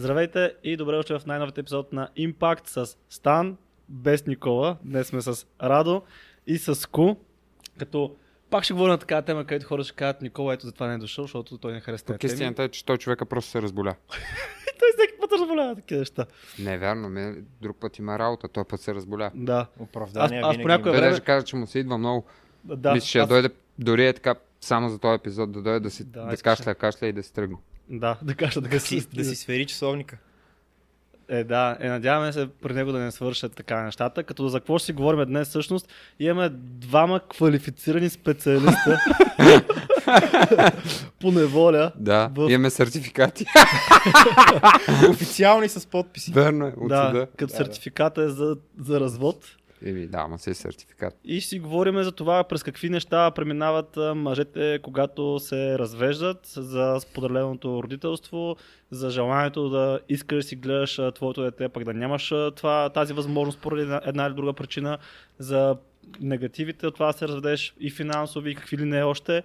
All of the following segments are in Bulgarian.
Здравейте и добре дошли в най-новите епизод на Impact с Стан, без Никола. Днес сме с Радо и с Ку. Като пак ще говоря на такава тема, където хора ще кажат Никола, ето затова не е дошъл, защото той не харесва теми. истината е, че той човека просто се разболя. Той всеки път разболява такива неща. Не е вярно, ме, друг път има работа, той път се разболя. Да. Оправдание Аз- аз има. Той време- даже каза, че му се идва много. да. Мисля, ще аз- дойде дори е така само за този епизод, да дойде да, си, Да, да, кашля, кашля и да се тръгне. Да, да кажа да, Да си, да си свери часовника. Е, да, е, надяваме се при него да не свършат така нещата. Като за какво ще си говорим днес всъщност, имаме двама квалифицирани специалиста по неволя. Да, В- имаме сертификати. Официални с подписи. Верно е, от Да, съда. като Да, да. сертификата е за, за развод. Еми, да, ама си е сертификат. И ще си говорим за това през какви неща преминават мъжете, когато се развеждат, за споделеното родителство, за желанието да искаш да си гледаш твоето дете, пък да нямаш това, тази възможност поради една, или друга причина, за негативите от това да се разведеш и финансови, и какви ли не още,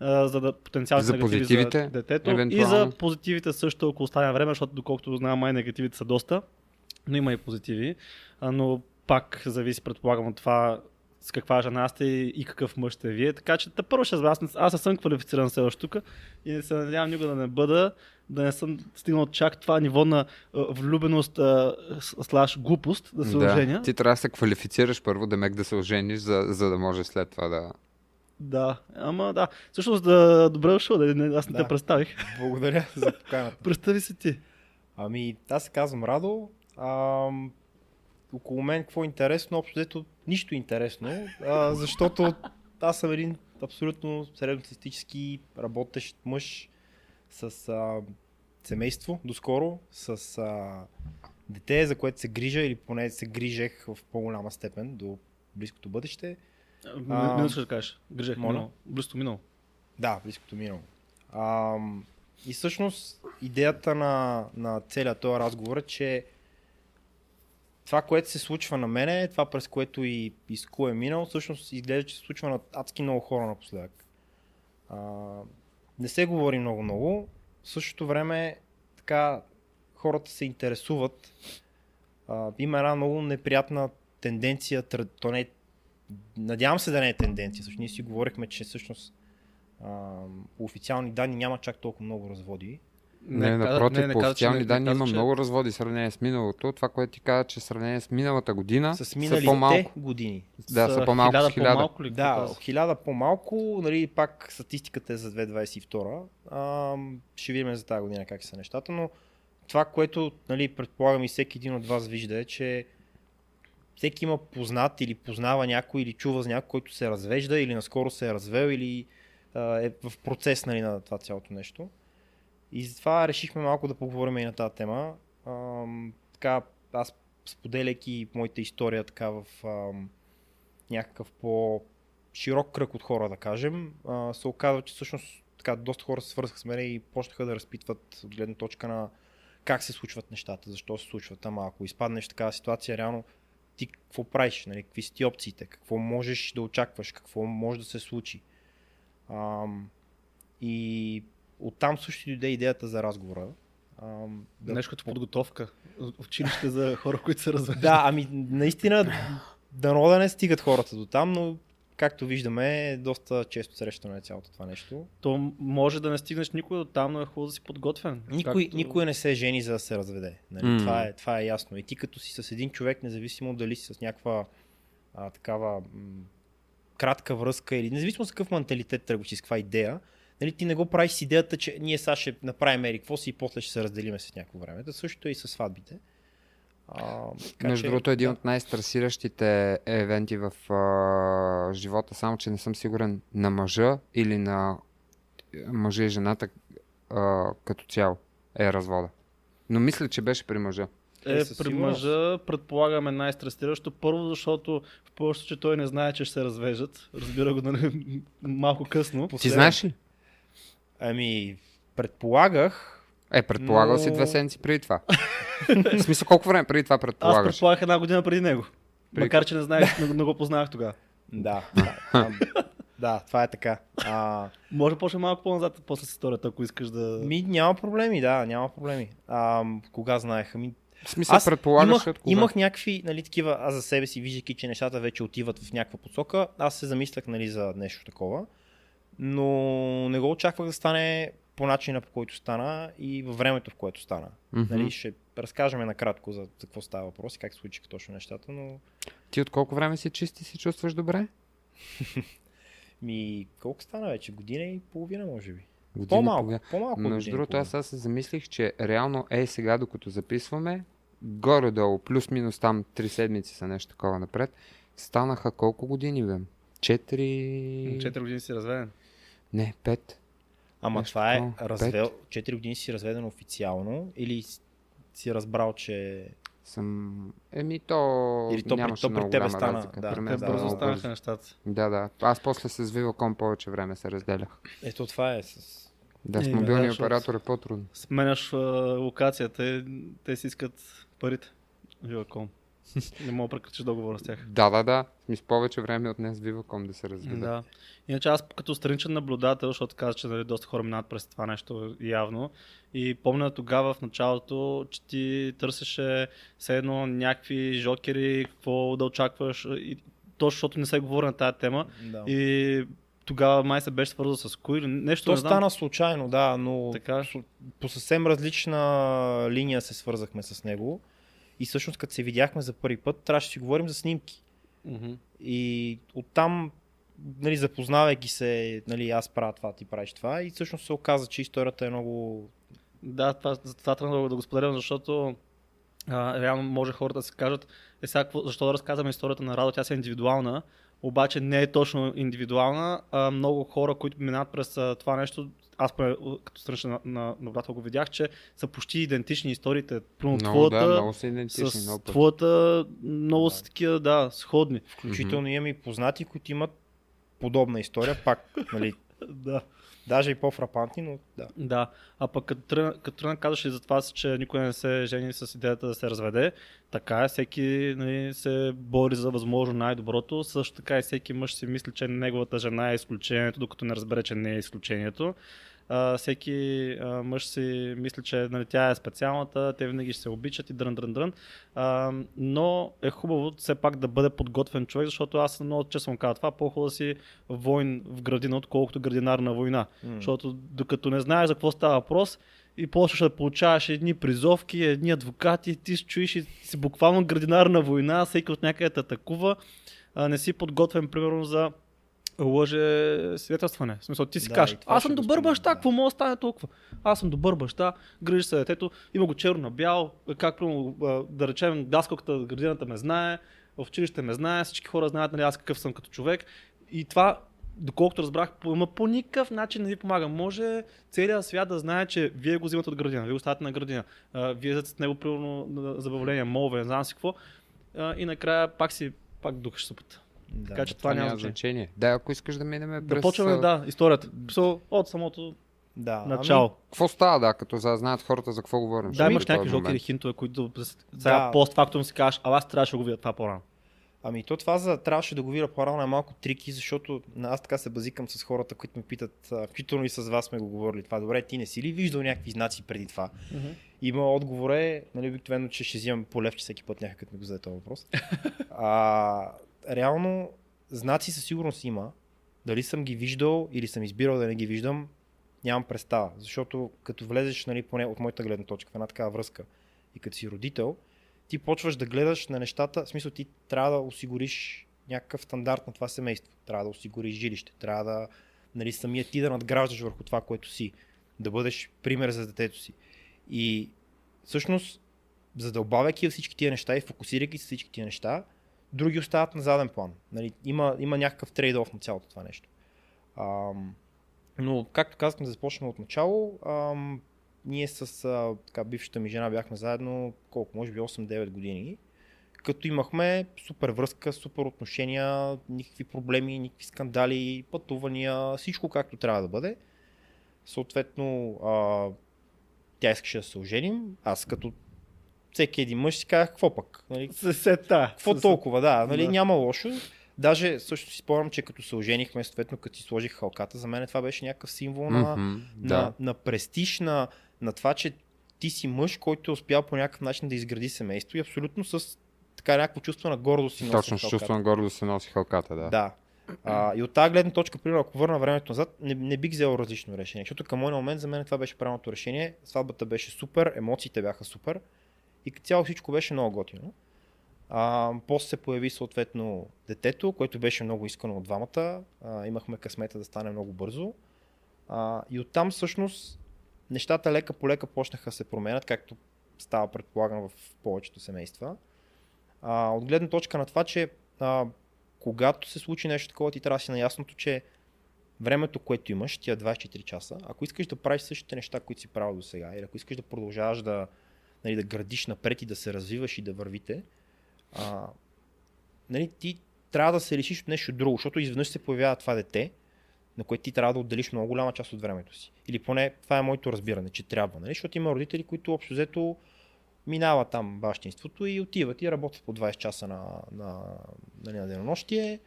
за да потенциални За позитивите, за детето. И за позитивите също, ако оставя време, защото доколкото знам, май негативите са доста, но има и позитиви. Но пак зависи, предполагам, от това с каква жена сте и какъв мъж сте вие. Така че първо ще аз, аз не съм квалифициран следващ тук и не се надявам никога да не бъда, да не съм стигнал чак това ниво на а, влюбеност а, слаш глупост да се оженя. Да. Ти трябва да се квалифицираш първо, да мек да се ожениш, за, за да може след това да... Да, ама да. Всъщност да, добре дошъл, да, не, аз не Да. те представих. Благодаря за поканата. Представи се ти. Ами, аз се казвам Радо. Ам, около мен какво е интересно? Общо дето нищо интересно, а, защото аз съм един абсолютно средностатистически работещ мъж с а, семейство доскоро, с а, дете, за което се грижа или поне се грижех в по-голяма степен до близкото бъдеще. А... Ще да кажеш. Грижех. моля? Минало. Близко минало. Да, близкото минало. И всъщност идеята на, на целият този разговор е, че това, което се случва на мене, това през което и изку е минал, всъщност изглежда, че се случва на адски много хора напоследък. А, не се говори много-много. В същото време така хората се интересуват. А, има една много неприятна тенденция, то не е, надявам се да не е тенденция, защото ние си говорихме, че всъщност а, по официални данни няма чак толкова много разводи. Не, не напротив, не по каза, че официални не- не данни каза, има че- много разводи в сравнение с миналото. Това, което ти каза, че в сравнение с миналата година С са по-малко. години. Да, са по-малко с хиляда. по-малко ли? Да, хиляда по-малко, нали, пак статистиката е за 2022. А, ще видим за тази година как са нещата, но това, което нали, предполагам и всеки един от вас вижда е, че всеки има познат или познава някой или чува за някой, който се развежда или наскоро се е развел или а, е в процес нали, на това цялото нещо. И затова решихме малко да поговорим и на тази тема. Ам, така, аз споделяйки моята история така в ам, някакъв по-широк кръг от хора, да кажем, а, се оказва, че всъщност така, доста хора се свързаха с мен и почнаха да разпитват от гледна точка на как се случват нещата, защо се случват. Ама ако изпаднеш в такава ситуация, реално ти какво правиш, нали? какви са ти опциите, какво можеш да очакваш, какво може да се случи. Ам, и оттам също дойде идеята за разговора. Ам, да Нещо като подготовка. Училище за хора, които се развеждат. да, ами наистина, дано да не стигат хората до там, но както виждаме, доста често срещано е цялото това нещо. То може да не стигнеш никой до там, но е хубаво да си подготвен. Никой, Както- никой не се жени за да се разведе. Нали? М. Това, е, това е ясно. И ти като си с един човек, независимо дали си с някаква а, такава м- кратка връзка или независимо с какъв менталитет тръгваш с каква идея, нали, ти не го правиш с идеята, че ние сега ще направим ери какво си и после ще се разделиме с някакво време. Да също е и с сватбите. А, така Между че, другото, един да. от най-стресиращите евенти в а, живота, само че не съм сигурен на мъжа или на мъжа и жената а, като цяло е развода. Но мисля, че беше при мъжа. Е, Е, при сигурност. мъжа предполагаме най-стресиращо. Първо, защото в повечето случаи той не знае, че ще се развеждат. Разбира го нали, малко късно. Ти знаеш ли? Ами, предполагах, Е, предполагал Но- си две седмици преди това. В смисъл, колко време преди това Аз предполагаш? предполагах една година преди него. При- Макар, че не знаех, не, не го познах тогава. Да. да. Това е така. А, Може да почнем малко по-назад после с историята, ако искаш да... ми, няма проблеми, да, няма проблеми. А, кога знаеха? Ми, В смисъл, предполагаш имах, кога? имах някакви, нали, такива, аз за себе си, виждайки, че нещата вече отиват в някаква посока, аз се замислях, нали, за нещо такова, но не го очаквах да стане по начина, по който стана и във времето, в което стана. Мгм. Нали, ще разкажем накратко за, за какво става въпрос и как се случиха точно нещата, но Ти от колко време си чисти си чувстваш добре? ми, колко стана вече? Година и половина, може би. Година и По-малко, половина. по-малко. Между и другото, аз сега се замислих, че реално е сега, докато записваме, горе-долу, плюс-минус там три седмици са нещо такова напред, станаха колко години, бе? Четири... 4 години си разведен. Не, пет. Ама нещо това е развел, 4 години си разведен официално или си разбрал, че... Съм... Еми, то, Или то при- то при тебе стана, разлика. да, при Те мен да, бързо станаха нещата. Да, да. Аз после с Viva.com повече време се разделях. Ето това е с... Да, с Е, мобилния оператор е по-трудно. Сменяш локацията, те си искат парите. Viva.com. Не мога да прекратиш договора с тях. Да, да, да. Смисъл, повече време от днес Viva.com да се разделя. Да. Иначе аз като страничен наблюдател, защото каза, че нали, доста хора минават през това нещо явно. И помня тогава в началото, че ти търсеше все едно някакви жокери, какво да очакваш. И, точно защото не се говори на тази тема. Да. И тогава май се беше свързал с кои или нещо. То не знам. стана случайно, да, но Така. по съвсем различна линия се свързахме с него. И всъщност, като се видяхме за първи път, трябваше да си говорим за снимки. Мгм. И оттам, нали, запознавайки се, нали, аз правя това, ти правиш това. И всъщност се оказа, че историята е много... Да, това, това трябва да го споделям, защото а, реално може хората да си кажат, е сега, защо да разказваме историята на Радо, тя си е индивидуална, обаче не е точно индивидуална. А, много хора, които минават през а, това нещо, аз поне, като страничен на, на, наблюдател го видях, че са почти идентични историите. Примерно Много, твоята, да, много са идентични. с много твоята много са такива, да, сходни. Включително имам и познати, които имат подобна история, пак, нали, да. Даже и по-фрапантни, но да. Да, а пък като тръгна, като тръгна за това, че никой не се жени с идеята да се разведе, така е, всеки нали, се бори за възможно най-доброто, също така и всеки мъж си мисли, че неговата жена е изключението, докато не разбере, че не е изключението. А, всеки а, мъж си мисли, че нали, тя е специалната, те винаги ще се обичат и дрън, дрън, дрън. А, но е хубаво все пак да бъде подготвен човек, защото аз много често му казвам това, по-хубаво да си войн в градина, отколкото градинар на война. М. Защото докато не знаеш за какво става въпрос, и почваш да получаваш едни призовки, едни адвокати, ти се чуеш и си буквално градинар на война, всеки от някъде те атакува, а не си подготвен примерно за лъже свидетелстване. В смисъл, ти си Да, кажеш, аз съм добър баща, да. какво мога да стане толкова? Аз съм добър баща, грижи се детето, има го черно на бял, как да речем, даскалката градината ме знае, в училище ме знае, всички хора знаят нали, аз какъв съм като човек. И това, доколкото разбрах, ма по никакъв начин не ви помага. Може целият свят да знае, че вие го взимате от градина, вие го ставате на градина, вие сте с него примерно забавление, молове, не знам си какво. И накрая пак си пак духаш супата. Да. Така че Това това няма значение. значение. Да, ако искаш да минем Да през... почваме, а, да, историята. So, от самото да. начало. Какво става, да, като за да знаят хората за какво говорим? да, имаш някакви жокери хинтове, които сега Да. постфактум си кажеш, а аз трябваше да го видя това по-рано. Ами то това за, трябваше да го видя по-рано е малко трики, защото на- аз така се базикам с хората, които ме питат, включително и с вас сме го говорили това. Добре, ти не си ли виждал някакви знаци преди това? Има отговор е, нали, обикновено, че ще взимам по левче всеки път някак, като ми го зададе този въпрос. а, реално, знаци със сигурност има. Дали съм ги виждал или съм избирал да не ги виждам, нямам представа. Защото като влезеш, нали, поне от моята гледна точка, в една такава връзка и като си родител, ти почваш да гледаш на нещата, в смисъл ти трябва да осигуриш някакъв стандарт на това семейство. Трябва да осигуриш жилище, трябва да нали, самия ти да надграждаш върху това, което си. Да бъдеш пример за детето си. И всъщност, задълбавайки всички тия неща и фокусирайки се всички тия неща, други остават на заден план. Нали, има, има някакъв трейд-оф на цялото това нещо. Ам, но, както казахме, да започнем от начало, ам, ние с а, така, бившата ми жена бяхме заедно, колко, може би 8-9 години, като имахме супер връзка, супер отношения, никакви проблеми, никакви скандали, пътувания, всичко както трябва да бъде. Съответно, а, тя искаше да се оженим, аз като всеки един мъж си казах, какво пък? Нали, Сета. какво толкова, да, нали, Да. няма лошо. Даже също си спомням, че като се оженихме, съответно като си сложих халката, за мен това беше някакъв символ на, Мгм, на, Да. на престиж, на, на това, че ти си мъж, който е успял по някакъв начин да изгради семейство и абсолютно с така някакво чувство на гордост си носи Точно с чувство на гордост се носи халката, да. Да. А, и от тази гледна точка, примерно, ако върна времето назад, не, не бих взел различно решение. Защото към моя момент за мен това беше правилното решение. Сватбата беше супер, емоциите бяха супер и като цяло всичко беше много готино. А, после се появи съответно детето, което беше много искано от двамата. А, имахме късмета да стане много бързо. А, и оттам всъщност нещата лека по лека почнаха да се променят, както става предполагам в повечето семейства. А, от гледна точка на това, че а, когато се случи нещо такова, ти трябва да си наясното, че времето, което имаш, тия 24 часа, ако искаш да правиш същите неща, които си правил до сега, или ако искаш да продължаваш да, нали, да градиш напред и да се развиваш и да вървите, а, нали, ти трябва да се решиш от нещо друго, защото изведнъж се появява това дете, на което ти трябва да отделиш много голяма част от времето си. Или поне това е моето разбиране, че трябва. Нали? Защото има родители, които общо взето минават там бащинството и отиват и работят по 20 часа на, на, нали, на денонощие,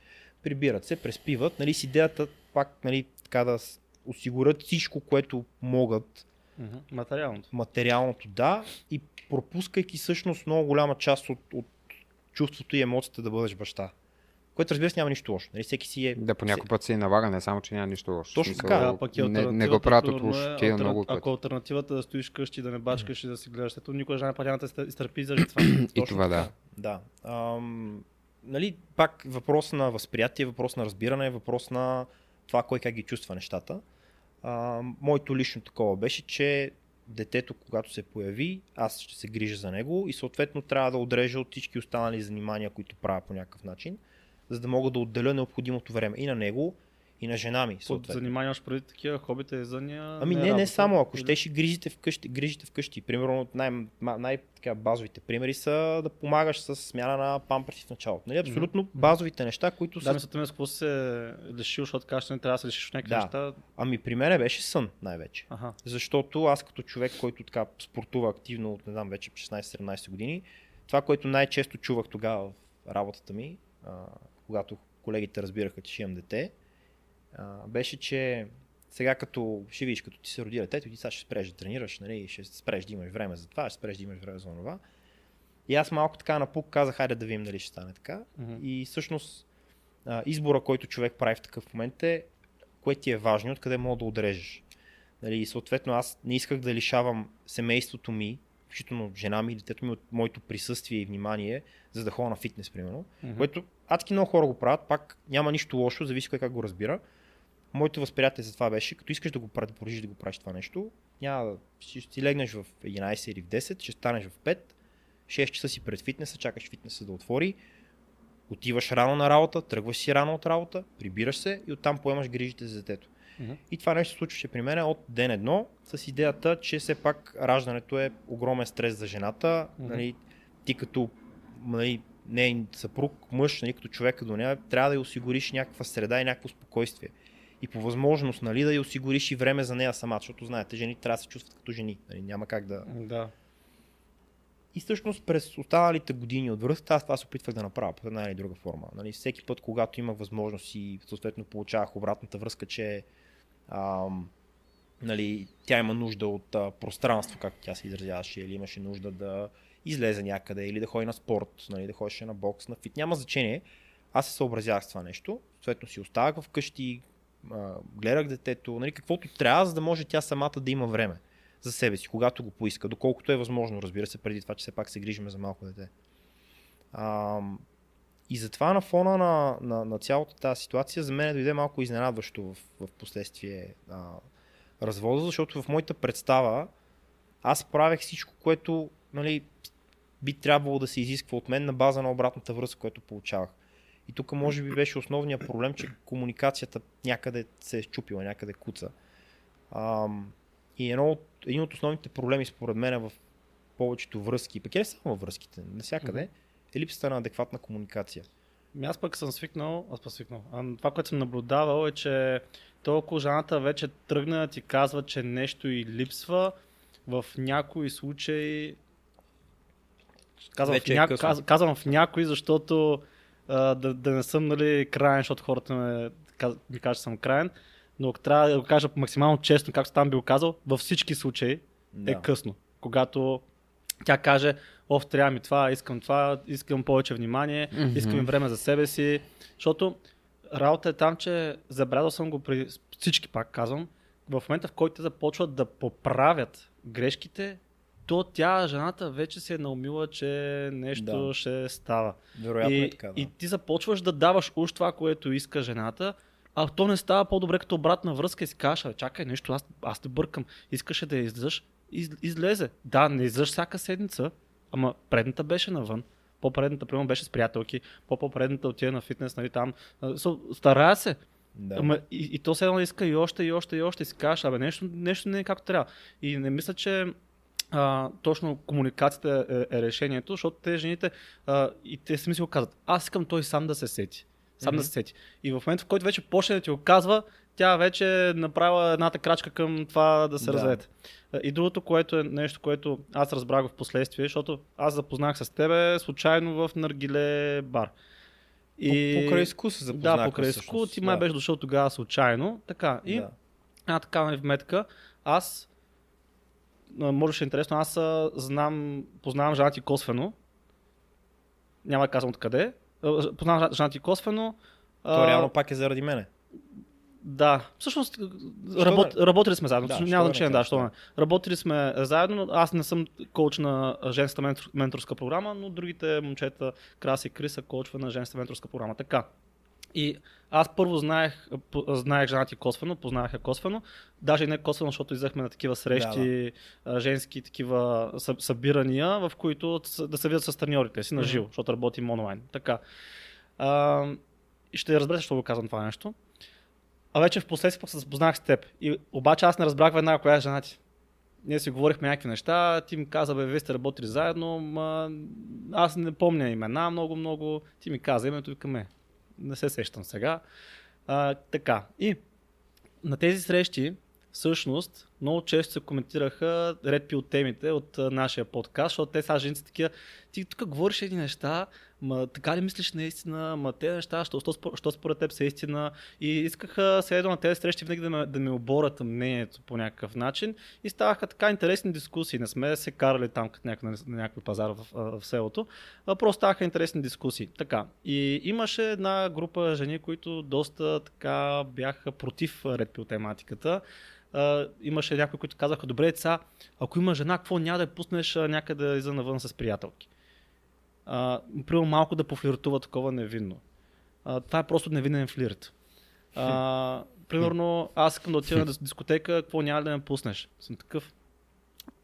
прибират се, преспиват. Нали, с идеята пак нали, така да осигурят всичко, което могат. Материалното. материалното да и пропускайки всъщност много голяма част от, от чувството и емоцията да бъдеш баща. Което разбира се няма нищо лошо. Нали? Всеки си е... Да, по някой път се и налага, не само, че няма нищо лошо. Точно смисъл, така. Да, пък и не, не го правят от лошо. е Тия алтерна- много пъти. Ако алтернативата е да стоиш къщи, да не бачкаш и да си гледаш, ето никога жена няма да се изтърпи заради това. И това да. Да. Ам, нали, пак въпрос на възприятие, въпрос на разбиране, въпрос на това кой как ги чувства нещата. А, моето лично такова беше, че детето, когато се появи, аз ще се грижа за него и съответно трябва да отрежа от всички останали занимания, които правя по някакъв начин, за да мога да отделя необходимото време и на него, и на жена ми. Под Съответно. занимаваш преди такива хобита и зания. Ами не, не работа. само, ако Или- щеш и грижите вкъщи, грижите вкъщи. Примерно най- ма- най-базовите примери са да помагаш с смяна на памперси в началото. Нали? Абсолютно базовите неща, които Да, са... мисля, с какво се лишил, защото кажеш, че не трябва да се лишиш от някакви Да. неща. Ами при мен беше сън най-вече. Аха. Защото аз като човек, който така спортува активно от, не знам, вече 16-17 години, това, което най-често чувах тогава в работата ми, а, когато колегите разбираха, че имам дете, а, беше, че сега като ще видиш, като ти се роди детето, ти сега ще спреш да тренираш, нали, ще спреш да имаш време за това, ще спреш да имаш време за това. И аз малко така напук казах, хайде да видим дали ще стане така. Мгм. И всъщност а, избора, който човек прави в такъв момент е, кое ти е важно, откъде мога да отрежеш. Нали, и съответно аз не исках да лишавам семейството ми, включително жена ми и детето ми от моето присъствие и внимание, за да ходя на фитнес, примерно. Мгм. Което адски много хора го правят, пак няма нищо лошо, зависи кой как го разбира. Моето възприятие за това беше, като искаш да го продължиш да го правиш това нещо, няма да ще си легнеш в 11 или в 10, ще станеш в 5, 6 часа си пред фитнеса, чакаш фитнеса да отвори, отиваш рано на работа, тръгваш си рано от работа, прибираш се и оттам поемаш грижите за детето. Мгм. И това нещо се случваше при мен от ден едно, с идеята, че все пак раждането е огромен стрес за жената. Мгм. Нали, ти като нали, нейн съпруг, мъж, нали, като човека до нея, трябва да й осигуриш някаква среда и някакво спокойствие. И по възможност нали, да й осигуриш и време за нея сама, защото знаете, жени трябва да се чувстват като жени. Нали, няма как да, Да. и всъщност през останалите години от връзката аз това се опитвах да направя по една или друга форма. Нали, всеки път, когато имах възможност и съответно получавах обратната връзка, че ам, нали, тя има нужда от а, пространство, както тя се изразяваше, или имаше нужда да излезе някъде, или да ходи на спорт, нали, да ходеше на бокс, на фит. Няма значение. Аз се съобразявах с това нещо. Съответно си оставах вкъщи, гледах детето, нали, каквото трябва, за да може тя самата да има време за себе си, когато го поиска, доколкото е възможно, разбира се, преди това, че все пак се грижиме за малко дете. А, и затова на фона на, на, на цялата тази ситуация за мен дойде малко изненадващо в, в последствие а, развода, защото в моята представа аз правех всичко, което нали, би трябвало да се изисква от мен на база на обратната връзка, която получавах. И тук може би беше основният проблем, че комуникацията някъде се е щупила, някъде куца. Ам, и едно от, един от основните проблеми според мен е в повечето връзки, пък е не само във връзките, навсякъде, е липсата на адекватна комуникация. Ами Аз пък съм свикнал, аз пък свикнал. А, това, което съм наблюдавал е, че толкова жената вече тръгна да ти казва, че нещо и липсва, в някои случаи Казвам, Вече в, е ня... късно. каз... казвам в някои, защото а, да, да не съм нали, крайен, защото хората ме, ми кажат, че съм крайен. Но ако трябва да го кажа максимално честно, както там би го казал, във всички случаи Да. е късно. Когато тя каже, оф, трябва ми това, искам това, искам повече внимание, Мгм. искам и време за себе си. Защото работа е там, че забелязал съм го при всички, пак казвам, в момента в който те започват да поправят грешките, то тя, жената, вече се е наумила, че нещо Да. ще става. Вероятно и, е така, да. и ти започваш да даваш уж това, което иска жената, а то не става по-добре като обратна връзка и си кажеш, «Абе, чакай нещо, аз, аз те бъркам. Искаше да я излезеш, из, излезе. Да, не излезеш всяка седмица, ама предната беше навън. По-предната, примерно, беше с приятелки, по-по-предната отиде на фитнес, нали там. А, со- Старая се. Да. Ама и, и то се едно иска и още, и още, и още. И си кажеш, абе, нещо, нещо не е както трябва. И не мисля, че а, точно комуникацията е, е решението, защото те жените а, и те сами си го казват. Аз искам той сам да се сети. Сам да Мгм. се сети. И в момента, в който вече почне да ти го казва, тя вече е направила едната крачка към това да се Да. разведете. И другото, което е нещо, което аз разбрах в последствие, защото аз запознах с тебе случайно в Наргиле бар. И... Покрай изкус се запознахме Да, покрай. Скул, ти май да. беше дошъл тогава случайно. Така, и Да. една такава вметка. Аз, може ще е интересно, аз знам, познавам жена ти косвено. Няма да казвам откъде. Познавам жена- ти косвено. То реално пак е заради мене. Да, всъщност работ, работили сме заедно. Да, няма значение, да, що не. Работили сме заедно, но аз не съм коуч на женската ментор, менторска програма, но другите момчета, Краси и Крис, са коучва на женската менторска програма. Така. И аз първо знаех, знаех жена ти косвено, познавах я косвено, даже и не косвено, защото излезахме на такива срещи, а, женски такива съ- събирания, в които да се видят с треньорите си на живо, защото работим онлайн. Така. А, ще разберете, защо го казвам това нещо. А вече в последствие пък се запознах с теб. И, обаче аз не разбрах веднага коя е жена ти. Ние си говорихме някакви неща, ти ми каза, бе, вие сте работили заедно, ма, аз не помня имена много-много. Ти ми каза името и към ме. Не се сещам сега. А, така. И на тези срещи, всъщност, много често се коментираха ред пил темите от нашия подкаст, защото те са жените такива, ти тук говориш едни неща, ма така ли мислиш наистина, ма те неща, що, що, що според теб са истина и искаха сега на тези срещи винаги да ме, да ме оборят мнението по някакъв начин и ставаха така интересни дискусии, не сме се карали там като някакъв, на някакъв пазар в, в селото, а просто ставаха интересни дискусии. Така. И имаше една група жени, които доста така бяха против ред пил тематиката. Uh, имаше някои, които казаха, добре, деца, ако има жена, какво няма да я пуснеш някъде излиза навън с приятелки? Uh, примерно малко да пофлиртува такова невинно. Uh, това е просто невинен флирт. Uh, примерно, аз искам да отида на дис- дискотека, какво няма да ме пуснеш? Съм такъв.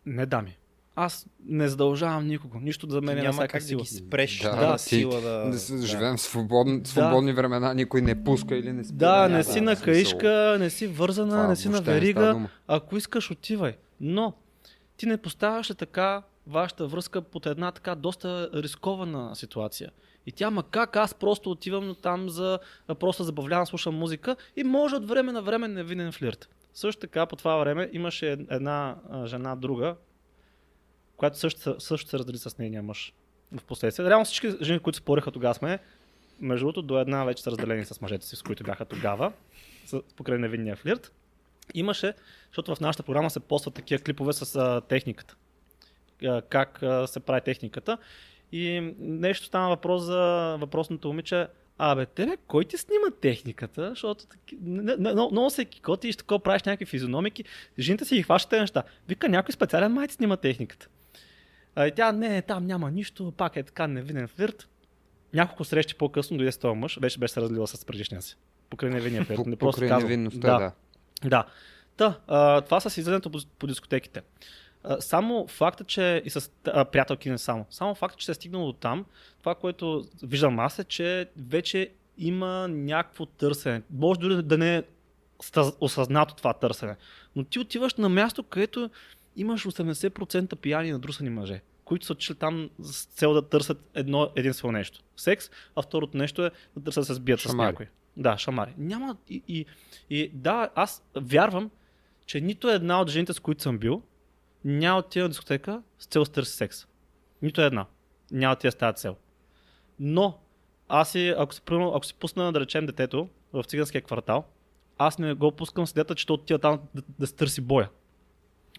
Не дами. Аз не задължавам никого. Нищо за мен е на Няма всяка как да сила. ги спреш Да, да, да, на ти- сила да... Да, с- живеем в свободни, свободни времена, никой не пуска или не спира. Да, не си смисъл. на каишка, не си вързана, Това не си на не верига. Ако искаш, отивай. Но ти не поставяш така вашата връзка под една така доста рискована ситуация. И тя, ма как, аз просто отивам там за просто забавлявам, слушам музика и може от време на време невинен флирт. Също така по това време имаше една жена друга, която също, също се раздели с нейния мъж. В последствие. Реално всички жени, които спореха тогава сме, между другото, до една вече са разделени с мъжете си, с които бяха тогава, покрай невинния флирт. Имаше, защото в нашата програма се постват такива клипове с а, техниката. Как се прави техниката. И нещо стана въпрос за въпросното момиче. Абе, тебе, кой ти снима техниката? Защото много, се кикоти и ще такова правиш някакви физиономики. Жените си ги хващат тези неща. Вика, някой специален май ти снима техниката. А, и тя, не, там няма нищо, пак е така невинен флирт. Няколко срещи по-късно дойде с този мъж, вече беше се разлила с предишния си. Покрай невинния флирт. Не просто Покрай невинността, да. Да. Та, а, това с излизането по, по дискотеките. Само факта, че и с а, приятелки не само, само факта, че се е стигнало до там, това, което виждам аз е, че вече има някакво търсене. Може дори да не е осъзнато това търсене, но ти отиваш на място, където имаш 80% пияни и надрусани мъже, които са отишли там с цел да търсят едно единствено нещо. Секс, а второто нещо е да търсят да се сбият с Шамари. някой. Да, шамари. Няма и, и, и да, аз вярвам, че нито една от жените, с които съм бил, няма отида на дискотека с цел да се търси секс. Нито една. Няма отида с тази цел. Но аз си, ако си, ако си пусна, да речем, детето в циганския квартал, аз не го пускам с идеята, че то отива там да, да се търси боя.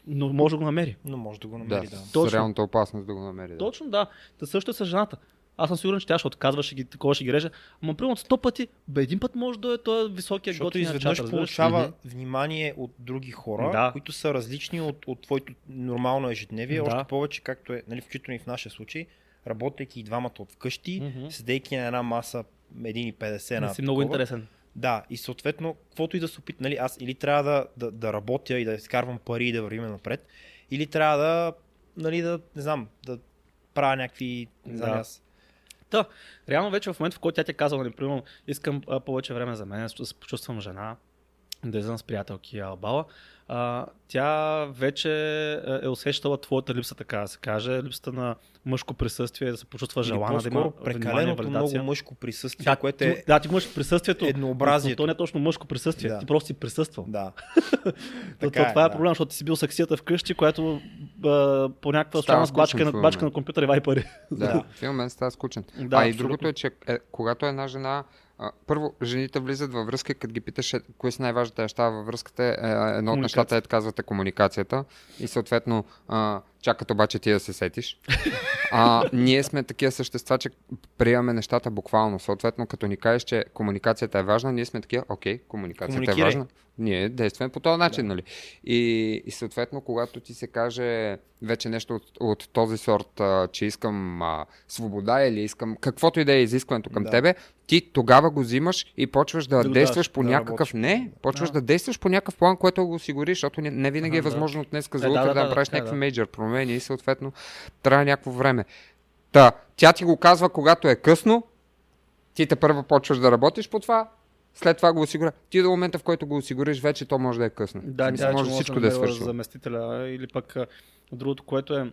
Но може да го намери. Но може да го Да, намери, да. с Точно. реалната опасност да го намери. Да. Точно да. Та също е с жената. Аз съм сигурен, че тя ще отказва, ще ги, такова ще ги реже. Ама примерно от сто пъти, бе един път може да е той високия Защото изведнъж чат, получава Мгм. внимание от други хора, Да. които са различни от, от твоето нормално ежедневие. Да. Още повече, както е, нали, включително и в нашия случай, работейки и двамата от вкъщи, Мгм. седейки на една маса 1,50 на Не си много такова. интересен. Да, и съответно, каквото и да се опитам, нали, аз или трябва да, да, да работя и да изкарвам пари и да вървим напред, или трябва да, нали, да, не знам, да правя някакви, не знам Да. аз. Та, реално вече в момента, в който тя ти е казала, нали, примерно, искам повече време за мен, да се почувствам жена, да излизам с приятелки албала, а, тя вече е- е усещала твоята липса, така да се каже, липсата на мъжко присъствие, да се почувства Или желана, да има валидация. много мъжко присъствие, Да, което ти, е... да, ти имаш присъствието, еднообразието. но то не е точно мъжко присъствие, Да. ти просто си присъствал. Да. Така то, това е, да. проблем, защото ти си бил саксията вкъщи, която а, по някаква Става странна бачка, на, бачка на компютъра и вай пари. Да, в един момент става скучен. Да, а и другото е, че е, когато една жена. А, първо, жените влизат във връзка, като ги питаш е, кои са най-важните неща във връзката. Е, едно от нещата е, казвате, комуникацията. И съответно, а, чакат обаче ти да се сетиш. А, ние сме такива същества, че приемаме нещата буквално. Съответно, като ни кажеш, че комуникацията е важна, ние сме такива, окей, комуникацията е важна. Ние действаме по този начин, нали? И, и съответно, когато ти се каже вече нещо от, от този сорт, а, че искам а, свобода или искам каквото и да е изискването към Да. тебе, ти тогава го взимаш и почваш да, Да действаш даваш, по да някакъв... работиш. Не, почваш Да. да. действаш по някакъв план, който го осигуриш, защото не, не винаги Ага, е да. възможно от днес за Е, да, утре да, да, да, направиш така е, някакви да. мейджор промени и съответно трябва някакво време. Та, тя ти го казва, когато е късно, ти те първо почваш да работиш по това, след това го осигуря. Ти до момента, в който го осигуриш, вече то може да е късно. Да, Мисля, тя може може всичко да е свършило. заместителя или пък другото, което е,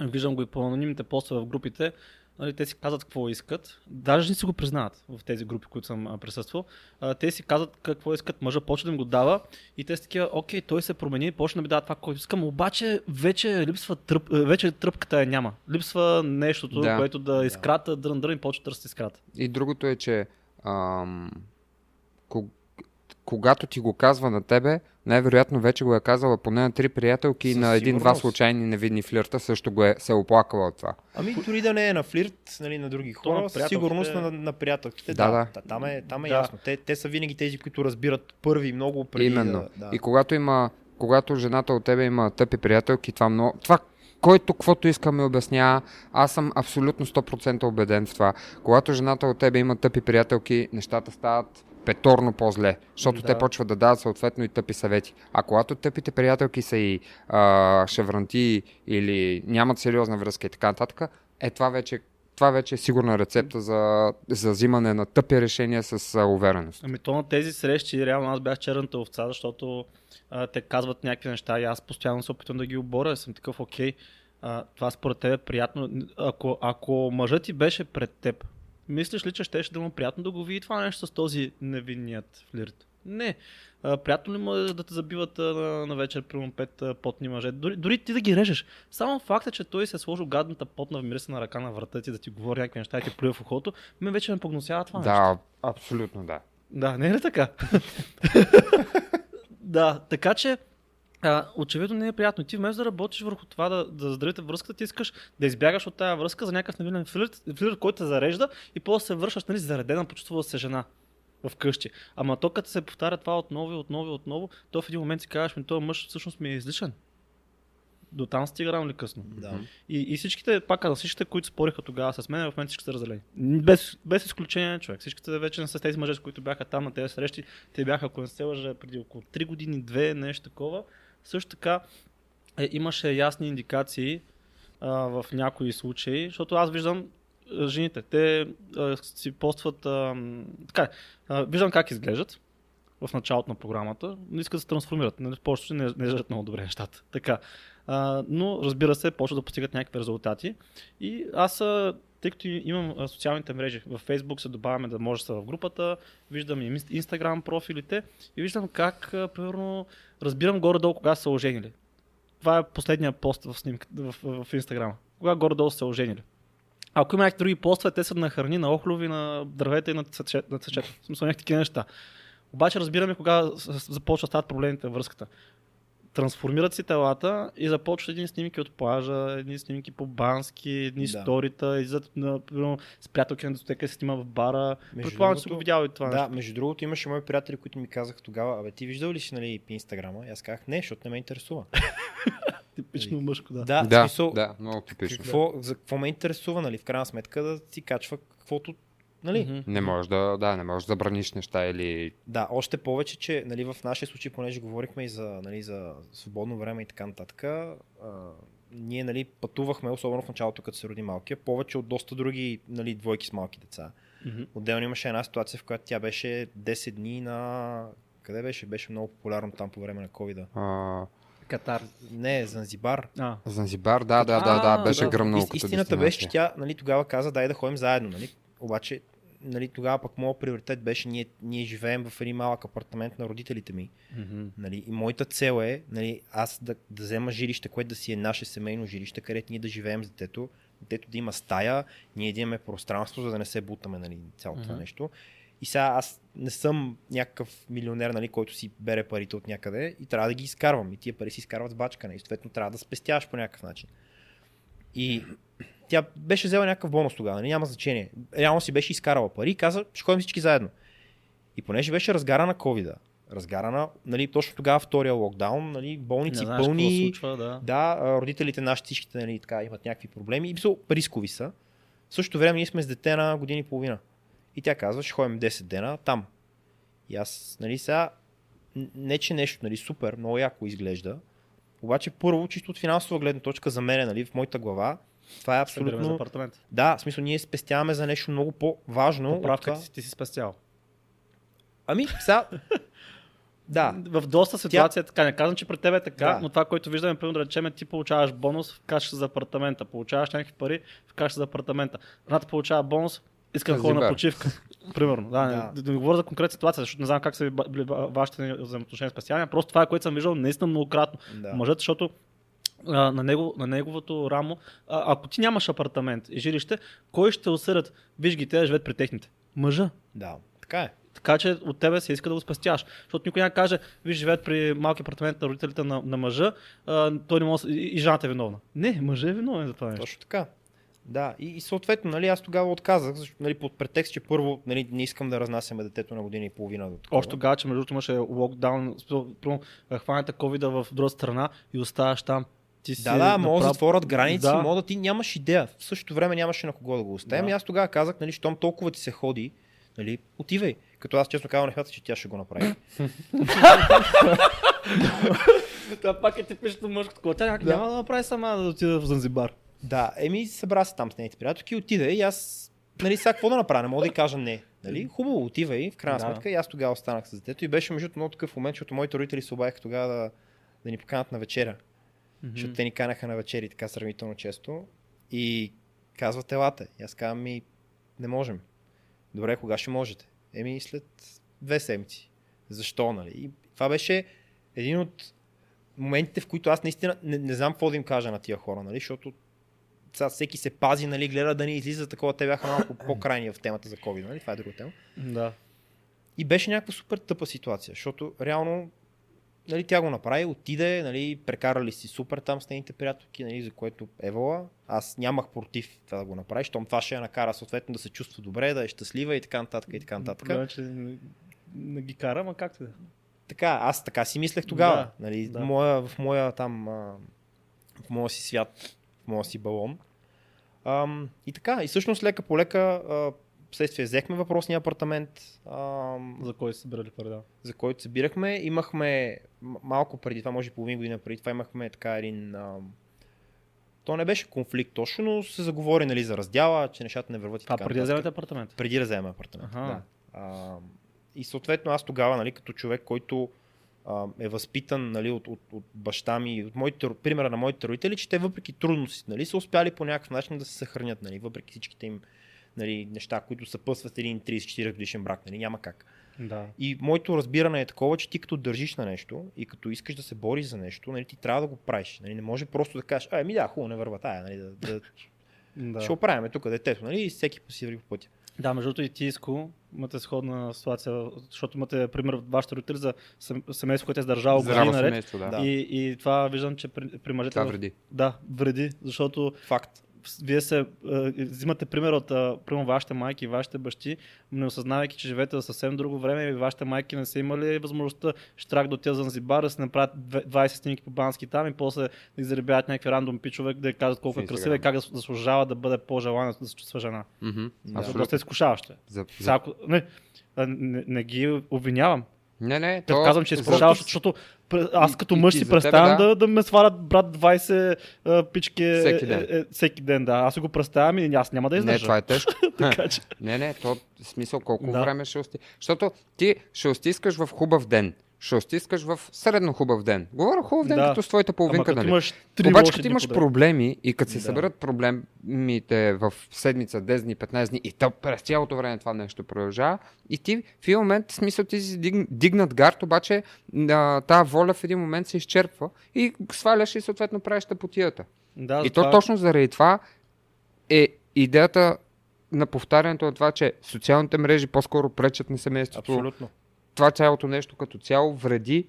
виждам го и по анонимните постове в групите, нали, те си казват какво искат, даже не си го признават в тези групи, които съм присъствал, а, те си казват какво искат, мъжа почва да им го дава и те са такива, окей, той се промени, почна да ми дава това, което искам, обаче вече липсва тръп, вече тръпката я няма, липсва нещото, Да. което да изкрата, дрън дрън и почва да търси изкрата. И другото е, че ам, когато ти го казва на тебе, най-вероятно вече го е казала поне на три приятелки и на един-два случайни невидни флирта също го е, се е оплакала от това. Ами дори да не е на флирт, нали, на други хора, на със сигурност на, на приятелките. Да, Да, да. да. Там е, там е Да. ясно. Те, те са винаги тези, които разбират първи много преди Именно. да... да. И когато има, когато жената от тебе има тъпи приятелки, това много... Това, който каквото иска ми обяснява, аз съм абсолютно 100% убеден в това. Когато жената от тебе има тъпи приятелки, нещата стават петорно по-зле, защото Да. те почват да дават съответно и тъпи съвети. А когато тъпите приятелки са и а, шевранти или нямат сериозна връзка и така нататък, е това вече, това вече е сигурна рецепта за, за взимане на тъпи решения с а, увереност. Ами то на тези срещи, реално аз бях черната овца, защото а, те казват някакви неща и аз постоянно се опитвам да ги оборя. Съм такъв, окей, а, това според теб е приятно. Ако, ако мъжът ти беше пред теб, мислиш ли, че щеше да му е приятно да го види това нещо с този невинният флирт? Не. А, приятно ли му е да те забиват а, на, на вечер, примерно пет а, потни мъже? Дори, дори ти да ги режеш. Само факта, че той се е сложил гадната потна вмирисана ръка на врата ти да ти говори някакви неща и ти плюе в ухото, ме вече ме погносява това нещо. Да, абсолютно да. Да, не е ли така? да, така че а, очевидно не е приятно. Ти вместо да работиш върху това да, да заздравите връзката, ти искаш да избягаш от тази връзка за някакъв невинен флирт, флирт който те зарежда и после се връщаш нали, заредена, почувствала се жена в къщи. Ама то като се повтаря това отново и отново и отново, то в един момент си казваш, ми този мъж всъщност ми е излишен. До там стига рано или късно. Да. И, и всичките, пак казвам, всичките, които спориха тогава с мен, в момента всички са разделени. Без, без изключение, човек. Всичките вече не са тези мъже, с които бяха там на тези срещи. Те бяха, ако не се лъжа, преди около 3 години, 2, нещо такова. Също така е, имаше ясни индикации а, в някои случаи, защото аз виждам а, жените, те а, си постват, а, така, а, виждам как изглеждат в началото на програмата, но искат да се трансформират. Нали, в повечето не, не изглеждат много добре нещата. Така. А, но разбира се, почват да постигат някакви резултати. И аз, а, тъй като имам социалните мрежи, в Facebook се добавяме да може да са в групата, виждам и Instagram профилите и виждам как, примерно, разбирам горе-долу кога са оженили. Това е последния пост в, снимка, в, в, в Instagram. Кога горе-долу са оженили. Ако има някакви други постове, те са на храни, на охлови, на дървета и на цвечета. В смисъл някакви такива неща. Обаче разбираме кога с- с- започва да стават проблемите във връзката. Трансформират си телата и започват едни снимки от плажа, едни снимки по бански, едни Да. сторита, излизат на, примерно, с приятелки на дискотека, се снима в бара. Предполагам, че си го видял и това Да, нещо. между другото имаше мои приятели, които ми казаха тогава, абе ти виждал ли си нали, Инстаграма? И аз казах, не, защото не ме интересува. Типично мъжко, да. Да, Да, смисъл, да, много типично. какво, за какво ме интересува, нали, в крайна сметка да си качва каквото, нали? Не можеш да, да, не можеш да забраниш неща или... Да, още повече, че нали, в нашия случай, понеже говорихме и за, нали, за свободно време и така нататък, а, ние нали, пътувахме, особено в началото, като се роди малкия, повече от доста други нали, двойки с малки деца. Мгм. Отделно имаше една ситуация, в която тя беше 10 дни на... Къде беше? Беше много популярно там по време на covid А, Катар. Не, Занзибар. А, Занзибар, да, да, да, да, беше да. гръмнало Ист- Истината беше, че тя нали, тогава каза, дай да ходим заедно. Нали? Обаче нали, тогава пък моят приоритет беше, ние, ние живеем в един малък апартамент на родителите ми. мгм. Нали, и моята цел е нали, аз да, да взема жилище, което да си е наше семейно жилище, където ние да живеем с детето, детето да има стая, ние да имаме пространство, за да не се бутаме нали, цялото Мгм. нещо. И сега аз не съм някакъв милионер, нали, който си бере парите от някъде и трябва да ги изкарвам. И тия пари си изкарват с бачкане. И съответно трябва да спестяваш по някакъв начин. И тя беше взела някакъв бонус тогава, нали? няма значение. Реално си беше изкарала пари и каза, ще ходим всички заедно. И понеже беше разгара на ковида, разгара на, нали, точно тогава втория локдаун, нали, Не болници знаеш какво се пълни, случва, да. да, родителите наши всичките нали, така, имат някакви проблеми и са рискови са. В същото време ние сме с дете на години и половина. И тя казва, ще ходим 10 дена там. И аз, нали, сега, не че нещо, нали, супер, много яко изглежда. Обаче първо, чисто от финансова гледна точка за мен, нали, в моята глава, това е Събираме за абсолютно... апартамент. Да, в смисъл ние спестяваме за нещо много по-важно. Поправка това. ти, ти си спестял. Ами, сега... да, В доста ситуации е така. Не казвам, че при теб е така, Да. но това, което виждаме, примерно да речем, ти получаваш бонус в каша за апартамента. Получаваш някакви пари в каша за апартамента. Жената получава бонус, иска да ходи на почивка. Примерно. Да, Да. да. да не говоря за конкретна ситуация, защото не знам как са били ва- вашите взаимоотношения специални. Просто това е, което съм виждал наистина многократно. да. Мъжът, защото а, на, него, на неговото рамо, а, ако ти нямаш апартамент и жилище, кой ще осъдят? Виж ги, те да живеят при техните. Мъжа. да, така е. Така че от тебе се иска да го спестяваш. Защото никой няма каже, виж, живеят при малки апартамент на родителите на, на мъжа, а, той не може, и, и жената е виновна. Не, мъжът е виновен за това нещо. Точно така. Да, и, и съответно, нали, аз тогава отказах, защото, нали, под претекст, че първо нали, не искам да разнасяме детето на година и половина до такова. Още тогава, че между другото имаше локдаун, хванете ковида в друга страна и оставаш там. Ти си Да, да, могат да затворят граници, Да. да. мога да ти нямаш идея. В същото време нямаше на кого да го оставим. Да. И аз тогава казах, нали, щом толкова ти се ходи, нали, отивай. Като аз честно казвам, не смятах, че тя ще го направи. Това пак е типично мъжко такова. Тя Да. няма да направи сама да отида в Занзибар. да, еми събра се там с нейните приятелки, отиде и аз, нали, сега какво да направя, не мога да й кажа не. Нали? Хубаво, отивай, в крайна Да. сметка. И аз тогава останах с детето и беше между много такъв момент, защото моите родители се обадиха тогава да, да ни поканат на вечеря. Защото те ни канаха на вечери така сравнително често и казват елате. И аз казвам ми, не можем. Добре, кога ще можете? Еми след две седмици. Защо, нали? И това беше един от моментите, в които аз наистина не, не знам какво да им кажа на тия хора, нали? Защото сега всеки се пази, нали, гледа да не излиза такова. Те бяха малко по-крайни в темата за COVID, нали? Това е друга тема. Да. И беше някаква супер тъпа ситуация, защото реално нали, тя го направи, отиде, нали, прекарали си супер там с нейните приятелки, нали, за което Евала. Аз нямах против това да го направи, щом това ще я накара съответно да се чувства добре, да е щастлива и така нататък и така нататък. Проблемът е, че не, ги кара, ама както да. Така, аз така си мислех тогава. Да, нали, да. Моя, в моя там, в моя си свят, в моя си балон. Ам, и така, и всъщност лека по лека, а, следствие взехме въпросния апартамент, ам, За кой се събирали пари, да. за който събирахме. Имахме малко преди това, може половин година преди това, имахме така един... А, то не беше конфликт точно, но се заговори нали, за раздяла, че нещата не върват и така. преди да вземете апартамент. Преди да вземем апартамент. Аха. Да. А, и съответно аз тогава, нали, като човек, който а, е възпитан нали, от, от, от баща ми, от моите, примера на моите родители, че те въпреки трудностите нали, са успяли по някакъв начин да се съхранят, нали, въпреки всичките им нали, неща, които съпъсват един 34 годишен брак. Нали, няма как. Да. И моето разбиране е такова, че ти като държиш на нещо и като искаш да се бориш за нещо, нали, ти трябва да го правиш. Нали, не може просто да кажеш, ай, ми да, хубаво, не върва тая. Нали, да, да... Да. Ще оправяме тук детето, нали? И всеки по си върви по пътя. Да, между другото и ти Иско, имате сходна ситуация, защото имате пример от вашите родители за сем- семейство, което е издържало години наред. семейство, да. И, и това виждам, че при, при мъжете... Това вреди. Да, вреди, защото Факт. Вие се, а, взимате пример от а, примерно вашите майки и вашите бащи, не осъзнавайки, че живеете в съвсем друго време и вашите майки не са имали възможността штрак до тези Занзибар да се направят две- 20 снимки по бански там и после да ги заребяват някакви рандом пичове, да кажат колко е красива и как да заслужава да бъде по-желана да се чувства жена. Мгм. Да. Защото Абсолютно. доста изкушаващо. е. За, за... ако- не, не, не ги обвинявам. Не, не, Като то... казвам, че е за- изкушаващо, защото аз като мъж си представям да. да, да ме свалят брат 20 а, пички е, Всеки ден. Е, е, всеки ден. Да. Аз си го представям и аз няма да Не, издържа. това е тежко. така, че... Не, не, то в смисъл колко Да. време ще усти. Защото ти ще устискаш в хубав ден. Ще устискаш в средно хубав ден. Говоря хубав ден Да. като с твоята Ама половинка, като нали? имаш Обаче като имаш проблеми и като се Да. съберат проблемите в седмица, 10 дни, 15 дни и то през цялото време това нещо продължава и ти в един момент, в смисъл ти си диг, дигнат гард, обаче а, тази воля в един момент се изчерпва и сваляш и съответно правиш тъпотията. Да, И затова- то точно заради това е идеята на повтарянето на това, че социалните мрежи по-скоро пречат на семейството. Абсолютно. Това цялото нещо като цяло вреди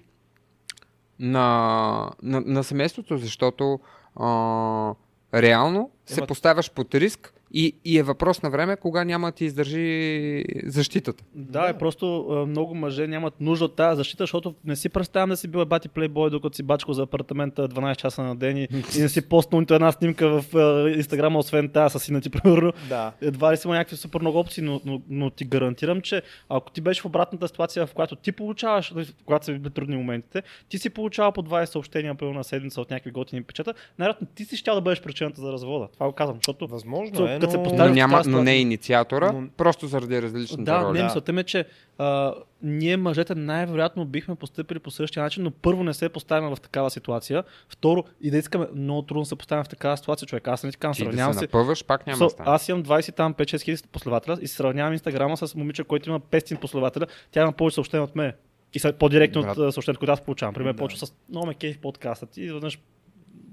на, на, на семейството, защото а, реално се Има- поставяш под риск и, и е въпрос на време, кога няма да ти издържи защитата. Да, Да. е просто а, много мъже нямат нужда от тази защита, защото не си представям да си бил бати плейбой, докато си бачко за апартамента 12 часа на ден и, и не си постнал нито една снимка в а, инстаграма, освен тази с сина ти, примерно. Да. Едва ли си има някакви супер много опции, но, но, но ти гарантирам, че ако ти беше в обратната ситуация, в която ти получаваш, нали, когато са били трудни моментите, ти си получавал по 20 съобщения на седмица от някакви готини печата, най-вероятно ти си щял да бъдеш причината за развода. Това го казвам, защото Възможно е, Като се но... Но, няма, но не ситуация. инициатора, Но- просто заради различните Да, роли. не, Да. мисълта ми е, че а, ние мъжете най-вероятно бихме поступили по същия начин, но първо не се поставяме в такава ситуация. Второ, и да искаме, много трудно се поставяме в такава ситуация, човек. Аз не ти казвам, Ти да сравнявам се напъваш, пак няма So, стане. аз имам 20 там 5-6 хиляди последователя и се сравнявам инстаграма с момиче, който има 500 последователя. Тя има повече съобщения от мен. И по-директно от Брат. съобщението, което аз получавам. Пример, Да. почва с много ме кейф подкастът и изведнъж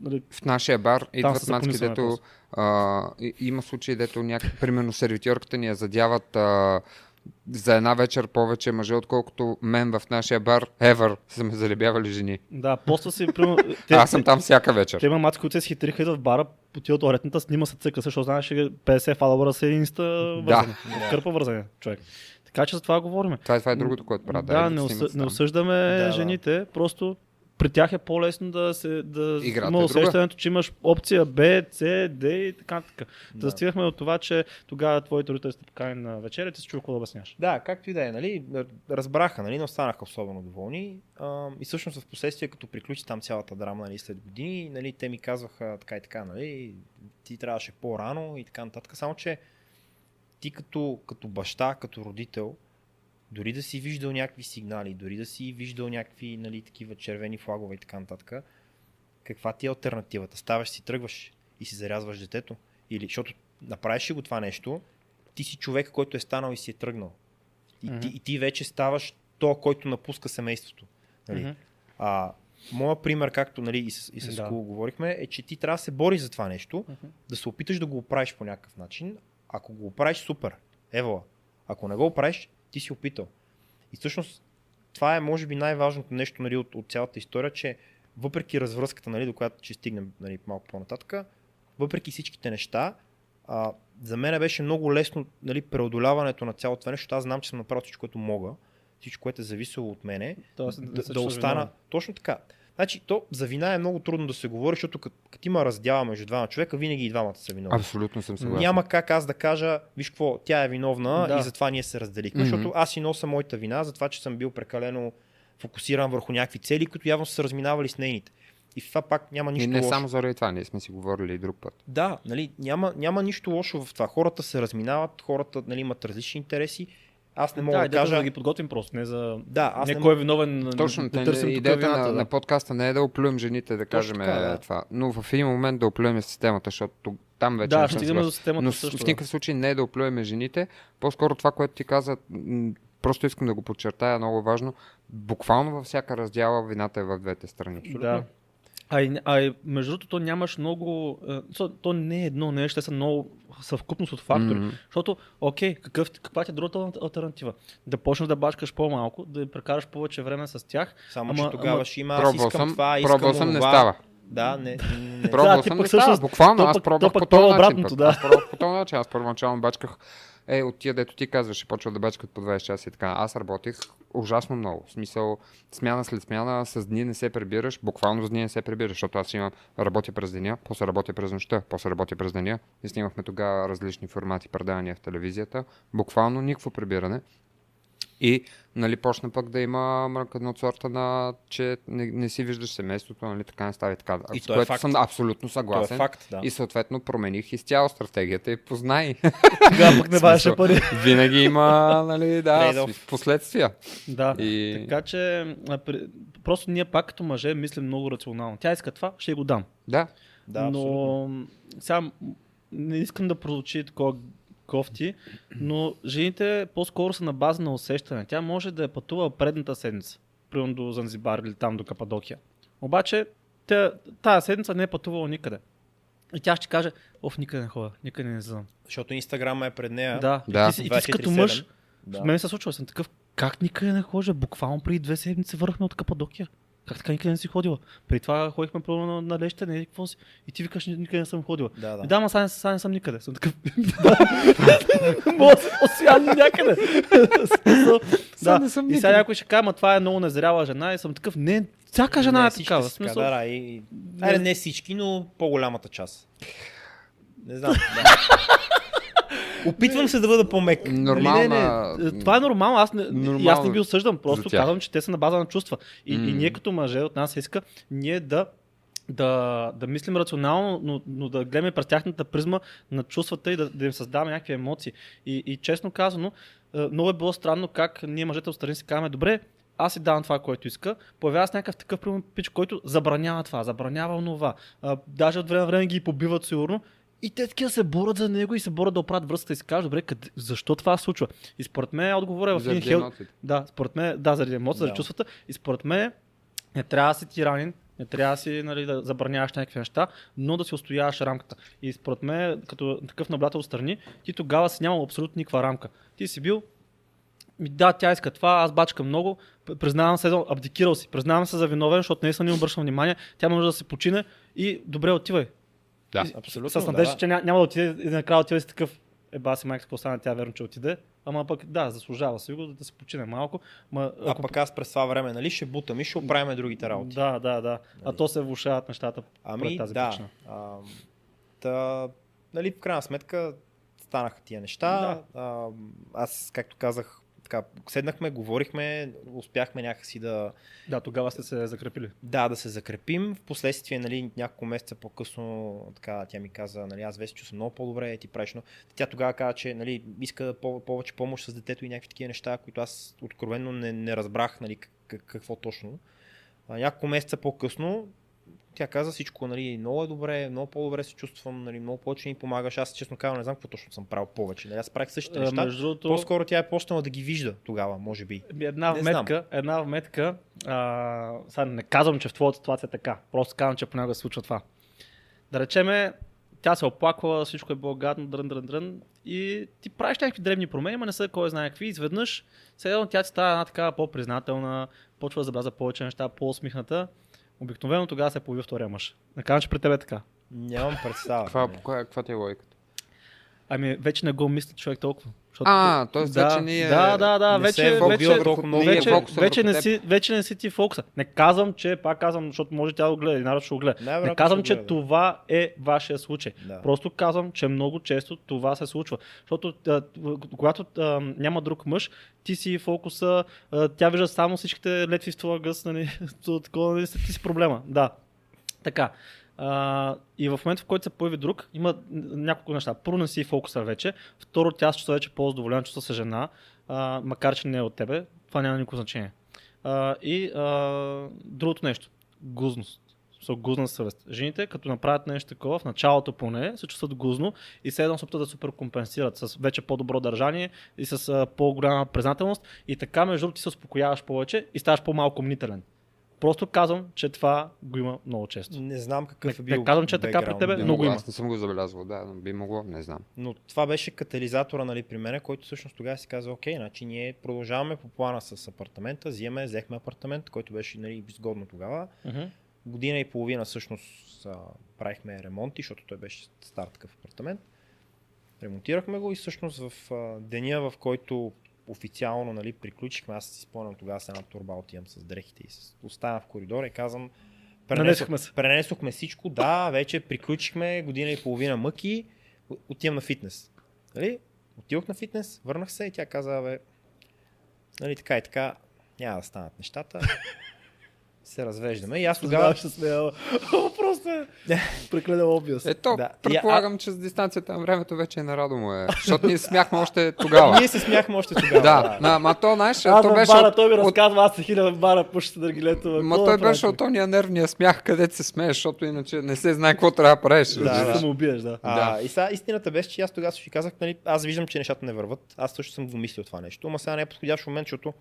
нали, в нашия бар идват мацки, дето а, има случаи, дето някак, примерно сервитьорката ни я задяват а, за една вечер повече мъже, отколкото мен в нашия бар ever са ме залюбявали жени. да, поста си, примерно, те, Аз съм там всяка вечер. Те има маци, които се схитриха в бара, отиват оретната, снима се цъка, защото знаеш, че 50 фаловера са инста вързани. Да. Кърпа вързани, човек. Така че за това говорим. Това, е- това е другото, което правят. Да, айде не, да осъ... не осъждаме да. жените, просто при тях е по-лесно да се да Играта има е усещането, че имаш опция B, C, D и така така. Да. Да. стигнахме от това, че тогава твоите родители сте покани на вечеря и ти се чува какво да обясняваш. Да, както и да е, нали, разбраха, нали, не останаха особено доволни. А, и всъщност в последствие, като приключи там цялата драма, нали, след години, нали, те ми казваха така и така, нали, ти трябваше по-рано и така нататък. Само, че ти като, като баща, като родител, дори да си виждал някакви сигнали, дори да си виждал някакви нали, такива червени флагове и така нататък, каква ти е альтернативата? Ставаш си, тръгваш и си зарязваш детето. Или, защото направиш ли го това нещо, ти си човек, който е станал и си е тръгнал. И, Мгм. ти, и ти вече ставаш то, който напуска семейството. Нали? Мгм. А, моя пример, както нали, и с, и с Да. да. говорихме, е, че ти трябва да се бориш за това нещо, Мгм. да се опиташ да го оправиш по някакъв начин. Ако го оправиш, супер. Евала. Ако не го оправиш, ти си опитал. И всъщност това е, може би, най-важното нещо нали, от, от цялата история, че въпреки развръзката, нали, до която ще стигнем нали, малко по-нататък, въпреки всичките неща, а, за мен беше много лесно нали, преодоляването на цялото това нещо, аз знам, че съм направил всичко, което мога, всичко, което е зависело от мене, Тоест, да, да чувстваш остана. виновен. Точно така. Значи, то за вина е много трудно да се говори, защото като, като има раздяла между двама човека, винаги и двамата са виновни. Абсолютно съм съгласен. Няма как аз да кажа, виж какво, тя е виновна Да. и затова ние се разделихме, Мгм. защото аз си нося моята вина за това, че съм бил прекалено фокусиран върху някакви цели, които явно са се разминавали с нейните. И в това пак няма И нищо не лошо. само заради това, ние сме си говорили и друг път. Да, нали, няма, няма нищо лошо в това. Хората се разминават, хората нали, имат различни интереси. Аз не мога Да, да, идеята кажа... е да ги подготвим просто, не за... Да, аз не не кой е виновен, Точно, не, не търсим тук идеята вината. на, да. на подкаста не е да оплюем жените, да кажем така, да. това, но в един момент да оплюем системата, защото тук- там вече Да, не ще стигаме до системата Но също. в, никакъв случай не е да оплюеме жените, по-скоро това, което ти каза, просто искам да го подчертая, много важно, буквално във всяка раздяла вината е в двете страни. Да. А, и, а и, между другото, то нямаш много. а, То, то не е едно нещо, те са много съвкупност от фактори. Мгм. Защото, окей, какъв, каква ти е другата ал- альтернатива? Да почнеш да бачкаш по-малко, да прекараш повече време с тях. Само, Ама- че тогава ама- ще има, аз Пробвал искам съм, това, искам пробвал съм, не става. Да, не, не, Пробвал ти съм, не става. Буквално, аз пробвах по то е този начин. да. Аз пробвах по този начин. Аз първоначално бачках е, от тия, дето ти казваш, почва да бачкат по 20 часа и така. Аз работих ужасно много. В смисъл, смяна след смяна, с дни не се прибираш, буквално с дни не се прибираш, защото аз имам, работя през деня, после работя през нощта, после работя през деня и снимахме тогава различни формати предавания в телевизията. Буквално никакво прибиране. И нали, почна пък да има мръкадна от сорта на, че не, не си виждаш семейството, нали, така не става и така. И с е което факт. съм абсолютно е съгласен. факт, да. И съответно промених изцяло стратегията и познай. Тогава пък не вадеше пари. Винаги има нали, да, последствия. Да. И... Така че, просто ние пак като мъже мислим много рационално. Тя иска това, ще го дам. Да. Да, абсолютно. но сега не искам да прозвучи такова кофти, но жените по-скоро са на база на усещане. Тя може да е пътувала предната седмица, примерно до Занзибар или там до Кападокия. Обаче тя, тази седмица не е пътувала никъде. И тя ще каже, оф, никъде не ходя, никъде не знам. Защото Инстаграма е пред нея. Да, Да. И ти, и ти си като мъж, Да. в мен се случва, съм такъв, как никъде не ходя? Буквално преди две седмици върнахме от Кападокия. Как така никъде не си ходила? При това ходихме първо на, на лещене, и какво си? И ти викаш, «Ни- никъде не съм ходила. Да, Да, да. да ама сега, сега не съм никъде. Съм такъв. Мога освям някъде. Да. не съм И сега някой ще каже, това е много незряла жена. И съм такъв, не, всяка жена не, е такава. Смисъл, да, да, и... Айде, не всички, но по-голямата част. Не знам. Да. Опитвам се да бъда по-мек. Нормална... Не, не, това е нормално, аз не, и аз не Нормално ги осъждам, просто казвам, че те са на база на чувства. И, М. и ние като мъже от нас иска ние да, да, да мислим рационално, но, но да гледаме през тяхната призма на чувствата и да, да им създаваме някакви емоции. И, и честно казано, е, много е било странно как ние мъжете отстрани си казваме, добре, аз си давам това, което иска. Появява се някакъв такъв пич, който забранява това, забранява онова. А, даже от време на време ги побиват сигурно. И те такива се борят за него и се борят да оправят връзката и си кажат, добре, къде, защо това се случва? И според мен отговорът е в един Заради хел... Да, според мен, да, заради заради Да. чувствата. И според мен не трябва да си тиранин, не трябва да си нали, да забраняваш някакви неща, но да си устояваш рамката. И според мен, като такъв наблюдател страни, ти тогава си нямал абсолютно никаква рамка. Ти си бил да, тя иска това, аз бачкам много, признавам се, абдикирал си, признавам се за виновен, защото не обръщам внимание, тя може да се почине и добре отивай. Да. И- Абсолютно, С надежда, да. че ня, няма да отиде и накрая отива и си такъв, е баси майка, какво стана, тя верно, че отиде. Ама пък да, заслужава си го да, да се почине малко. Ма, А ако- пък аз през това време, нали, ще бутам и ще оправим другите работи. Да, да, да. А то се влушават нещата Ами тази да. причина. А, та, нали, в крайна сметка станаха тия неща. А, аз, както казах, така, седнахме, говорихме, успяхме някакси да, Да, тогава сте се закрепили. да, да се закрепим. Впоследствие, нали, няколко месеца по-късно, така, тя ми каза, нали, аз вече чувствам много по-добре, ти правиш, но тя тогава каза, че нали, иска по- повече помощ с детето и някакви такива неща, които аз откровенно не, не разбрах нали, как, какво точно. А, няколко месеца по-късно тя каза всичко, нали, много е добре, много по-добре се чувствам, нали, много повече ми помагаш. Аз честно казвам, не знам какво точно съм правил повече. Нали, аз правих същите А, неща. между другото, По-скоро тя е почнала да ги вижда тогава, може би. Ами Една Не вметка, една вметка, а, сега не казвам, че в твоята ситуация е така, просто казвам, че понякога се случва това. Да речеме, тя се оплаква, всичко е било гадно, дрън, дрън, дрън, и ти правиш някакви древни промени, но не са кой знае какви, изведнъж сега тя ти става една така по-признателна, почва да забеляза повече неща, по-усмихната. Обикновено тогава се появи втория мъж. Не казвам, че при тебе е така. Нямам представа. Каква, Не. каква, каква ти е логиката? Ами вече не го мисли човек толкова. Защото, А, т.е. да, вече ние- Да, да, да, не вече, е вече, вече, вече, върху не си, вече не си ти фокуса. Не казвам, че, пак казвам, защото може тя да го гледа и народ ще го гледа. Най-вероятно Не казвам, че гледа. това е вашия случай. Да. Просто казвам, че много често това се случва. Защото а, когато а, няма друг мъж, ти си фокуса, а, тя вижда само всичките летви в твоя гъс, нали, такова, нали, ти си проблема. Да. Така. И в момента, в който се появи друг, има няколко неща. Първо не си фокуса вече, второ тя се чувства вече по-задоволена, чувства се жена, а, макар че не е от тебе. Това няма никакво значение. А, и а, другото нещо. Гузност. Са гузна съвест. Жените, като направят нещо такова, в началото поне, се чувстват гузно и се едно се опитват да супер компенсират с вече по-добро държание и с а, по-голяма признателност. И така, между другото, ти се успокояваш повече и ставаш по-малко мнителен. Просто казвам, че това го има много често. Не знам какъв Не- е бил. не казвам, че е така при тебе, много могло, има. Аз не съм го забелязал, да, но би могло, не знам. Но това беше катализатора нали, при мен, който всъщност тогава си каза, окей, значи ние продължаваме по плана с апартамента, взимаме, взехме апартамент, който беше нали, изгодно тогава. Мгм. Година и половина всъщност а, правихме ремонти, защото той беше стар такъв апартамент. Ремонтирахме го и всъщност в а, деня, в който официално нали, приключихме, аз си спомням тогава с една турба отивам с дрехите и с, оставям в коридора и казвам Нанесохме се. пренесохме всичко, да, вече приключихме година и половина мъки, отивам на фитнес. Нали? Отидох на фитнес, върнах се и тя каза, бе, нали така и така, няма да станат нещата. се развеждаме. И аз тогава... Ще смея. Просто е прекалено obvious. Ето, Да. да. Предполагам, че с дистанцията на времето вече е нарадо му е. Защото ние се смяхме още тогава. Ние се смяхме още тогава. да, ма, ма то, знаеш, Аз то беше бара, от, той ми разказва, аз се хиля в бара, пушите дъргилето. ма той да беше от тония нервния смях, където се смееш, защото иначе не се знае какво трябва да правиш. Да, Да, да. да. убиеш, да. А, и сега истината беше, че аз тогава си казах, нали, аз виждам, че нещата не върват. Аз също съм го мислил това нещо. Ама сега не е подходящ момент, защото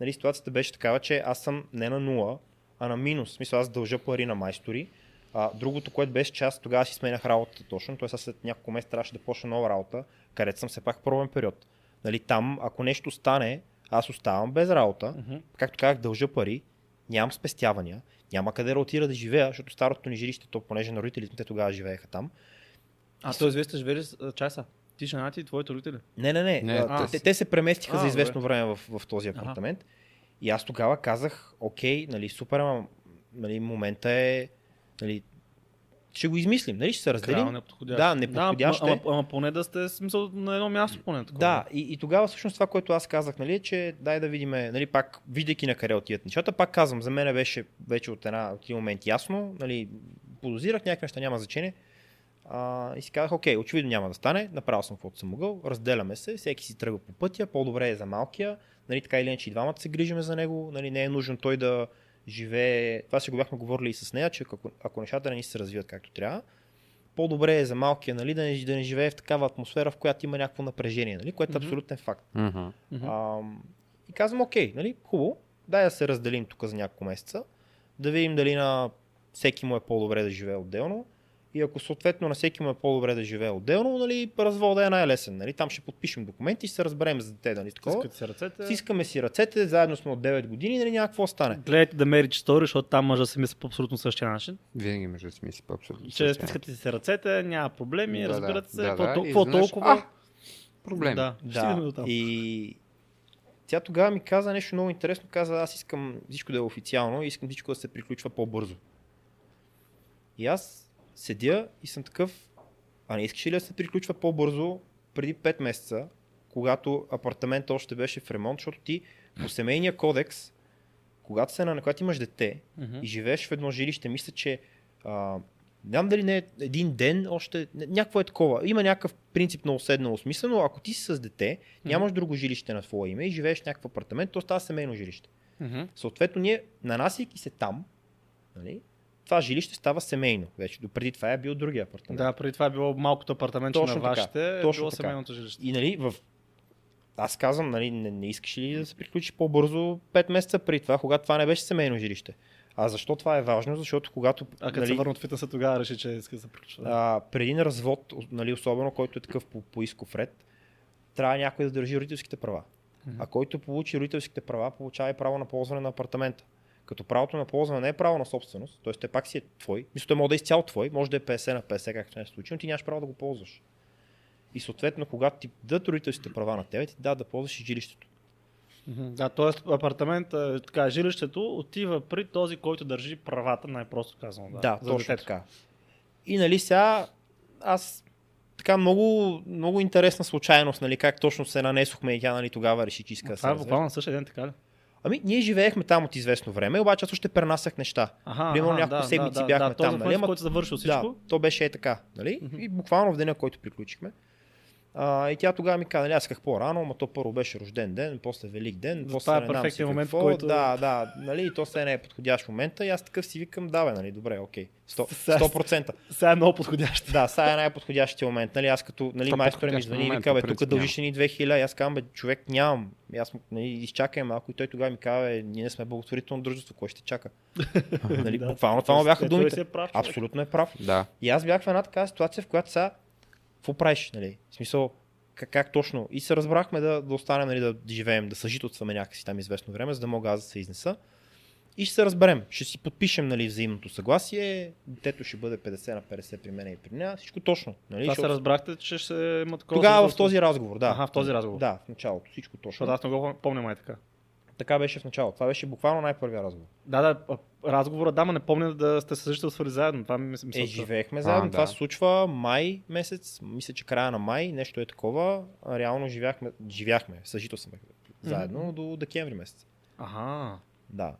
нали, ситуацията беше такава, че аз съм не на нула, а на минус. В смисъл, аз дължа пари на майстори. А, другото, което беше, че аз тогава си сменях работата точно. Тоест, след няколко месеца трябваше да почна нова работа, където съм все пак пробен период. Нали, там, ако нещо стане, аз оставам без работа. Мгм. Както казах, дължа пари, нямам спестявания, няма къде да отида да живея, защото старото ни жилище, то понеже на родителите те тогава живееха там. А той вие сте живели часа. Ти, жена ти и твоите родители. Не, не, не. Не, а, те, те се преместиха а, за известно време в, в този апартамент. И аз тогава казах, окей, нали, супер, ама нали, момента е, нали, ще го измислим, нали, ще се разделим. Крайно неподходящ. Да, неподходящ ама, е. ама, ама, поне да сте смисъл на едно място поне. Такова. Да, и, и тогава всъщност това, което аз казах, нали, е, че дай да видим, нали, пак, виждайки на къде отиват нещата, пак казвам, за мен беше вече от, една, от един момент ясно, нали, подозирах някакви неща, няма значение. А, и си казах, окей, очевидно няма да стане, направил съм каквото съм могъл, разделяме се, всеки си тръгва по пътя, по-добре е за малкия, нали, така или иначе и двамата се грижиме за него, нали, не е нужно той да живее, това си го бяхме говорили и с нея, че ако, ако нещата не ни се развиват както трябва, по-добре е за малкия, нали, да не, да не живее в такава атмосфера, в която има някакво напрежение, нали, което е абсолютен факт. Мгм. А, и казвам, окей, нали, хубаво, дай да се разделим тук за няколко месеца, да видим дали на всеки му е по-добре да живее отделно. И ако съответно на всеки му е по-добре да живее отделно, нали, развода е най-лесен. Нали? Там ще подпишем документи и ще се разберем за те. Нали, такова. Си ръцете. Стискаме си ръцете, заедно сме от 9 години, нали, няма какво стане. Гледайте да мерите стори, защото там мъжа се мисли по абсолютно същия начин. Винаги между смисли по абсолютно. Че същия стискате си ръцете, няма проблеми, Да, разбирате се. да, какво да, толкова? а, Проблеми. Да, Да. И тя тогава ми каза нещо много интересно. Каза, аз искам всичко да е официално и искам всичко да се приключва по-бързо. И аз седя и съм такъв, а не искаш ли да се приключва по-бързо преди 5 месеца, когато апартаментът още беше в ремонт, защото ти по семейния кодекс, когато, се, на- когато имаш дете Мгм. и живееш в едно жилище, мисля, че а, не знам дали не е един ден, още ня- някакво е такова. Има някакъв принцип на уседнало смисъл, но ако ти си с дете, нямаш друго жилище на твое име и живееш в някакъв апартамент, то става семейно жилище. Мгм. Съответно, ние, нанасяйки се там, нали, това жилище става семейно. Вече допреди това е бил другия апартамент. Да, преди това е било малкото апартаментче на Точно така, вашите, е точно било така. семейното жилище. И нали, в... аз казвам, нали, не, не искаш ли да се приключи по-бързо 5 месеца преди това, когато това не беше семейно жилище. А защо това е важно? Защото когато А като нали, се върна от фитнеса, тогава реши, че иска да се приключва. а, преди на развод, нали, особено който е такъв по, по исков ред, трябва някой да държи родителските права. Мгм. А който получи родителските права, получава и право на ползване на апартамента. Като правото на ползване не е право на собственост, т.е. те пак си е твой. Мисля, той може да е изцяло твой, може да е 50 на 50, както не е случай, но ти нямаш право да го ползваш. И съответно, когато ти дадат родителските права на тебе, ти дадат да ползваш и жилището. Да, т.е. апартамент, така, жилището отива при този, който държи правата, най-просто казано. Да, Да, точно детето. така. И нали сега аз така много, много интересна случайност, нали, как точно се нанесохме и тя нали, тогава реши, че иска да се Това е буквално същия ден, така ли? Ами, ние живеехме там от известно време, обаче аз още пренасях неща. Аха, Примерно аха, няколко да, седмици да, бяхме да, там, този нали, който завършил всичко. Да, то беше е така, нали? Мгм. И буквално в деня, който приключихме. А, и тя тогава ми каза, нали, аз исках по-рано, но то първо беше рожден ден, после велик ден, За после това е не перфектният момент, какво. който- Да, да, нали, и то сега не е подходящ момента и аз такъв си викам, да бе, нали, добре, окей, 100%. Сега- 100%. Сега е много подходящо. Да, сега е най-подходящия момент. Нали, аз като нали, То майстора ми подходящ звъни и вика, бе, тук дължиш ни 2000, аз казвам, бе, човек нямам. Аз нали, изчакай малко и той тогава ми казва, бе, ние сме благотворително дружество, кой ще чака? нали, буквално това му бяха Е, думите. е. Абсолютно е прав. Да. И аз бях в една такава ситуация, в която сега, какво правиш, нали? В смисъл, как, как точно? И се разбрахме да, да останем, нали, да живеем, да съжителстваме някакси там известно време, за да мога аз да се изнеса. И ще се разберем. Ще си подпишем нали, взаимното съгласие. Детето ще бъде 50 на 50 при мен и при нея. Всичко точно. Нали? Това се разбрахте, че ще има такова. Тогава в този разговор, да. Аха, в този разговор. Да, в началото. Всичко точно. Защото аз не го помня май така. Така беше в началото. Това беше буквално най-първия разговор. Да, да, разговора, да, ма не помня да сте съжителствали заедно. Това ми мисля. Е, живеехме заедно. А, Това да. се случва май месец. Мисля, че края на май нещо е такова. Реално живяхме, живяхме, съжителстваме заедно до декември месец. Ага. Да.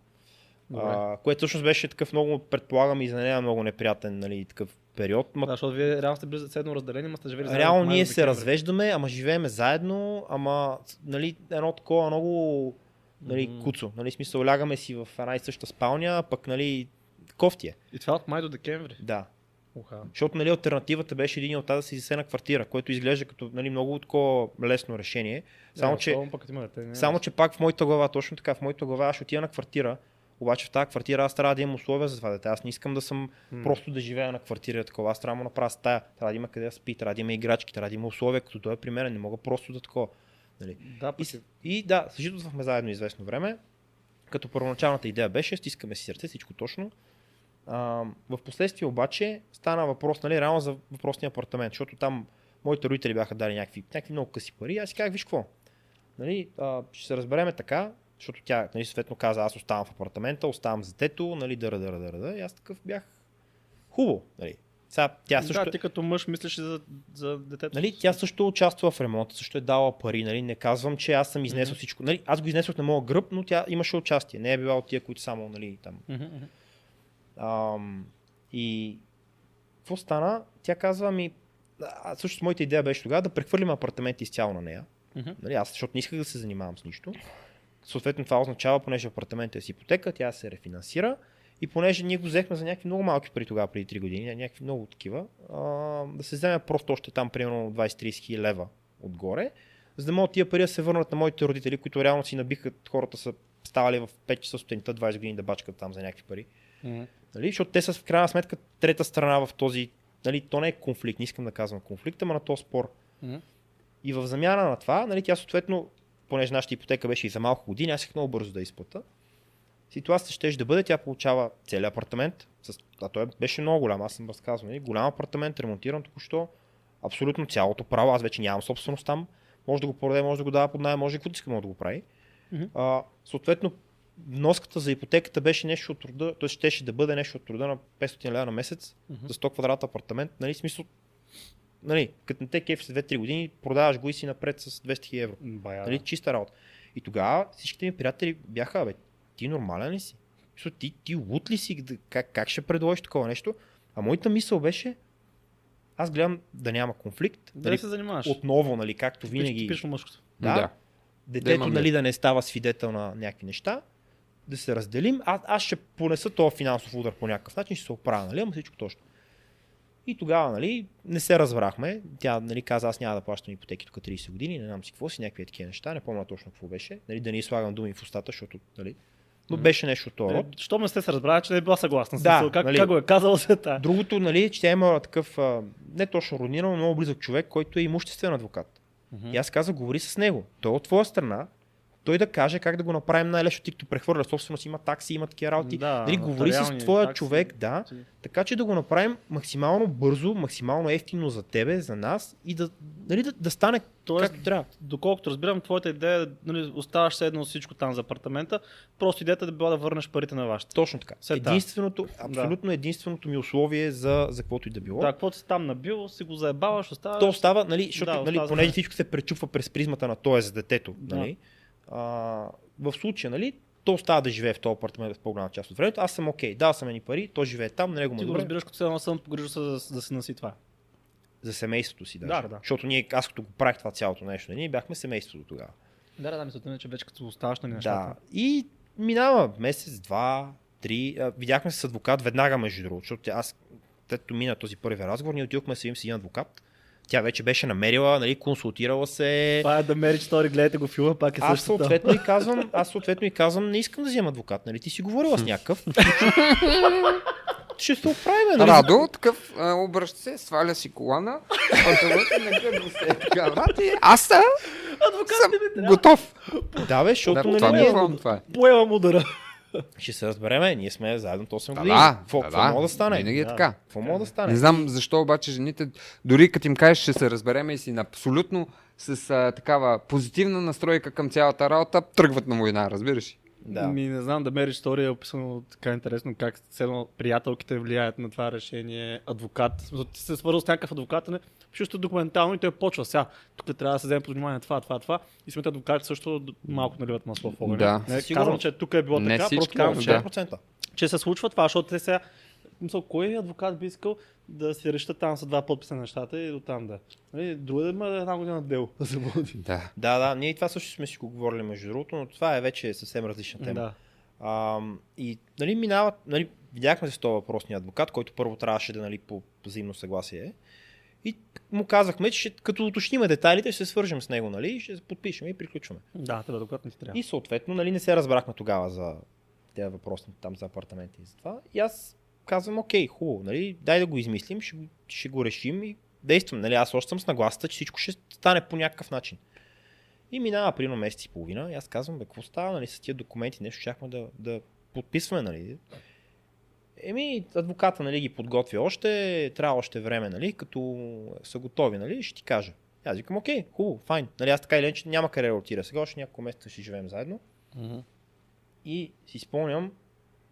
Добре. А, което всъщност беше такъв много, предполагам и за нея много неприятен нали, такъв период. Ма, Да, защото вие реално сте били седно разделени, ма сте живели заедно. реално ние се развеждаме, ама живееме заедно, ама нали, едно такова много нали, Мгм. куцо. Нали, смисъл, лягаме си в една и съща спалня, пък нали, кофти е. И това от май до декември. Да. Уха. Защото нали, альтернативата беше един от тази да си засена квартира, което изглежда като нали, много такова лесно решение. Само, да, че, пък има дете, не само, че пак в моята глава, точно така, в моята глава аз отида на квартира, обаче в тази квартира аз трябва да имам условия за това дете. Аз не искам да съм М. просто да живея на квартира такова. Аз трябва да му направя стая, трябва да има къде да спи, трябва да има играчки, трябва да има условия, като той е при мен. Не мога просто да такова. Нали. Да, И, пък с- и да, съжителствахме заедно известно време, като първоначалната идея беше, стискаме си сърце, всичко точно. А, в последствие обаче стана въпрос, нали, реално за въпросния апартамент, защото там моите родители бяха дали някакви, някакви много къси пари. Аз си казах, виж какво, нали, а, ще се разбереме така, защото тя, нали, съответно каза, аз оставам в апартамента, оставам за детето, нали, дъра, дъра, дъра, дъра. И аз такъв бях хубаво, нали. Сега, тя също, Да, ти като мъж мислиш за, за детето. Нали, тя също участва в ремонта, също е дала пари. Нали, не казвам, че аз съм изнесъл Мгм. всичко. Нали, аз го изнесох на моя гръб, но тя имаше участие. Не е била от тия, които само нали, там. Мгм. Ам, и какво стана? Тя казва ми, а, също моята идея беше тогава да прехвърлим апартамент изцяло на нея. Мгм. Нали, аз, защото не исках да се занимавам с нищо. Съответно това означава, понеже апартаментът е с ипотека, тя се рефинансира. И понеже ние го взехме за някакви много малки пари тогава, преди 3 години, някакви много такива, а, да се вземе просто още там примерно 20-30 хиляди лева отгоре, за да могат тия пари да се върнат на моите родители, които реално си набиха, хората са ставали в 5 часа сутринта 20 години да бачкат там за някакви пари. Мгм. Нали? Защото те са в крайна сметка трета страна в този, нали, то не е конфликт, не искам да казвам конфликт, ама на този спор. Мгм. И в замяна на това, нали, тя съответно, понеже нашата ипотека беше и за малко години, аз исках много бързо да изплата. Ситуацията ще да бъде, тя получава целият апартамент, с, а той беше много голям, аз съм разказвал, нали, голям апартамент, ремонтиран току-що, абсолютно цялото право, аз вече нямам собственост там, може да го продаде, може да го дава под найем, може каквото иска, може да го прави. Мгм. А, съответно, вноската за ипотеката беше нещо от труда, т.е. щеше да бъде нещо от труда на 500 лева на месец Мгм. за 100 квадрата апартамент, нали, смисъл, нали, като не те кеф след 2-3 години, продаваш го и си напред с 200 000 евро. Бая, Нали, чиста работа. И тогава всичките ми приятели бяха, бе, ти нормален ли си? Мисля, ти, ти лут ли си? Да- Как, как ще предложиш такова нещо? А моята мисъл беше, аз гледам да няма конфликт. Да нали, се занимаваш. отново, нали, както винаги. Типично мъжкото. Да, Да. детето имам нали, да не става свидетел на някакви неща, да се разделим. А, аз ще понеса този финансов удар по някакъв начин, ще се оправя, нали, ама всичко точно. И тогава, нали, не се разбрахме. Тя, нали, каза, аз няма да плащам ипотеки тук 30 години, не знам си какво си, някакви такива неща, не помня точно какво беше. Нали, да не слагам думи в устата, защото, нали, но беше нещо род. Е, Щом не сте се разбрали, че не е била съгласна. с Да, смисъл, как, нали. как го е казал света. Другото, нали, че тя има такъв, а, не точно роднина, но много близък човек, който е имуществен адвокат. И аз казах, говори с него. Той е от твоя страна, той да каже как да го направим най-лесно, тъй като прехвърля собственост, има такси, има такива работи. Да, нали, говори с твоя такси. човек, да, така че да го направим максимално бързо, максимално ефтино за тебе, за нас и да, нали, да, да стане Тоест, както трябва. доколкото разбирам, твоята идея е, нали, оставаш седно всичко там за апартамента, просто идеята е да била да върнеш парите на вашите. Точно така. След. Единственото, абсолютно единственото ми условие за, за каквото и да било. Да, каквото си там набил, си го заебаваш, оставаш. То остава, нали, защото, Да, нали, понеже всичко се пречупва през призмата на той за детето, Да. Нали, а, в случая, нали, то остава да живее в този апартамент в по-голяма част от времето. Аз съм окей, дал съм ни пари, той живее там, на него му Ти го добре. разбираш, като цяло съм погрижил се да, да си наси това. За семейството си даже. Да, да, да. Защото ние, аз като го правих това цялото нещо, ние бяхме семейството тогава. Да, да, да, мисълта ми е, че вече като оставаш на Да. нещата. И минава месец, два, три. Видяхме се с адвокат веднага, между другото, защото аз, тето мина този първи разговор, ние отидохме да се видим с един адвокат. Тя вече беше намерила, нали, консултирала се. Това е да Marriage Story, гледайте го филма, пак е Аз съответно и казвам, аз съответно и казвам, не искам да взема адвокат, нали? Ти си говорила с някакъв. Ще се оправим, нали? Радо, такъв, обръща се, сваля си колана, е аз съм, Адвокат съм готов. Да, бе, защото Да, нали, това ми ние е е. Поемам удара. Ще се разбереме, ние сме заедно 8 Да, години. да, Какво да, какво мога да стане? Винаги е Да. така. Какво мога да стане? Не знам защо обаче жените, дори като им кажеш, ще се разбереме и си на абсолютно с а, такава позитивна настройка към цялата работа, тръгват на война, разбираш? Да. Ми не знам, да Marriage Story е описано така интересно как седно приятелките влияят на това решение. Адвокат. Ти се свързал с някакъв адвокат, не? Чисто документално и той почва сега. Тук трябва да се вземе под внимание това, това, това. И самите адвокати също малко наливат масло в огъня. Да. Не, казвам, че тук е било Не така, всички, просто казвам, че, да. 100%. че се случва това, защото те сега Мисъл, кой адвокат би искал да си решат там с два подписа на нещата и до там да. Нали, Друго да има една година дело да се води. Да. Да, да, ние и това също сме си го говорили между другото, но това е вече съвсем различна тема. Да. А, и нали, минават, нали, видяхме се с този въпросния адвокат, който първо трябваше да нали, по взаимно съгласие. И му казахме, че ще, като уточниме детайлите, ще се свържем с него, нали, и ще се подпишем и приключваме. Да, това адвокат не трябва. И съответно, нали, не се разбрахме тогава за тези въпросни там за апартаменти и за това. И аз казвам, окей, хубаво, нали, дай да го измислим, ще, ще го решим и действам. Нали, аз още съм с нагласата, че всичко ще стане по някакъв начин. И минава примерно месец и половина и аз казвам, бе, какво става нали, с тия документи, нещо щяхме да, да подписваме, нали. Еми, адвоката нали, ги подготвя още, трябва още време, нали, като са готови, нали, ще ти кажа. И Аз викам, окей, хубаво, файн. Нали, аз така или иначе няма къде да отида. Сега още няколко месеца ще живеем заедно. Мгм. И си спомням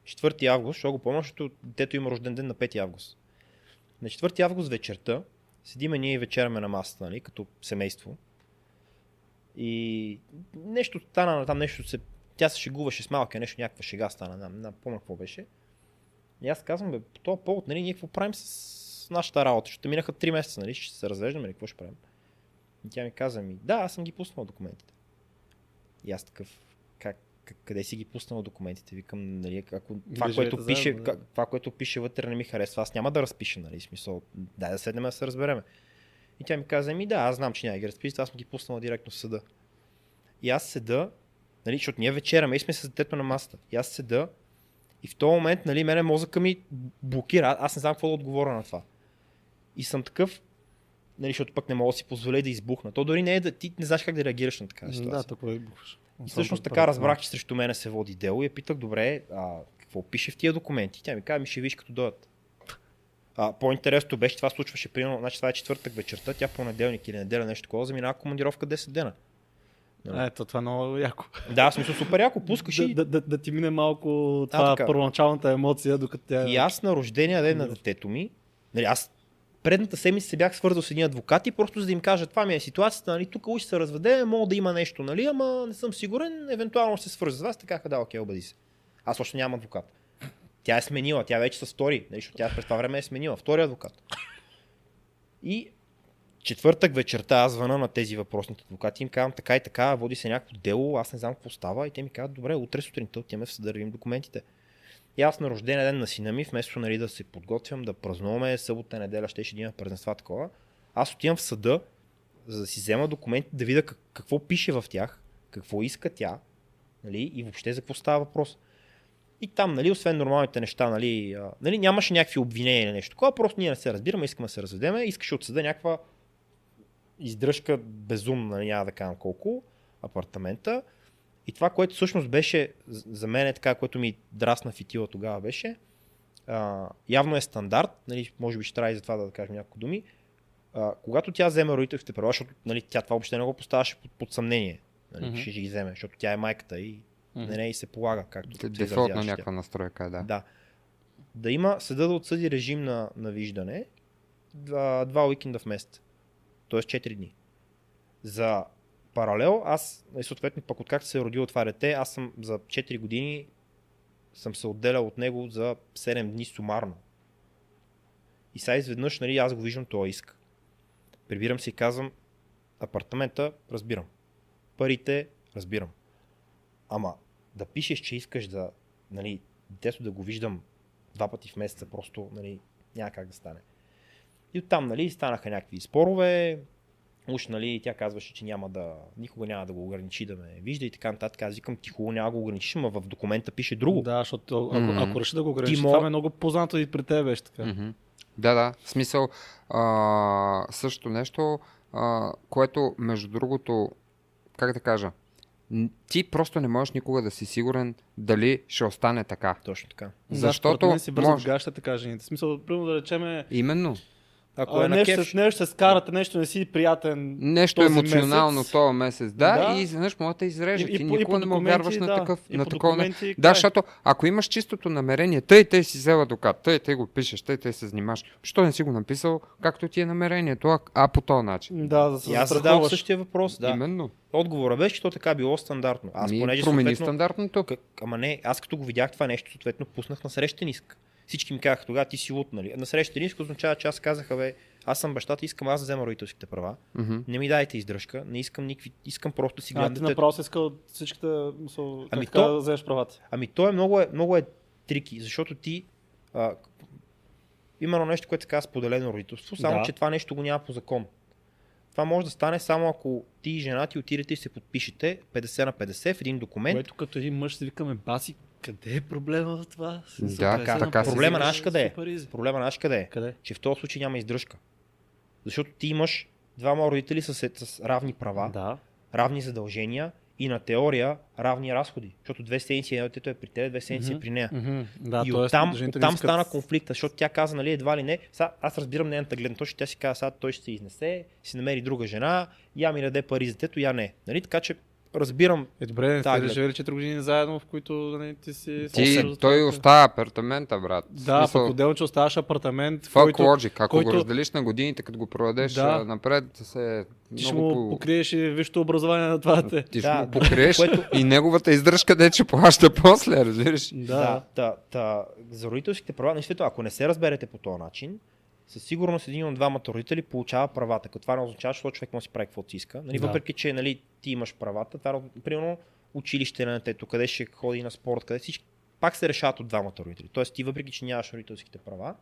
4 август, защото го помня, защото детето има рожден ден на 5 август. На 4 август вечерта седиме ние и вечеряме на масата, нали, като семейство. И нещо стана там, нещо се... Тя се шегуваше с малка, нещо, някаква шега стана, не, не помня какво беше. И аз казвам, бе, по този повод, нали, ние какво правим с нашата работа, защото минаха 3 месеца, нали, ще се развеждаме, или какво ще правим? И тя ми каза ми, да, аз съм ги пуснал документите. И аз такъв, как- къде си ги пуснал документите? Викам, нали, ако това, което пише, да. как- това, което пише вътре не ми харесва, аз няма да разпиша, нали, смисъл, дай да седнем да се разбереме. И тя ми каза, ми да, аз знам, че няма ги разпиша, аз съм ги пуснал директно в съда. И аз седа, нали, защото ние вечеряме и сме с детето на масата. И аз седа и в този момент, нали, мене мозъка ми блокира. Аз не знам какво да отговоря на това. И съм такъв, нали, защото пък не мога да си позволя да избухна. То дори не е да ти не знаеш как да реагираш на такава ситуация. Да, така да избухаш. И всъщност така разбрах, че срещу мене се води дело и я питах, добре, а, какво пише в тия документи? Тя ми каза, ми ще виж като дойдат. А, по-интересното беше, това случваше примерно, значи това е четвъртък вечерта, тя понеделник или неделя нещо такова, заминава командировка 10 дена. Ето, това е много яко. Да, в смисъл супер яко, пускаш Да, и... да, да, да ти мине малко това така. първоначалната емоция, докато тя... И аз на рождения ден на детето ми, нали, аз предната седмица се бях свързал с един адвокат и просто за да им кажа, това ми е ситуацията, нали, тук уж се разведе, мога да има нещо, нали, ама не съм сигурен, евентуално ще се свържа с вас, така да, окей, обади се. Аз още нямам адвокат. Тя е сменила, тя вече с втори, нали, защото тя през това време е сменила, втори адвокат. И четвъртък вечерта аз звъна на тези въпросните адвокати им казвам така и така, води се някакво дело, аз не знам какво става и те ми казват, добре, утре сутринта отиваме в съда документите. И аз на рождения ден на сина ми, вместо нали, да се подготвям, да празнуваме събота, неделя, ще ще има празненства такова, аз отивам в съда, за да си взема документи, да видя как, какво пише в тях, какво иска тя, нали, и въобще за какво става въпрос. И там, нали, освен нормалните неща, нали, нали, нямаше някакви обвинения или нещо такова, просто ние не се разбираме, искаме да се разведеме, искаше от съда някаква издръжка безумна, нали, няма да кажам колко, апартамента. И това, което всъщност беше за мен е така, което ми драсна фитила тогава беше, а, явно е стандарт, нали, може би ще трябва и за това да кажем няколко думи, а, когато тя вземе родителските права, защото нали, тя това въобще не го поставяше под, под съмнение, нали, Мгм. ще ги вземе, защото тя е майката и Мгм. на нея и се полага, както изразяваше тя. някаква настройка, е, да. Да. Да има съда да отсъди режим на, на виждане два, два уикенда в месец. Тоест 4 дни. За паралел, аз, и съответно пък откакто се е родило това дете, аз съм за 4 години съм се отделял от него за 7 дни сумарно. И сега изведнъж, нали, аз го виждам този иск. Прибирам се и казвам, апартамента, разбирам. Парите, разбирам. Ама да пишеш, че искаш да, нали, детето да го виждам два пъти в месеца, просто, нали, няма как да стане. И оттам, нали, станаха някакви спорове, уж, нали, тя казваше, че няма да, никога няма да го ограничи да ме вижда и така нататък. Аз викам, ти хубаво няма да го ограничиш, ама в документа пише друго. Да, защото ако, Мгм. ако реши да го ограничи, мо- това е много познато и при теб беше така. Мгм. Да, да. В смисъл, а, също нещо, а, което, между другото, как да кажа, ти просто не можеш никога да си сигурен дали ще остане така. Точно така. Да, Защото мен си бързо може- гащата, така жените. В смисъл, примерно да речеме, Именно. Ако а, е нещо, кеф, нещо ще скарате, нещо не си приятен. Нещо този емоционално месец. този месец, да, Да. и изведнъж могат да изрежат. И- никога не му вярваш на такъв, и на такова. Да, край. защото ако имаш чистото намерение, тъй, тъй си взела докат, тъй, тъй го пишеш, тъй, тъй се занимаш. Що не си го написал, както ти е намерението, а, а по този начин. Да, да се и аз задавам същия въпрос. Да. Именно. Отговора беше, че то така било стандартно. Аз Ми, понеже промени стандартното. Ама не, аз като го видях това нещо, съответно пуснах на срещен иск. Всички ми казаха, тогава ти си лут, нали? На срещен иск означава, че аз казаха, бе, аз съм бащата, искам аз да взема родителските права. Мгм. Не ми дайте издръжка, не искам никакви, искам просто си А, гледам ти детето. направо си искал всичките, мисъл, Ами то- да вземеш правата. Ами то е много, е много е трики, защото ти а, има едно нещо, което се казва споделено родителство, само Да. че това нещо го няма по закон. Това може да стане само ако ти и жена ти отидете и се подпишете 50 на 50 в един документ. Което като един мъж си викаме, баси, къде е проблема в това? Смисъл, Да, така се Проблема наш къде е? Проблема наш къде е? Къде? Че в този случай няма издръжка. Защото ти имаш двама родители с, с равни права, Да. равни задължения и на теория равни разходи. Защото две седмици едно детето е при теб, две седмици е Мгм. при нея. Мгм. Да, и оттам, не оттам искат- стана конфликта, защото тя каза, нали, едва ли не. Са, аз разбирам нейната гледна точка, тя си каза, сега той ще се изнесе, си намери друга жена, я ми даде пари за детето, я не. Нали? Така че разбирам. Е, добре, не Да, сте живели 4 години заедно, в които нали, ти си... Ти, собствен- той оставя апартамента, брат. Да, пък отделно, че оставаш апартамент, в Fuck който logic. Ако който- го разделиш на годините, като го проведеш Да. напред, се ти ще му по... покриеш и висшето образование на това дете. Ти ще Да, му покриеш което- и неговата издръжка, де че плаща после, разбираш? Да, да, да, за родителските права, наистина, ако не се разберете по този начин, със сигурност един от двамата родители получава правата. Като това не означава, че този човек може да си прави каквото си иска. Нали, Да. Въпреки, че нали, ти имаш правата, това, примерно, училище на детето, къде ще ходи на спорт, къде всички, пак се решават от двамата родители. Тоест ти, въпреки, че нямаш родителските права,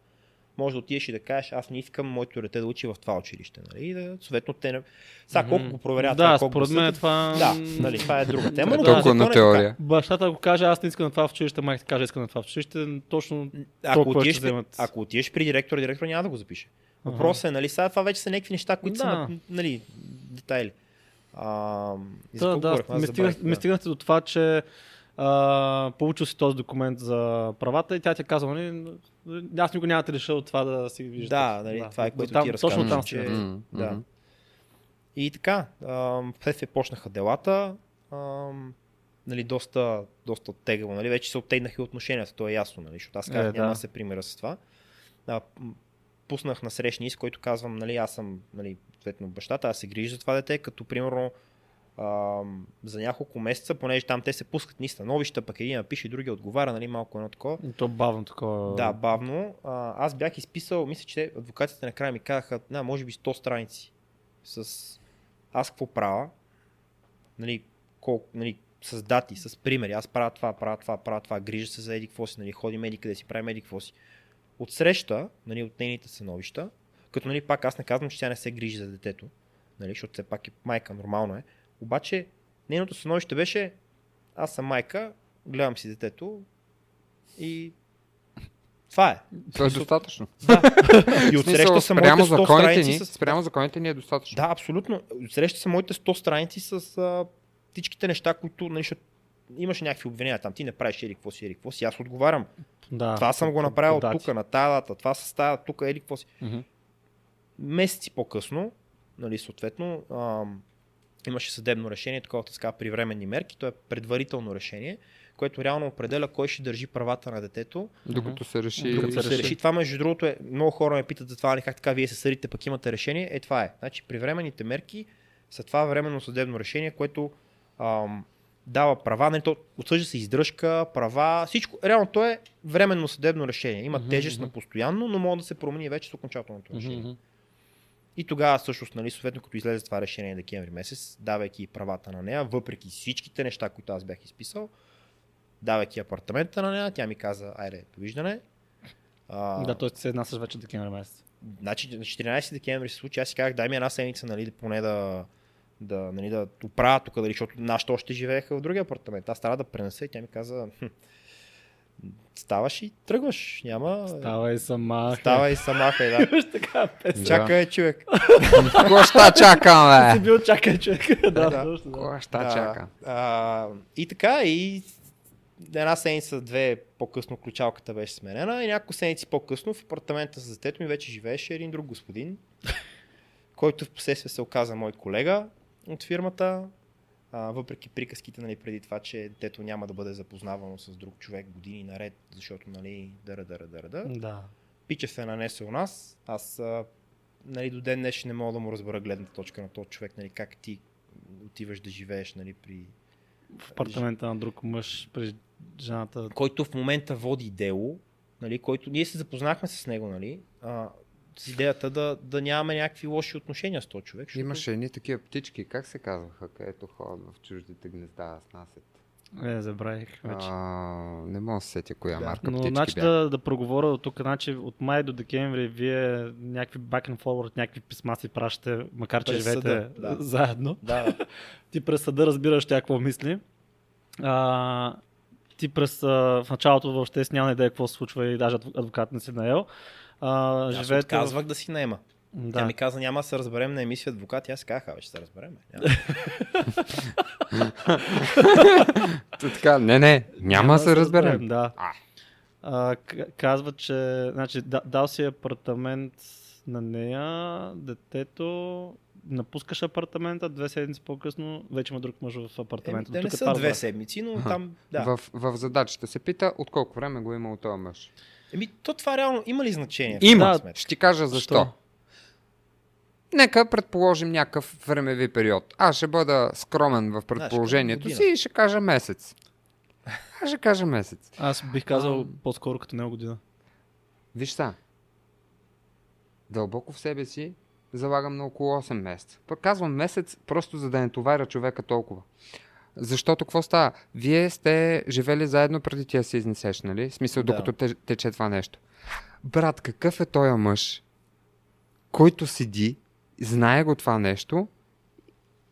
може да отидеш и да кажеш, аз не искам моето дете да учи в това училище. Нали? И да, съответно, те не... Сега, колко го проверяват, Да, това, колко според мен това... Да, нали, това е друга тема. Но Да. Толкова на е така. теория. Бащата го каже, аз не искам на това в училище, майка каже, искам на това в училище, точно Ако отидеш, ще при, вземат. ако отидеш при директора, директор няма да го запише. Въпросът е, нали, сега това вече са някакви неща, които са Да. на, нали, детайли. А, Да, да, ме, стигнахте до това, че а, получил си този документ за правата и тя ти казва, нали, аз никога няма да реша от това да си виждаш. Да, нали, това е което там, ти Точно разказваш, там че-. М, да. И така, вследствие почнаха делата. Ам, нали, доста, доста оттегаво. Нали, вече се оттегнаха и отношенията, то е ясно, нали, защото аз казах, Е, да. няма да се примера с това. А, пуснах на срещни, с който казвам, нали, аз съм нали, съответно бащата, аз се грижа за това дете, като примерно за няколко месеца, понеже там те се пускат ни становища, пък един напише, другия отговаря, нали, малко едно такова. И То бавно такова. Да, бавно. А, аз бях изписал, мисля, че адвокатите накрая ми казаха, на, може би 100 страници с аз какво правя, нали, колко, нали, с дати, с примери, аз правя това, правя това, правя това, грижа се за еди какво си, нали, ходим еди къде си, правим еди какво си. От среща, нали, от нейните становища, като нали, пак аз не казвам, че тя не се грижи за детето, нали, защото все пак е майка, нормално е, обаче нейното становище беше, аз съм майка, гледам си детето и това е. Това е достатъчно. И В отсреща са моите спрямо 100 законите страници ни, с... спрямо законите ни е достатъчно. Да, абсолютно. Отсреща са моите 100 страници с а, всичките неща, които нали, защото имаше някакви обвинения там. Ти не правиш еди какво си, еди какво си. Аз отговарям. да. това съм го направил дати. тук, на тази дата. Това се става тук, еди какво си. Месеци по-късно, нали, съответно, ам, имаше съдебно решение, такова така при временни мерки. То е предварително решение, което реално определя кой ще държи правата на детето Докато се реши... Докато се реши. реши. Това, между другото, е, много хора ме питат за това, нали, как така вие се съдите, пък имате решение. Е, това е. Значи, при временните мерки са това временно съдебно решение, което ам, дава права, нали, то отсъжда се издръжка, права, всичко. Реално то е временно съдебно решение. Има тежест на постоянно, но може да се промени вече с окончателното решение. И тогава всъщност, нали, съответно, като излезе това решение декември месец, давайки правата на нея, въпреки всичките неща, които аз бях изписал, давайки апартамента на нея, тя ми каза, айде, довиждане. А, Да, т.е. се еднасяш вече декември месец. Значи на 14 декември се случи, аз си казах, дай ми една седмица, нали, поне да, да, нали, да оправя тук, дали, защото нашите още живееха в другия апартамент. Аз трябва да пренеса и тя ми каза, «Хм, ставаш и тръгваш, няма... Става и сама. Става и сама, хай, да. Така песен. Чакай, човек. Какво ще чакам, Си бе? бил чакай човек. да, Да. ще чакам? А, и така, и една седмица, две по-късно ключалката беше сменена и няколко седмици по-късно в апартамента с детето ми вече живееше един друг господин, който в последствие се оказа мой колега от фирмата. А, въпреки приказките нали, преди това, че детето няма да бъде запознавано с друг човек години наред, защото нали, дъра, дъра, дъра, дъра. Да. Пича се нанесе у нас. Аз а, нали, до ден днешен не мога да му разбера гледната точка на този човек, нали, как ти отиваш да живееш нали, при В апартамента на друг мъж при жената. който в момента води дело, нали, който ние се запознахме с него, нали, а, с идеята да, да нямаме някакви лоши отношения с този човек. защото- Имаше едни такива птички, как се казваха, където ходят в чуждите гнезда, да снасят. Е, забравих вече. А, не мога да се сетя коя Да. марка Но птички значи бяха. да, да проговоря от тук, значи от май до декември вие някакви back and forward, някакви писма си пращате, макар че През живеете съда, да. заедно. Да. Ти през съда разбираш тя какво мисли. А, ти през, а, в началото въобще си няма идея какво се случва и даже адв- адвокат не си наел. А, Аз живеете отказвах да си наема. Да. Тя ми каза, няма да се разберем на емисия адвокат. И Аз казах, «А, ще се разберем. така, не, не, няма да се разберем. Да. А. А, к- казва, че значи, да, дал си апартамент на нея, детето, напускаш апартамента, две седмици по-късно вече има друг мъж в апартамента. Еми, да не са две седмици, но там, да. В, в задачата се пита от колко време го е имал този мъж. Еми, то това реално има ли значение? Има, Да, ще ти кажа защо. Що? Нека предположим някакъв времеви период. Аз ще бъда скромен в предположението година. си и ще кажа месец. Аз ще кажа месец. Аз бих казал Ам. по-скоро като него година. Виж са. Дълбоко в себе си залагам на около 8 месеца. Пък казвам месец, просто за да не товаря човека толкова. Защото какво става? Вие сте живели заедно преди ти да се изнесеш, нали? В смисъл, Да. докато те, тече това нещо. Брат, какъв е този мъж, който седи, знае го това нещо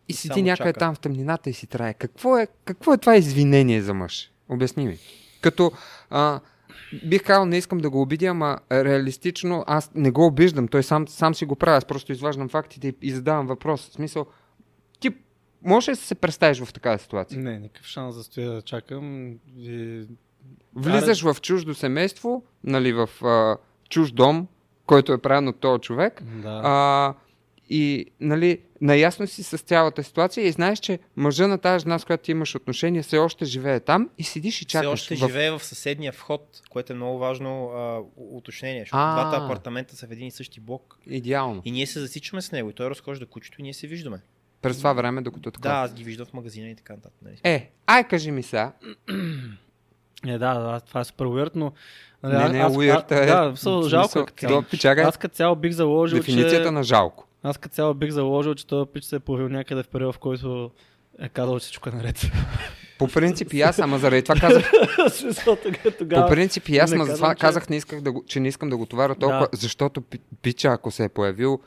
и седи само някъде чака. там в тъмнината и си трае. Какво е, какво е това извинение за мъж? Обясни ми. Като а, бих казал, не искам да го обидя, ама реалистично аз не го обиждам. Той сам, сам си го прави. Аз просто изваждам фактите и, и задавам въпрос. В смисъл, ли да се представиш в такава ситуация? Не, никакъв шанс да стоя да чакам. И... Влизаш в чуждо семейство, нали, в а, чуж дом, който е правен от този човек. Да. А, и, нали, наясно си с цялата ситуация и знаеш, че мъжа на тази жена, с която ти имаш отношение, все още живее там и седиш и Все чакаш. още в... живее в съседния вход, което е много важно а, уточнение, защото А. двата апартамента са в един и същи блок. Идеално. И ние се засичаме с него и той разхожда кучето и ние се виждаме. През това време, докато така. Да, аз ги виждам в магазина и така нататък. Нали? Е, ай кажи ми сега, Е, да, да, това е супер уирд, но... нали, Не, аз- не е аз- а- е- Да, са, жалко е цяло. чакай. Аз като цяло бих заложил, дефиницията че... на жалко. Аз като цяло бих заложил, че този пич се е появил някъде в период, в който е казал, че всичко е наред. По принцип и аз, ама заради това казах, по принцип и аз, ама затова че- казах, не исках да го, че не искам да го товаря толкова, Да. защото пи- пича, ако се е появил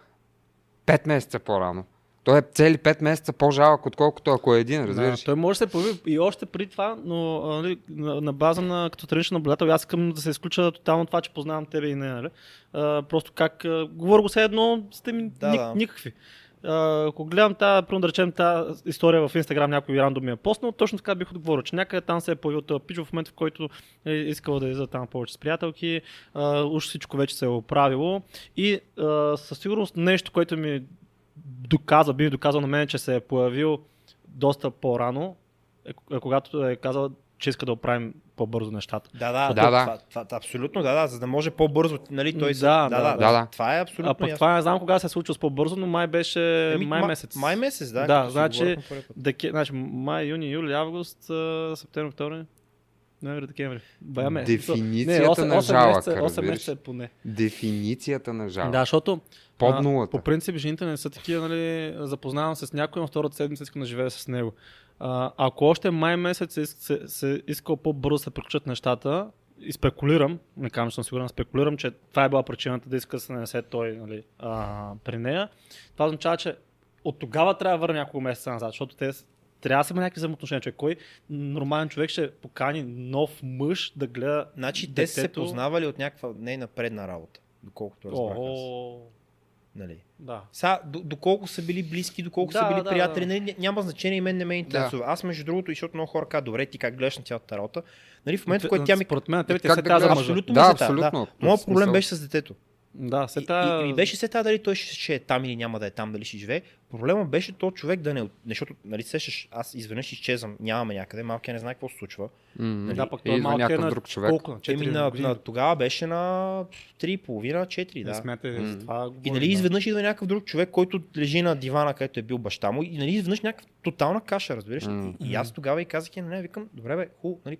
5 месеца по-рано, той е цели 5 месеца по-жалък, отколкото ако е един, Да, разбираш? ли? той може да се появи и още при това, но нали, на, на база на като страничен наблюдател, аз искам да се изключа тотално това, че познавам тебе и не, нали? А, просто как, а, говоря го все едно, сте ми Да, ни, да. никакви. А, ако гледам тази, да речем, тази история в Инстаграм, някой рандом ми е поснал, точно така бих отговорил, че някъде там се е появил този пич в момента, в който е искал да излиза там повече с приятелки, а, уж всичко вече се е оправило и а, със сигурност нещо, което ми доказа, би доказал на мен, че се е появил доста по-рано, е, е когато е казал, че иска да оправим по-бързо нещата. Да, да, Да, да, да. Това, това, това, абсолютно, да, да, за да може по-бързо, нали, той се... Да, да, да, да, да. да, Да. Това е А абсолютно пък ясно. това не знам кога се е случило с по-бързо, но май беше Еми, май ма- месец. Май месец, да. Да, значи-. Деке, значи, май, юни, юли, август, а, септември, октомври. Ноември, декември. Бая месец. Дефиницията Не, осем- на осем жалък, месеца, 8 разбираш. месеца е поне. Дефиницията на жалък. Да, защото Под а, нулата. по принцип жените не са такива, нали, запознавам се с някой, на втората седмица искам да живея с него. А, ако още май месец се, се, се искал по-бързо да се приключат нещата, и спекулирам, не казвам, че съм сигурен, спекулирам, че това е била причината да иска да се нанесе той нали, а, при нея. Това означава, че от тогава трябва да върне няколко месеца назад, защото те трябва да са има някакви взаимоотношения. Човек, кой нормален човек ще покани нов мъж да гледа Значи те са се детето? познавали от някаква нейна предна работа, доколкото разбрах аз. Нали. да. Са, до, доколко са били близки, доколко Да, са били да, приятели, да. нали, ня- няма значение и мен не ме интересува. Аз между другото, и защото много хора казват, добре, ти как гледаш на цялата работа, нали, в момента, в който тя ми Според мен, тебе ти се да. Абсолютно Да, абсолютно. Да. Моят проблем беше с детето. Да, се И, та... и, и беше се тази дали той ще, ще е там или няма да е там, дали ще живее. Проблема беше то човек да не... от- Защото, нали, сещаш, аз изведнъж изчезвам, нямаме някъде, малкият не знае какво се случва. М, Да, пък и той е някакъв на друг човек. колко? На 4 Еми, на, на, тогава беше на 3,5-4, Не да. смятай, М. за това И нали да. изведнъж идва някакъв друг човек, който лежи на дивана, където е бил баща му. И нали изведнъж някаква тотална каша, разбираш. ли? М. И, и аз тогава и казах, не, не, викам, добре бе, хубаво, нали,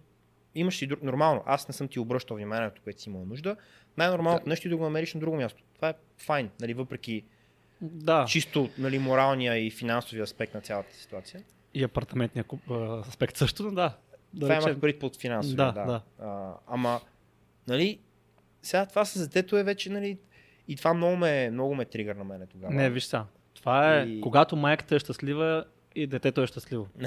имаш си друг, нормално, аз не съм ти обръщал вниманието, което си имал нужда. Най-нормалното нещо е да го намериш на друго място. Това е файн, нали, въпреки Да, чисто нали, моралния и финансови аспект на цялата ситуация. и апартаментния куп, аспект също, да. да това речем. имах пред под финансови. Да, Да, да. А, ама, нали, сега това с детето е вече, нали, и това много ме, много ме тригър на мене тогава. Не, виж сега. Това е, И- когато майката е щастлива и детето е щастливо.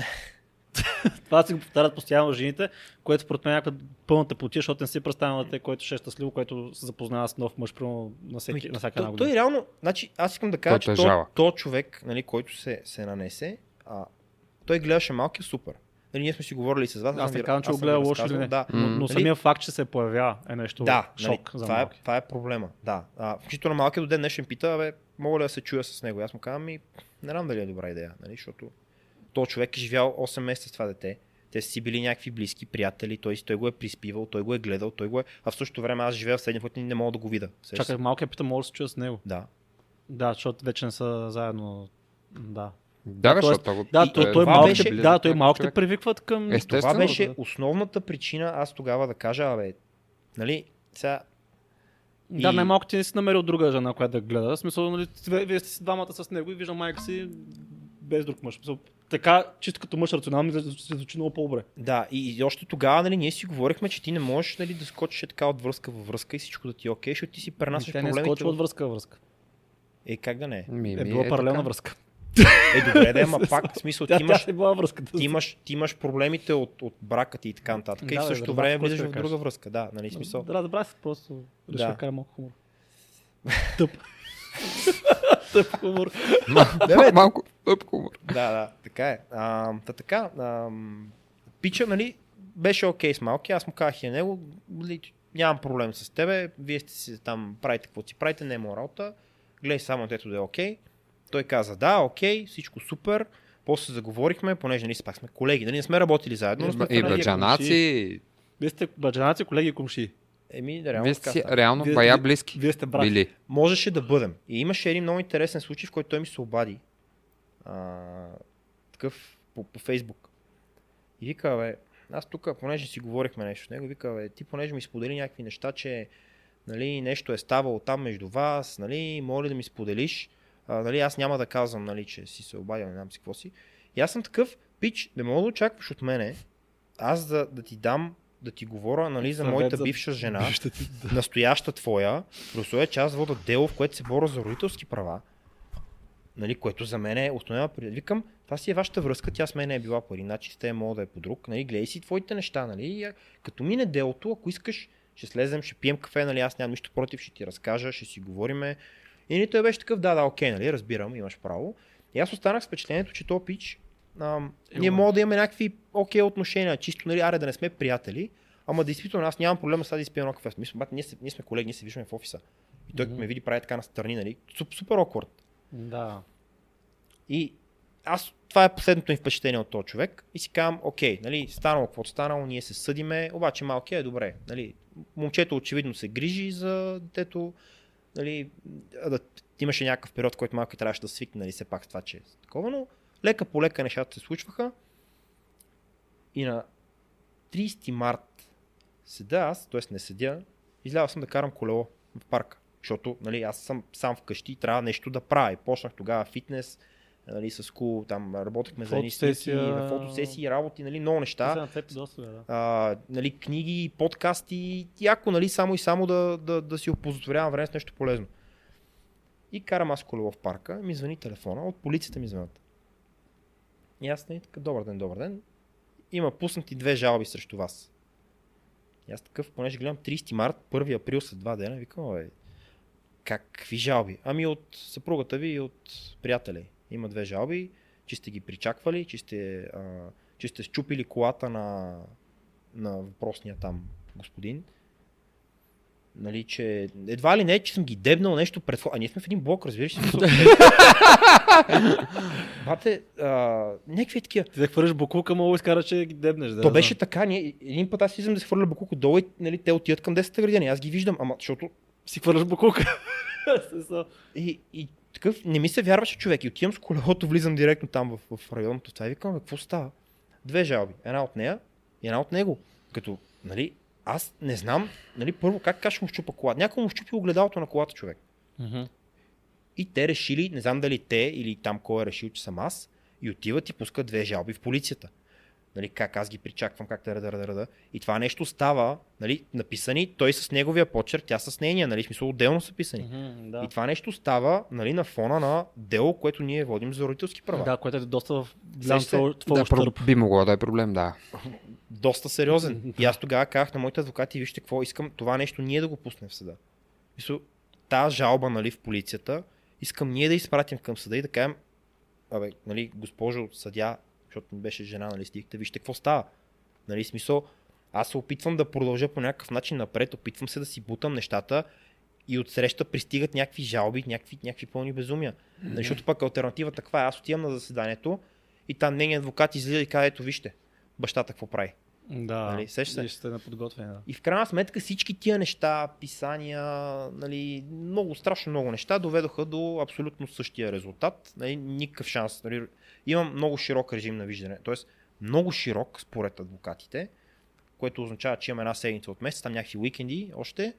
това си го повтарят постоянно жените, което според мен е някаква пълната потия, защото не си представя на те, който ще е щастливо, който се запознава с нов мъж, примерно на, всеки, Ами, на всяка той, една година. той реално, значи, аз искам да кажа, че е то, то човек, нали, който се, се нанесе, а, той гледаше малки супер. Нали, ние сме си говорили с вас. Аз съм не казвам, че го гледа лошо или не. Да, Но, но. Нали? самия факт, че се появява е нещо да шок нали, за това, е, това е проблема. Да. А, включително малкият до ден днешен пита, бе, мога ли да се чуя с него? И Аз му казвам, ми, не знам дали е добра идея, нали, защото то човек е живял 8 месеца с това дете. Те са си били някакви близки приятели, той, той го е приспивал, той го е гледал, той го е. А в същото време аз живея в съседния път и не мога да го видя. Чакай, малкият пита, може да се чуя с него. Да. Да, защото вече не са заедно. Да. Да, бе, тоест- защото го- Да, той, е, той, това малките, беше- да, той човек. привикват към... Естествено, Това да. беше основната причина аз тогава да кажа, абе, нали, сега Да, И- най-малко ти не си намерил друга жена, която да гледа. В смисъл, нали, вие, вие сте си двамата с него и виждам майка си без друг мъж. В Смисъл, така, чисто като мъж рационално, ми се звучи много по-добре. Да, и, и още тогава нали, ние си говорихме, че ти не можеш нали, да скочиш е така от връзка във връзка и всичко да ти е окей, защото ти си пренасяш Тя не е проблемите. скочила от в... връзка в връзка. Е, как да не е? Ми, Е ми, била паралелна така. връзка. Е, добре, да, ама пак, в смисъл, ти имаш, е била връзка. ти имаш, ти имаш проблемите от, от брака ти и така нататък. и Да, в бе, същото разбрах време влизаш в да друга кажеш. връзка. Да, нали, смисъл. Да, разбра се, просто реших Да. да кажа малко хумор. Тъп. Тъп хумор. Малко тъп хумор. да, да, така е. А, та така, а, пича, нали, беше окей с малки, аз му казах и него, нали, нямам проблем с тебе, вие сте си там, правите какво си правите, не е моя работа, гледай само детето да е окей. Той каза, да, окей, всичко супер, после заговорихме, понеже нали, пак сме колеги, нали, не сме работили заедно, но сме И баджанаци, Вие сте баджанаци, колеги и комши. Еми, да, реално вие сте става. реално Вие- бая вие- близки Вие сте брати. били. Можеше да бъдем. И имаше един много интересен случай, в който той ми се обади. А, такъв по, по Фейсбук. И вика, бе, аз тук, понеже си говорихме нещо с него, вика, бе, ти понеже ми сподели някакви неща, че нали, нещо е ставало там между вас, нали, моля да ми споделиш. А, нали, аз няма да казвам, нали, че си се обадил, не знам си какво си. И аз съм такъв, пич, не мога да очакваш от мене, аз да, да ти дам, да ти говоря, нали, за Съвет моята за- бивша жена Вижте ти, да. настояща твоя, при условие, че аз вода дело, в което се боря за родителски права, нали, което за мен е основна. Викам, това си е вашата връзка, тя с мен е била пари, значи с те мога да е по друг, нали, гледай си твоите неща, нали, а, като мине делото, ако искаш, ще слезем, ще пием кафе, нали, аз нямам нищо против, ще ти разкажа, ще си говориме. И ни той беше такъв, да, да, окей, нали, разбирам, имаш право. И аз останах с впечатлението, че то пич, ам, ние Ела. мога да имаме някакви окей отношения, чисто, нали, аре да не сме приятели, ама действително аз нямам проблема сега да изпия едно кафе. Мисля, бат, ние, ние сме колеги, ние се виждаме в офиса. И той като ме види прави така настрани, нали, суп, супер awkward. Да. И аз, това е последното ми впечатление от този човек и си казвам, окей, нали, станало каквото станало, ние се съдиме, обаче малкият е добре. Нали, момчето очевидно се грижи за детето, нали, да, имаше някакъв период, в който малки трябваше да свикне, нали, все пак с това, че е такова, но лека по лека нещата се случваха. И на 30 март Седа аз, т.е. не седя, излязъл съм да карам колело в парка. Защото нали, аз съм сам вкъщи и трябва нещо да правя. И почнах тогава фитнес, нали, с кул, там работехме за едни на фотосесии, работи, нали, много неща. На теб доста, да. А, нали, книги, подкасти, яко, нали, само и само да, да, да си опозотворявам време с нещо полезно. И карам аз колело в парка, ми звъни телефона, от полицията ми звънят. И аз нали, така, добър ден, добър ден. Има пуснати две жалби срещу вас. И аз такъв, понеже гледам 30 март, 1 април след два дена, викам, бе, какви жалби? Ами от съпругата ви и от приятеля. й. Има две жалби, че сте ги причаквали, че сте, а, че сте щупили колата на, на въпросния там господин. Нали, че едва ли не, че съм ги дебнал нещо пред... А ние сме в един блок, разбираш смисъл, Бате, а, някакви такива. Ти да хвърляш буклука, мога да изкара, че ги дебнеш. Да, То да. беше така, ние, един път аз излизам да се хвърля букук долу и нали, те отиват към 10-та градина. Аз ги виждам, ама защото Си хвърляш буклука. И, и такъв не ми се вярваше човек. И отивам с колелото, влизам директно там в, в районното това и викам, какво става? Две жалби. Една от нея и една от него. Като, нали, аз не знам, нали, първо как, как ще му щупа колата. Някой му щупи огледалото на колата човек. Мгм. И те решили, не знам дали те или там кой е решил, че съм аз, и отиват и пускат две жалби в полицията. Нали, как аз ги причаквам, как да рада, рада, рада. И това нещо става, нали, написани, той с неговия почерк, тя с нейния, нали, в смисъл отделно са писани. Мгм, Да. И това нещо става нали, на фона на дело, което ние водим за родителски права. Да, което е доста в голям Да, про- би могло да е проблем, да. Доста сериозен. И аз тогава казах на моите адвокати, вижте какво искам, това нещо ние да го пуснем в съда. Мисъл, тази жалба нали, в полицията, искам ние да изпратим към съда и да кажем, абе, нали, госпожо съдя, защото ми беше жена, нали, стихте, вижте какво става. Нали, смисъл, аз се опитвам да продължа по някакъв начин напред, опитвам се да си бутам нещата и отсреща пристигат някакви жалби, някакви, някакви пълни безумия. Нали, защото пък альтернативата каква е? Аз отивам на заседанието и там нейният адвокат излиза и казва, ето вижте, бащата какво прави. Да, Нали, се? Сте на подготвяне. Да. И в крайна сметка всички тия неща, писания, нали, много, страшно много неща доведоха до абсолютно същия резултат. Нали, никакъв шанс. Нали, имам много широк режим на виждане. Тоест, много широк според адвокатите, което означава, че имам една седмица от месец, там някакви уикенди още.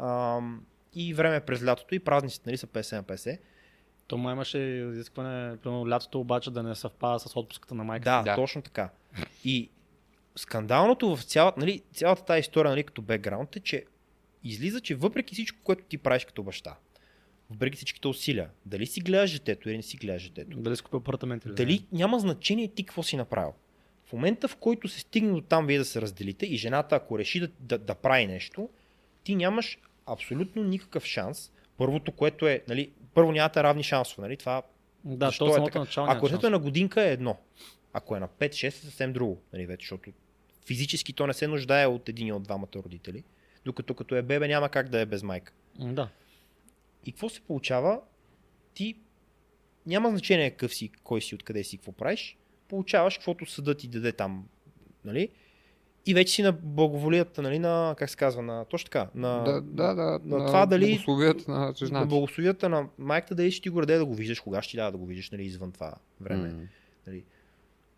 Ам, и време през лятото и празниците нали, са 50 на 50. То май имаше изискване, примерно лятото обаче да не съвпада с отпуската на майка. Да, Да. точно така. И скандалното в цялата, нали, цялата тази история нали, като бекграунд е, че излиза, че въпреки всичко, което ти правиш като баща, въпреки всичките усилия, дали си гледаш детето или не си гледаш детето, Дали си купил апартамент или дали няма значение ти какво си направил. В момента, в който се стигне до там вие да се разделите и жената, ако реши да, да, да прави нещо, ти нямаш абсолютно никакъв шанс. Първото, което е, нали, първо нямате равни шансове, нали, това не. Да, защо то е така? начало Ако детето е на годинка е едно. Ако е на 5-6 е съвсем друго. Нали, вече, защото физически то не се нуждае от един от двамата родители. Докато като е бебе няма как да е без майка. Да. И какво се получава? Ти няма значение какъв си, кой си, откъде си, какво правиш. Получаваш каквото съдът ти даде там. Нали? И вече си на благоволията, нали, на, как се казва, на, точно така, на, Да, да, да. на на това дали- благословията на на благословията на майката, дали ще ти го даде да го виждаш, кога ще ти дава да го виждаш, нали, извън това време. М. Нали.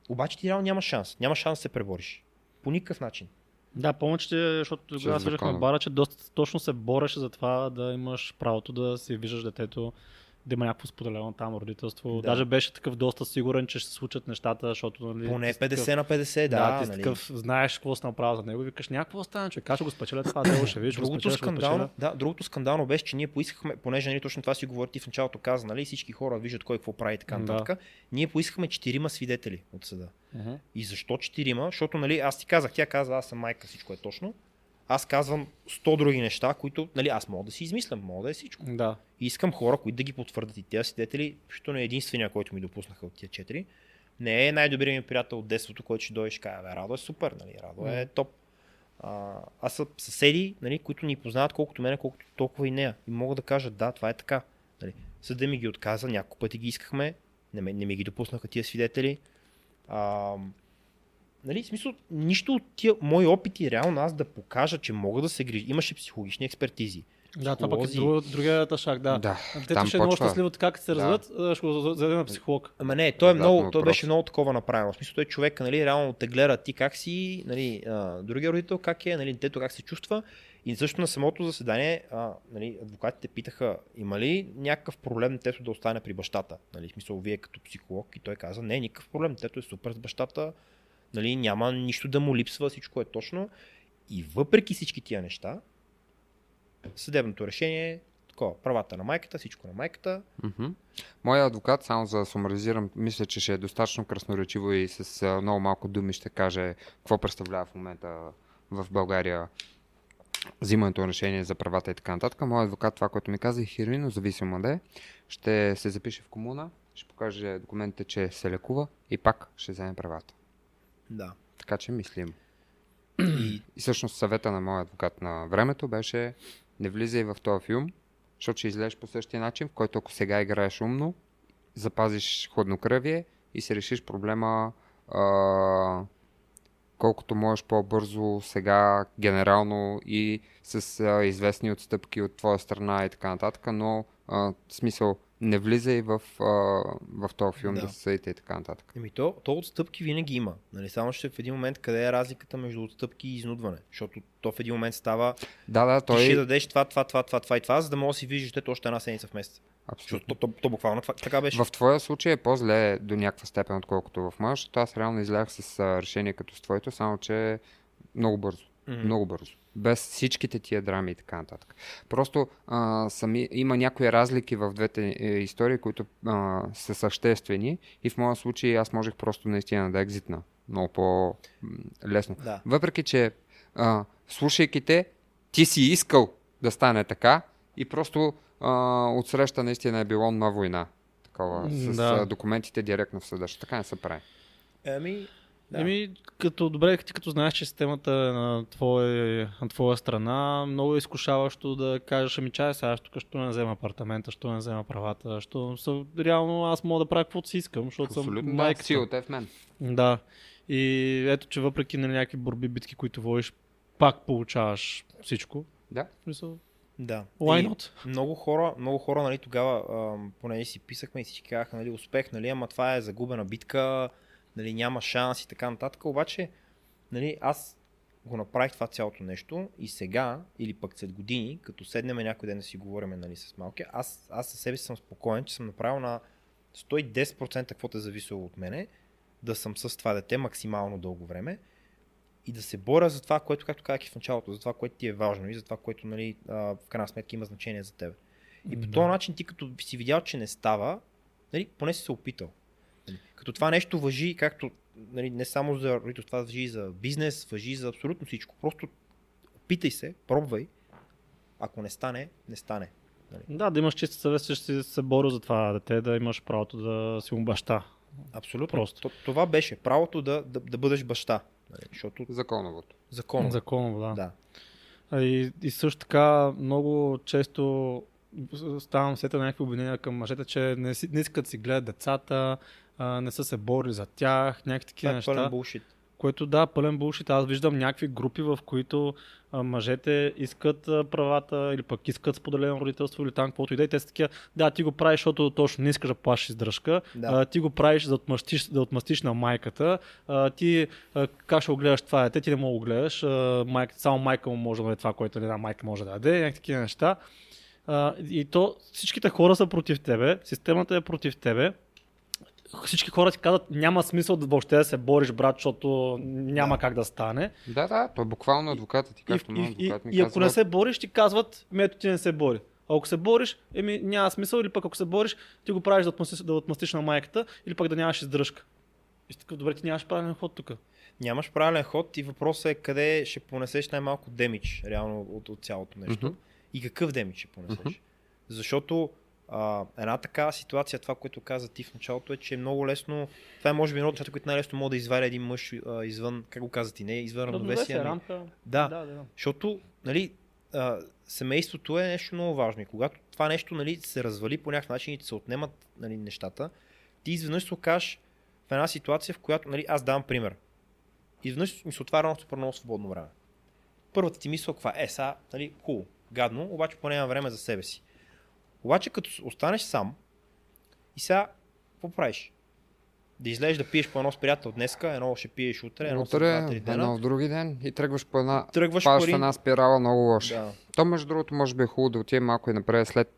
Обаче ти реално няма шанс. Няма шанс да се пребориш. По никакъв начин. Да, помня, че, защото тогава свържахме бара, че доста точно се бореше за това да имаш правото да си виждаш детето, да има някакво споделено там родителство. Да. Даже беше такъв доста сигурен, че ще се случат нещата, защото нали, Поне ти си такъв- 50 на 50, да. Да, ти нали. такъв, знаеш какво си направил за него викаш, някакво стане, че как ще го спечеля това дело, ще видиш, Другото скандално, да, другото скандално беше, че ние поискахме, понеже нали, точно това си говори ти в началото каза, нали, всички хора виждат кой какво прави и така Да. нататък. Ние поискахме четирима свидетели от съда. Мгм. И защо четирима? Защото нали, аз ти казах, тя каза, аз съм майка, всичко е точно. Аз казвам 100 други неща, които нали, аз мога да си измислям, мога да е всичко. Да. И искам хора, които да ги потвърдят и тези свидетели, защото не е единствения, който ми допуснаха от тия четири. Не е най-добрият ми приятел от детството, който ще дойде и ще каже, бе, Радо е супер, нали? Радо е топ. А, аз са съседи, нали, които ни познават колкото мене, колкото толкова и нея. И мога да кажа, да, това е така. Нали. Съда ми ги отказа, няколко пъти ги искахме, не, не ми ги допуснаха тия свидетели. А, нали, в смисъл, нищо от тия мои опити, реално аз да покажа, че мога да се грижа. Имаше психологични експертизи. Да, това пък е друг, другият шаг, да. Да, Детето там ще е много щастливо така, като се Да. развиват, а, ще го зададе на психолог. Ама не, той, е Обратно много, той беше много такова направено. В смисъл, той човек, нали, реално те гледа ти как си, нали, а, другия родител как е, нали, детето как се чувства. И също на самото заседание, а, нали, адвокатите питаха, има ли някакъв проблем детето да остане при бащата? Нали, в смисъл, вие като психолог. И той каза, не, никакъв проблем, детето е супер с бащата, нали, няма нищо да му липсва, всичко е точно. И въпреки всички тия неща, съдебното решение е такова, правата на майката, всичко на майката, Мгм. Моя адвокат, само за да сумаризирам, мисля, че ще е достатъчно красноречиво и с много малко думи ще каже какво представлява в момента в България взимането на решение за правата и така нататък. Моят адвокат, това, което ми каза, е хероино, зависимо да е. Ще се запише в комуна, ще покаже документите, че се лекува и пак ще вземе правата. Да. Така че мислим. И И всъщност съвета на моя адвокат на времето беше не влизай в този филм, защото ще излезеш по същия начин, в който ако сега играеш умно, запазиш хладнокръвие и се решиш проблема а, колкото можеш по-бързо сега, генерално и с а, известни отстъпки от твоя страна и така нататък, но а, смисъл не влизай в, а, в този филм да, Да. се съдите и така нататък. Еми то, то отстъпки винаги има. Нали? Само ще в един момент къде е разликата между отстъпки и изнудване. Защото то в един момент става, Да, да, той... ти ще дадеш това, това, това, това, това и това, за да може да си виждаш детето още една седмица в месеца. Абсолютно. То, то, то, буквално това, така беше. В твоя случай е по-зле до някаква степен, отколкото в моя, защото аз реално излях с решение като с твоето, само че много бързо. Мгм. Много бързо. Без всичките тия драми и така нататък. Просто а, сами, има някои разлики в двете е, истории, които а, са съществени и в моя случай аз можех просто наистина да екзитна. Много по-лесно. Да. Въпреки, че а, слушайки те, ти си искал да стане така и просто а, отсреща наистина е било на война. Такова, с Да. а, документите директно в съда. Така не се прави. Еми, да. Еми, като добре, ти като знаеш, че системата е на твоя, на твоя страна, много е изкушаващо да кажеш, ами чай сега, тук ще не взема апартамента, ще не взема правата, що са, реално аз мога да правя каквото си искам, защото съм Абсолютно да, силата е в мен. Да. И ето, че въпреки на някакви борби, битки, които водиш, пак получаваш всичко. Да. В смисъл, да. Why И not? Много хора, много хора, нали, тогава, поне си писахме и всички казаха, нали, успех, нали, ама това е загубена битка, нали, няма шанс и така нататък. Обаче, нали, аз го направих това цялото нещо и сега, или пък след години, като седнем някой ден да си говорим нали, с малки, аз, аз със себе си съм спокоен, че съм направил на 110% каквото е зависело от мене, да съм с това дете максимално дълго време и да се боря за това, което, както казах и в началото, за това, което ти е важно и за това, което нали, в крайна сметка има значение за теб. И по Да. този начин ти като си видял, че не става, нали, поне си се опитал. Нали, Като това нещо въжи, както нали, не само за родителство, това въжи и за бизнес, въжи и за абсолютно всичко. Просто опитай се, пробвай. Ако не стане, не стане. Да, да имаш чиста съвест, че ще се боря за това дете, да имаш правото да си му баща. Абсолютно. Просто. То, това беше правото да, да, да бъдеш баща. Нали, защото Законовото. законно. Законово, да. Да. А И, и също така много често ставам сета на някакви обвинения към мъжете, че не, си, не искат да си гледат децата, а, не са се борили за тях, някакви такива е неща. пълен булшит. Което да, пълен булшит. Аз виждам някакви групи, в които а, мъжете искат а, правата или пък искат споделено родителство или там каквото и да е. Те са такива, да, ти го правиш, защото точно не искаш да плащаш издръжка. Да. А, ти го правиш да отмъстиш, да отмъстиш на майката. А, ти а, как ще го гледаш това дете, ти не мога да го гледаш. А, майка, само майка му може да даде това, което една майка може да даде. Някакви такива неща. А, и то всичките хора са против тебе, системата е против тебе. Всички хора ти казват, няма смисъл да въобще да се бориш, брат, защото няма Да. как да стане. Да, да, то е буквално адвоката ти, И, както и, и, адвокат ми и ако казва. не се бориш, ти казват, ми ето ти не се бори. А ако се бориш, еми няма смисъл, или пък ако се бориш, ти го правиш да отмъстиш, да отмъстиш на майката, или пък да нямаш издръжка. И такъв, добре, ти нямаш правилен ход тук. Нямаш правилен ход и въпросът е къде ще понесеш най-малко демидж реално от, от цялото нещо. Мгм. И какъв демидж ще понесеш. Мгм. Защото а, една такава ситуация, това, което каза ти в началото, е, че е много лесно. Това е може би едно от нещата, които най-лесно може да извади един мъж а, извън, как го каза ти, не извън равновесие. ами- рамка. Да, да, да. Защото, нали, а, семейството е нещо много важно и когато това нещо, нали, се развали по някакъв начин и се отнемат, нали, нещата, ти изведнъж се окажеш в една ситуация, в която, нали, аз давам пример. Изведнъж ми се отваря едно супер много свободно време. Първата ти мисъл каква е, са, нали, хубаво. гадно, обаче поне имам време за себе си. Обаче като останеш сам и сега, какво правиш? Да излезеш да пиеш по едно с приятел днеска, едно ще пиеш утре, едно след Утре, 2-3 дена. едно в други ден и тръгваш по една... Тръгваш Падаш в пари. една спирала много лоша. Да. То между другото може би е хубаво да отидем малко и напред след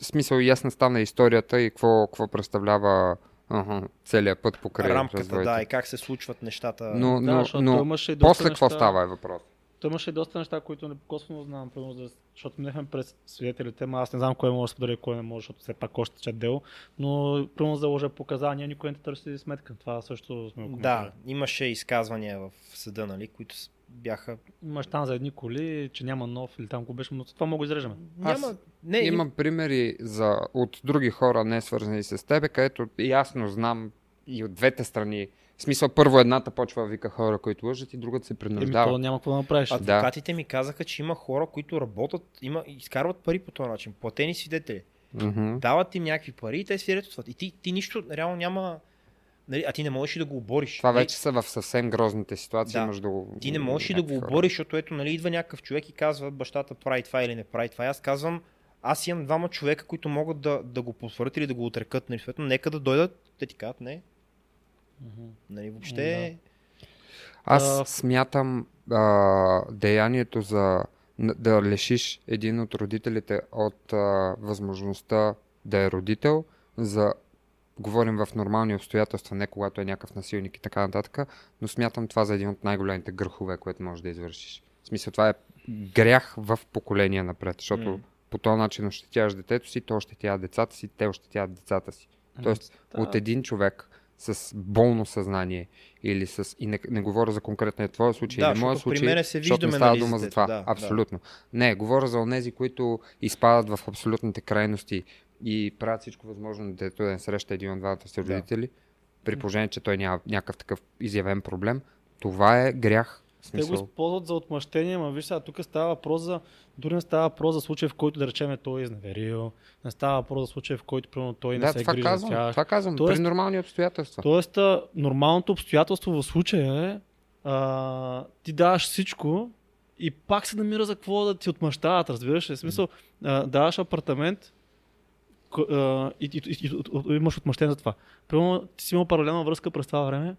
смисъл ясна стана историята и какво, какво представлява ага, целият път покрай Рамката, развоите. да, и как се случват нещата. Но, Да, но, но после какво неща. става е въпрос. Той имаше и доста неща, които непокосвено знам, примерно, за- защото минахме през свидетелите, ама аз не знам кой може да сподели, кой не може, защото все пак още тече дело, но примерно за лъжа показания никой не търси сметка. Това също сме го Да, имаше изказвания в съда, нали, които бяха... Имаш там за едни коли, че няма нов или там го беше, но това мога да изрежем. Аз Няма... Не, Имам примери за, от други хора, не свързани с тебе, където ясно знам и от двете страни. В смисъл, първо едната почва вика хора, които лъжат и другата се Еми, принуждава. то няма какво да направиш. Адвокатите ми казаха, че има хора, които работят, има, изкарват пари по този начин, платени свидетели. Мгм. Дават им някакви пари и те свидетелстват. И ти, ти нищо, реално няма... Нали, а ти не можеш и да го обориш. Това Нали, вече са в съвсем грозните ситуации. Да. Имаш да го, Ти не можеш и да го обориш, защото ето, нали, идва някакъв човек и казва бащата прави това или не прави това. И аз казвам, аз имам двама човека, които могат да, да го потвърдят или да го отрекат. Нали, нека да дойдат, те ти казват не. Нали, въобще... Аз А, смятам а, деянието за да лишиш един от родителите от а, възможността да е родител, за говорим в нормални обстоятелства, не когато е някакъв насилник и така нататък, но смятам това за един от най-големите грехове, което можеш да извършиш. В смисъл, това е грях в поколение напред, защото М. по този начин ощетяваш детето си, то ощетява децата си, те ощетяват децата си. Тоест, Да. от един човек с болно съзнание или с... И не, не говоря за конкретния твоя случай, Да, или моя защото при случай, мене се защото не става нали, дума за това. да, да. Абсолютно. Не, говоря за онези, които изпадат в абсолютните крайности и правят всичко възможно детето да не среща един от двамата си Да. родители, при положение, че той няма някакъв такъв изявен проблем. Това е грях. В Те го смисъл, използват за отмъщение, ма виж сега, тук става въпрос за, дори не става въпрос за случай, в който да речем той е изневерил, не става въпрос за случай, в който примерно той не да, се това грижи за казвам. тях. Това казвам. Тоест- при нормални обстоятелства. Тоест, нормалното обстоятелство в случая е, а, ти даваш всичко и пак се намира за какво да ти отмъщават, разбираш ли? Смисъл, а, даваш апартамент а, и, и, и, и, и, имаш отмъщение за това. Примерно, ти си имал паралелна връзка през това време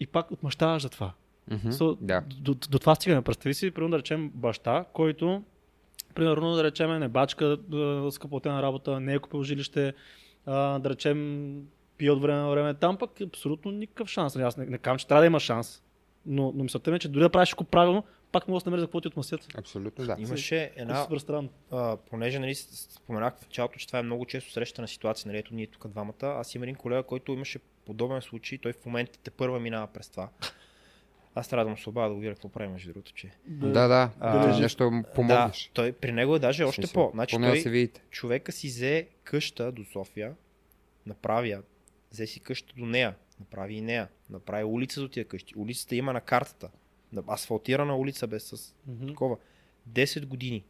и пак отмъщаваш за това. Мгм, So, да. до, до, до това стигаме. Представи си, примерно да речем баща, който, примерно да речем не бачка, да, скъпотена работа, не е купил жилище, а, да речем пие от време на време. Там пък абсолютно никакъв шанс. Аз не, не казвам, че трябва да има шанс. Но, но мисълта ми е, че дори да правиш всичко правилно, пак може да се намери за какво ти отмъстят. Абсолютно да. Имаше Една... а, понеже нали, споменах в началото, че това е много често срещана ситуация, нали, ето ние тук двамата. Аз имам един колега, който имаше подобен случай, той в момента те първа минава през това. Аз трябва да му се обадя да го видя какво прави, между другото, че. Да, да. А, да нещо му помогнеш. Да, той, при него е даже още Смисъл, по. Значи Поне да той, се видите. човека си взе къща до София, направи я, взе си къща до нея, направи и нея, направи улица до тия къщи. Улицата има на картата. На асфалтирана улица без с Мгм. такова. 10 години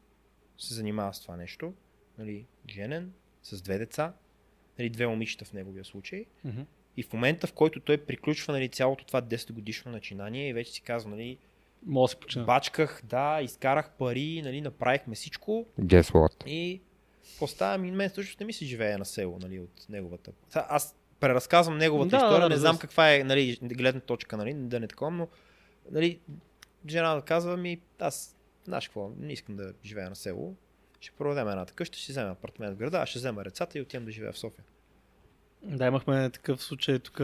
се занимава с това нещо. Нали, женен, с две деца, нали, две момичета в неговия случай. Мгм. И в момента, в който той приключва нали, цялото това 10 годишно начинание и вече си казва, нали, Мога да се почина. бачках, да, изкарах пари, нали, направихме всичко, Guess what? и поставям и мен също не ми се живее на село, нали, от неговата. Аз преразказвам неговата Да, история, да, не разбира знам се. каква е, нали, гледна точка, нали, да не такова, но, нали, жена да казва ми, аз, знаеш какво, не искам да живея на село, ще проведем едната къща, ще взема апартамент в града, аз ще взема децата и отивам да живея в София. Да, имахме такъв случай тук.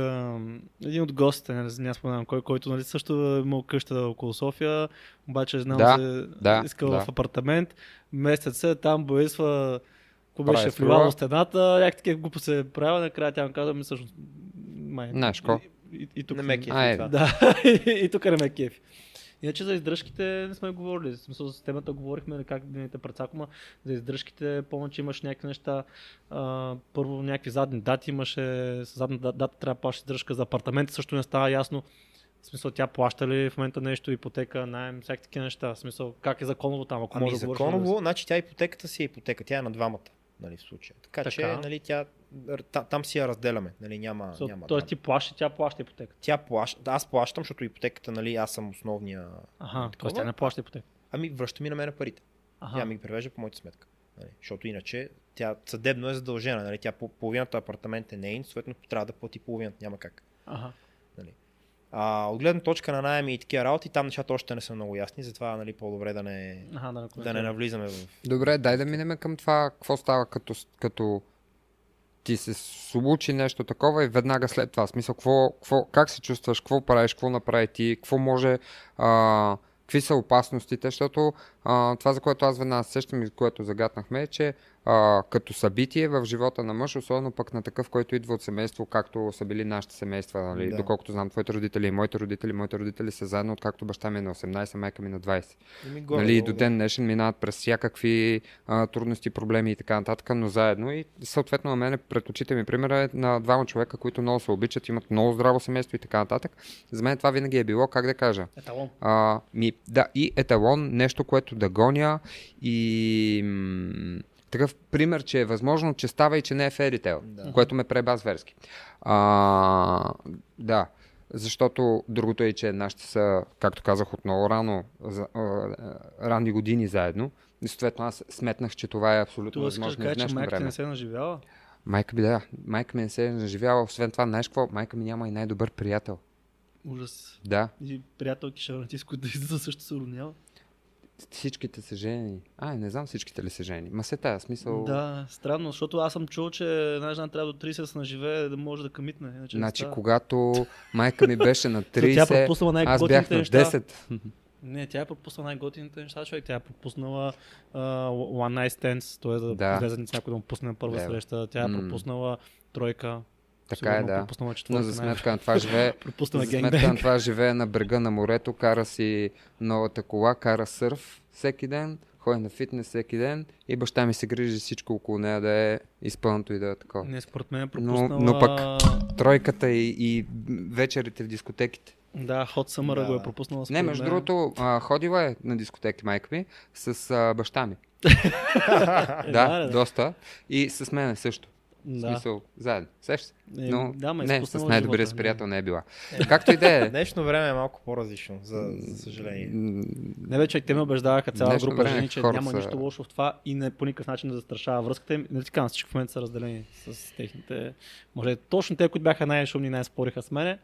Един от гостите, не знам, споменавам кой, който нали, също е имал къща около София, обаче знам, Да, че да, искал да. в апартамент. Месец се там боисва, Прави беше флюра. вливало стената, някак такива глупо се правя, накрая тя му казва, ми всъщност, май. Знаеш? И, и, и тук Не ме кефи е. Да, и, и тук не ме кефи. Иначе за издръжките не сме говорили. В смисъл с темата говорихме как да ни те прецакома. За издръжките помня, че имаш някакви неща. А, първо някакви задни дати имаше. С задна да- дата трябва да плащаш издръжка за апартамента. Също не става ясно. В смисъл тя плаща ли в момента нещо, ипотека, найем, всякакви такива неща. В смисъл как е законово там, ако Ами може да говориш, законово, значи тя ипотеката си е ипотека, тя е на двамата, нали, в случая. Така, Така. че, нали, тя, та- там си я разделяме, нали, няма, се. няма Тоест ти плаща, тя плаща ипотека. Тя плаща, аз плащам, защото ипотеката, нали, аз съм основния. Ага, тоест тя не плаща ипотека. Ами връща ми на мене парите. Аха. Тя ми ги превежда по моята сметка. Нали? Защото иначе тя съдебно е задължена. Нали? Тя по- половината апартамент е нейн, съответно трябва да плати половината. Няма как. Аха. А, от гледна точка на найеми и такива работи, там нещата още не са много ясни, затова нали, по-добре да не, Аха, да, не да не навлизаме в... Добре, дай да минем към това, какво става като, като ти се случи нещо такова и веднага след това. Смисъл, какво, какво, как се чувстваш, какво правиш, какво направи ти, какво може, а, какви са опасностите, защото а, това, за което аз веднага се сещам и което загатнахме, е, че а, като събитие в живота на мъж, особено пък на такъв, който идва от семейство, както са били нашите семейства, нали? Да. доколкото знам твоите родители и моите родители, моите родители са заедно, откакто баща ми е на 18, майка ми на 20. Еми, горе, Нали, и до ден днешен минават през всякакви а, трудности, проблеми и така нататък, но заедно. И съответно на мен пред очите ми примера е на двама човека, които много се обичат, имат много здраво семейство и така нататък. За мен това винаги е било, как да кажа, Еталон. а, ми, да, и еталон, нещо, което да гоня и такъв пример, че е възможно, че става и че не е ферител, Да. което ме преба зверски. А, да, защото другото е, че нашите са, както казах, от много рано, за, а, ранни години заедно. И съответно аз сметнах, че това е абсолютно Това да възможно в днешно майка време. не се е наживяла? Майка ми, да, майка ми не се е наживяла. Освен това, знаеш какво? Майка ми няма и най-добър приятел. Ужас. Да, И приятелки шарати, с които излиза също се роднява. Всичките са жени. А, не знам всичките ли са жени. Ма се тая смисъл. Да, странно, защото аз съм чул, че една жена трябва до 30 да наживее да може да къмитне. Иначе Значи, става. когато майка ми беше на Тя е 30, пропуснала аз бях на неща. 10. Не, тя е пропуснала най-готините неща, човек. Тя е пропуснала uh, One Night Stands, т.е. да, Да. излезе с някой да му пусне на първа Лева. среща. Тя е пропуснала тройка. Така е, да. Пропуснала Но четвърка. за сметка на това живее, Пропуснала за сметка на това живее на брега на морето, кара си новата кола, кара сърф всеки ден, ходи на фитнес всеки ден и баща ми се грижи всичко около нея да е изпълнато и да е такова. Не, според мен е Но- пропуснала... но пък- Тройката и, и вечерите в дискотеките. Да, Hot Summer Да. го е пропуснала. Не, между мен. другото, а, ходила е на дискотеки майка ми с а, баща ми. Е, да, да, да. доста. И с мен също. В Да. смисъл, заедно. Сеща се? Е, Но да, ма е не, с най-добрия си не. приятел не е била. Както и да е. Днешно време е малко по-различно, за, за съжаление. Не човек, те ме убеждаваха цяла Днешно група жени, че няма са- нищо лошо в това и не, по никакъв начин не застрашава връзката им. Не ти казвам, всички в момента са разделени с техните... Може точно те, които бяха най-шумни най-спориха с мене,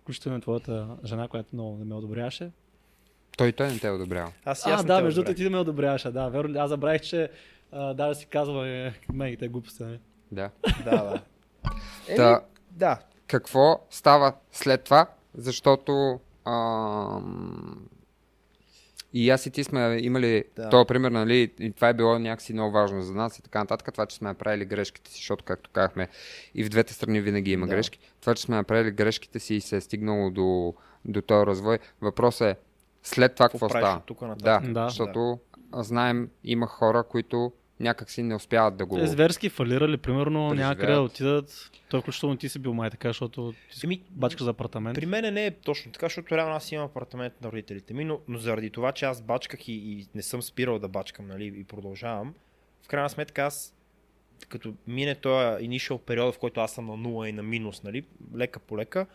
включително твоята жена, която много не ме одобряваше. Той той не те е одобрява. Аз и А, аз да, между другото ти да ме одобряваше, да. Верно, аз забравих, че а, да, да си казва мен и те глупости. Да. Да, да. Еми, Та, да. какво става след това? Защото ам, и аз и ти сме имали Да. да. този пример, нали, и това е било някакси много важно за нас и така нататък. Това, че сме направили грешките си, защото, както казахме, и в двете страни винаги има Да. да. грешки. Това, че сме направили грешките си и се е стигнало до, до този развой. Въпросът е, след това какво, става? тук нататък? Да, Да. да, защото да. знаем, има хора, които някакси не успяват да го... Те зверски фалирали, примерно, някъде да отидат. Той включително ти си бил май така, защото ти си Еми, бачка за апартамент. При мен не е точно така, защото реално аз имам апартамент на родителите ми, но, но заради това, че аз бачках и, и не съм спирал да бачкам нали, и продължавам, в крайна сметка аз като мине този initial период, в който аз съм на нула и на минус, нали, лека по лека,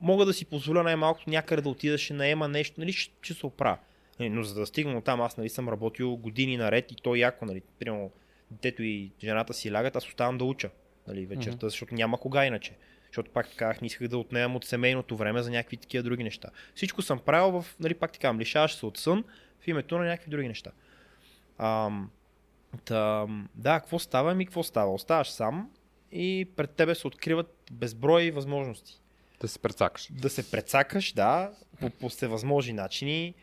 мога да си позволя най-малкото някъде да отидеш и наема нещо, нали, ще, ще се оправя. Нали, Но за да стигна от там, аз нали, съм работил години наред и то яко, нали, примерно, детето и жената си лягат, аз оставам да уча нали, вечерта, Мгм. защото няма кога иначе. Защото пак казах, не исках да отнемам от семейното време за някакви такива други неща. Всичко съм правил в, нали, пак така, лишаваш се от сън в името на някакви други неща. Ам, та, да, какво става? Ми какво става? Оставаш сам и пред тебе се откриват безброй възможности. Да се прецакаш. Да се прецакаш, да, по, по всевъзможни начини,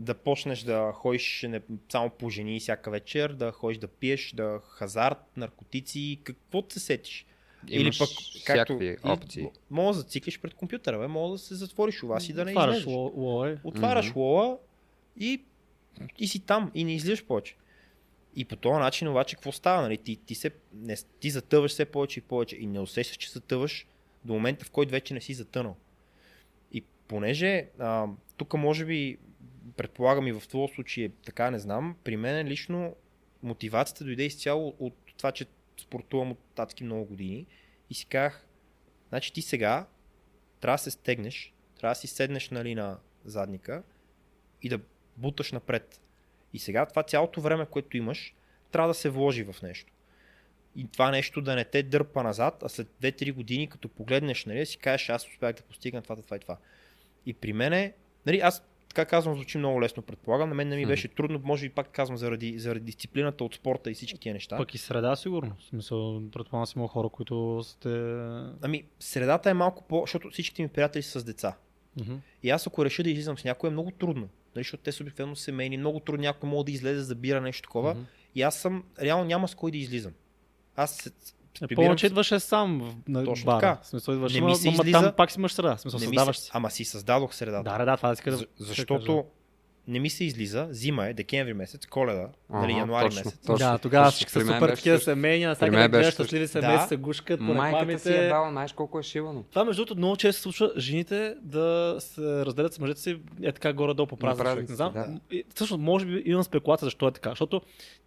да почнеш да ходиш не, само по жени всяка вечер, да ходиш да пиеш, да хазарт, наркотици, какво се сетиш. Имаш всякакви опции. м- Мога да зациклиш пред компютъра, бе, мога да се затвориш у вас и да не Отваряш излезеш. ло-. Отваряш Мгм. лола и, и си там и не излизаш повече. И по този начин обаче какво става? Нали? Ти, ти, се, не, ти затъваш все повече и повече и не усещаш, че затъваш до момента, в който вече не си затънал. И понеже а, тук може би, предполагам и в твоя случай е така, не знам, при мен лично мотивацията дойде изцяло от това, че спортувам от татки много години и си казах, значи ти сега трябва да се стегнеш, трябва да си седнеш нали, на задника и да буташ напред. И сега това цялото време, което имаш, трябва да се вложи в нещо. И това нещо да не те дърпа назад, а след 2-3 години, като погледнеш, нали, си кажеш, аз успях да постигна това, това и това. И при мене, нали, аз така казвам, звучи много лесно, предполагам. На мен не ми беше трудно, може би пак казвам, заради, заради дисциплината от спорта и всички тия неща. Пък и среда, сигурно. В смисъл, предполагам си има хора, които сте... Ами, средата е малко по... защото всичките ми приятели са с деца. Мгм. И аз ако реша да излизам с някой е много трудно. Нали, защото те са обикновено семейни, много трудно някой може да излезе за да бира нещо такова. Мгм. И аз съм, реално няма с кой да излизам. Аз Е, повече идваше сам на Точно бара. така. Смисъл идваш, Не ми се ама излиза- там пак си имаш среда. Смисъл не създаваш си. ама си създадох средата. Да, да, това да си. За, защото не ми се излиза, зима е, декември месец, коледа, нали, Ага, януари точно, месец. точно. Да, тогава всички са супер такива семейни, При всяка да гледаш щастливи Да. семейства, се гушкат по Майката си е рекламите. дала, знаеш колко е шивано. Това между другото много често се случва жените да се разделят с мъжете си е така горе-долу по празник. Не знам. да. И, всъщност, може би имам спекулация защо е така. Защото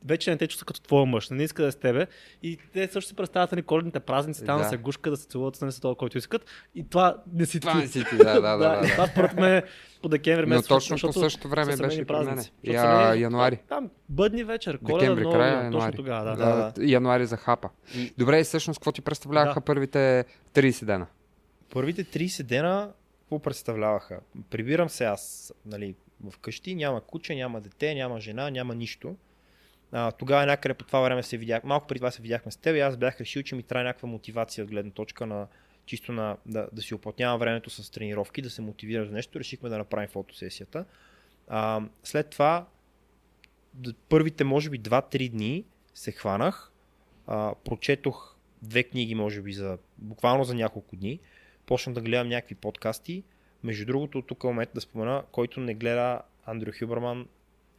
вече не те чувства като твоя мъж, не иска да е с тебе. И те също си представят нали, коледните празници, там да. Да. се гушка, да се целуват нали, с това, който искат. И това не си Това ти. не си ти, да, да, да. да, и да. това според мен по декември Но месец. точно по защото същото време беше при празници. Я, януари. Там бъдни вечер, коледа, Декември, нова края година, точно януари. тогава, да. Да. Да, януари за хапа. И- Добре, и всъщност какво ти представляваха Да. първите 30 дена? Първите 30 дена, какво представляваха? Прибирам се аз, нали, вкъщи, няма куче, няма дете, няма жена, няма нищо. А, тогава някъде по това време се видях, малко преди това се видяхме с теб и аз бях решил, че ми трябва някаква мотивация от гледна точка на чисто на, да, да си оплътнявам времето с тренировки, да се мотивирам за нещо. Решихме да направим фотосесията. А, след това, първите може би 2-3 дни се хванах, а, прочетох две книги, може би, за, буквално за няколко дни. Почнах да гледам някакви подкасти. Между другото, тук е момент да спомена, който не гледа Андрю Хюберман,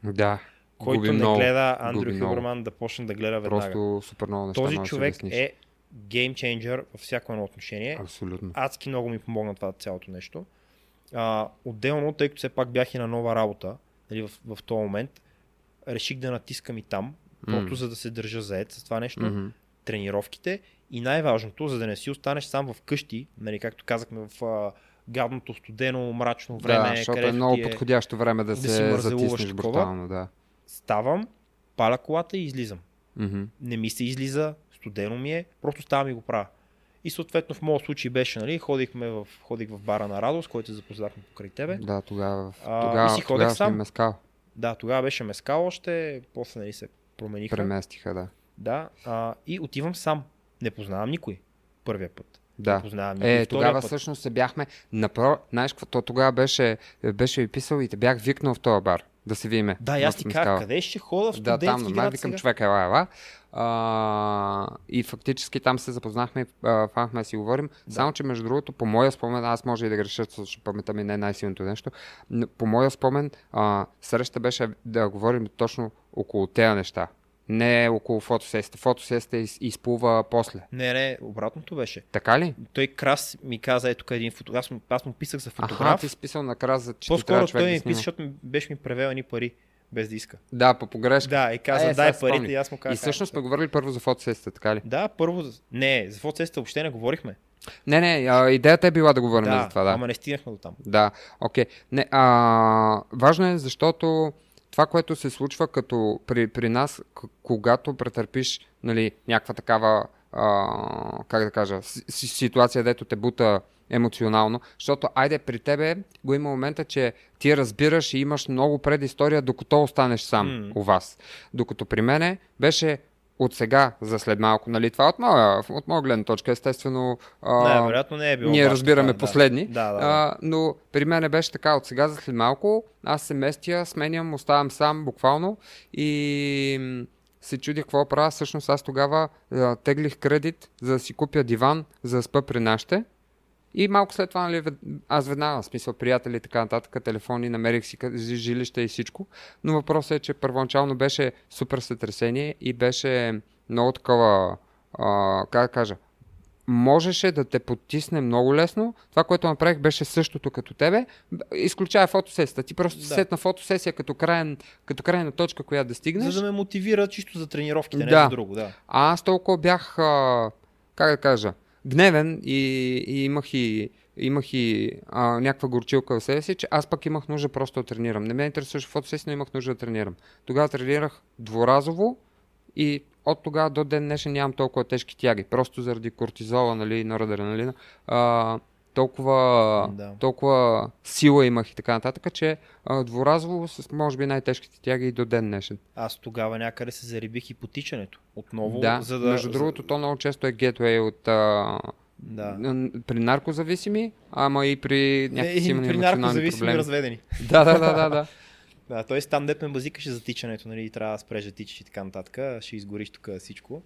Да. който не много. гледа Андрю губи много. Хюберман, да почне да гледа веднага. Просто супер много неща. Този човек е геймченджер във всяко едно отношение. Абсолютно. Адски много ми помогна това цялото нещо. А, отделно, тъй като все пак бях и на нова работа нали, в, в този момент, реших да натискам и там, просто М. за да се държа заед с това нещо. Мгм. тренировките и най-важното, за да не си останеш сам в къщи, нали, както казахме в а, гадното, студено, мрачно време, да, защото е много ти подходящо време да, да се затиснеш брутално. Да. ставам, паля колата и излизам. Мгм. Не ми се излиза, студено ми е, просто ставам и го правя. И съответно в моят случай беше, нали, ходихме в, ходих в бара на Радост, който се запознахме покрай тебе. Да, тогава, А, тогава, и си ходех тогава сам. мескал. Да, тогава беше мескал още, после нали, се промениха. Преместиха, да. Да, а, и отивам сам. Не познавам никой. Първия път. Не Да. познавам никой. Е, тогава път. всъщност се бяхме напро... Знаеш какво? То тогава беше, беше ви писал и те бях викнал в този бар. Да се видиме. Да, аз ти казах, къде ще хода в Да, там, май град викам сега? човек, ела, ела. А, и фактически там се запознахме, фанахме да си говорим. Да. Само, че между другото, по моя спомен, аз може и да греша, защото паметта ми не е най-силното нещо, но по моя спомен, а, среща беше да говорим точно около тези неща. Не около фотосесията. Фотосесията из, изплува после. Не, не, обратното беше. Така ли? Той Крас ми каза, ето тук е един фотограф. Аз, му- аз му писах за Аха, фотограф. ти си писал накрая, за че По-скоро той да ми писа, защото беше ми превел едни пари, без да иска. Да, по погрешка. Да, и каза, Е, дай парите и аз му казах. И всъщност «А, сме говорили първо за фотосесията, така ли? Да, първо. Не, за фотосесията въобще не говорихме. Не, не, а, идеята е била да говорим да, за това, да. ама не стигнахме до там. Да, окей. Не, а, важно е, защото това, което се случва като при, при нас, когато претърпиш нали, някаква такава, а, как да кажа, си- си- ситуация, дето те бута емоционално, защото айде при тебе го има момента, че ти разбираш и имаш много предистория, докато останеш сам М. у вас. Докато при мене беше от сега за след малко, нали, това от моя, от моя гледна точка, естествено. а, Не, вероятно не е било. ние разбираме това, последни, Да, да, да. а, но при мен беше така от сега за след малко. Аз се местя, сменям, оставам сам буквално и се чудих какво правя. Всъщност аз тогава а, теглих кредит за да си купя диван, за да спа при нашите. И малко след това, нали, аз веднага, в смисъл приятели и така нататък, телефони, намерих си жилище и всичко. Но въпросът е, че първоначално беше супер сътресение и беше много такова, а, как да кажа, можеше да те потисне много лесно. Това, което направих, беше същото като тебе. Изключая фотосесията. Ти просто Да. сетна фотосесия като, краен, като крайна точка, която да стигнеш. За да ме мотивира чисто за тренировките, не Да. за друго, да. А аз толкова бях, а, как да кажа, гневен и, и имах и, и, имах и а, някаква горчилка в себе си, че аз пък имах нужда просто да тренирам. Не ме интересуваше фотосесия, но имах нужда да тренирам. Тогава тренирах дворазово и от тогава до ден днешен нямам толкова тежки тяги. Просто заради кортизола, нали, норадреналина. А, толкова, Да. толкова сила имах и така нататък, че а, дворазово с може би най-тежките тяги и до ден днешен. Аз тогава някъде се зарибих и потичането. Отново, да, за да... между другото, то много често е гетвей от а, Да. при наркозависими, ама и при някакви си при наркозависими проблеми. разведени. Да, да, да, да, да. Да, т.е. там дет ме базикаше за тичането, нали, трябва да спреш да тичаш и така нататък, ще изгориш тук всичко.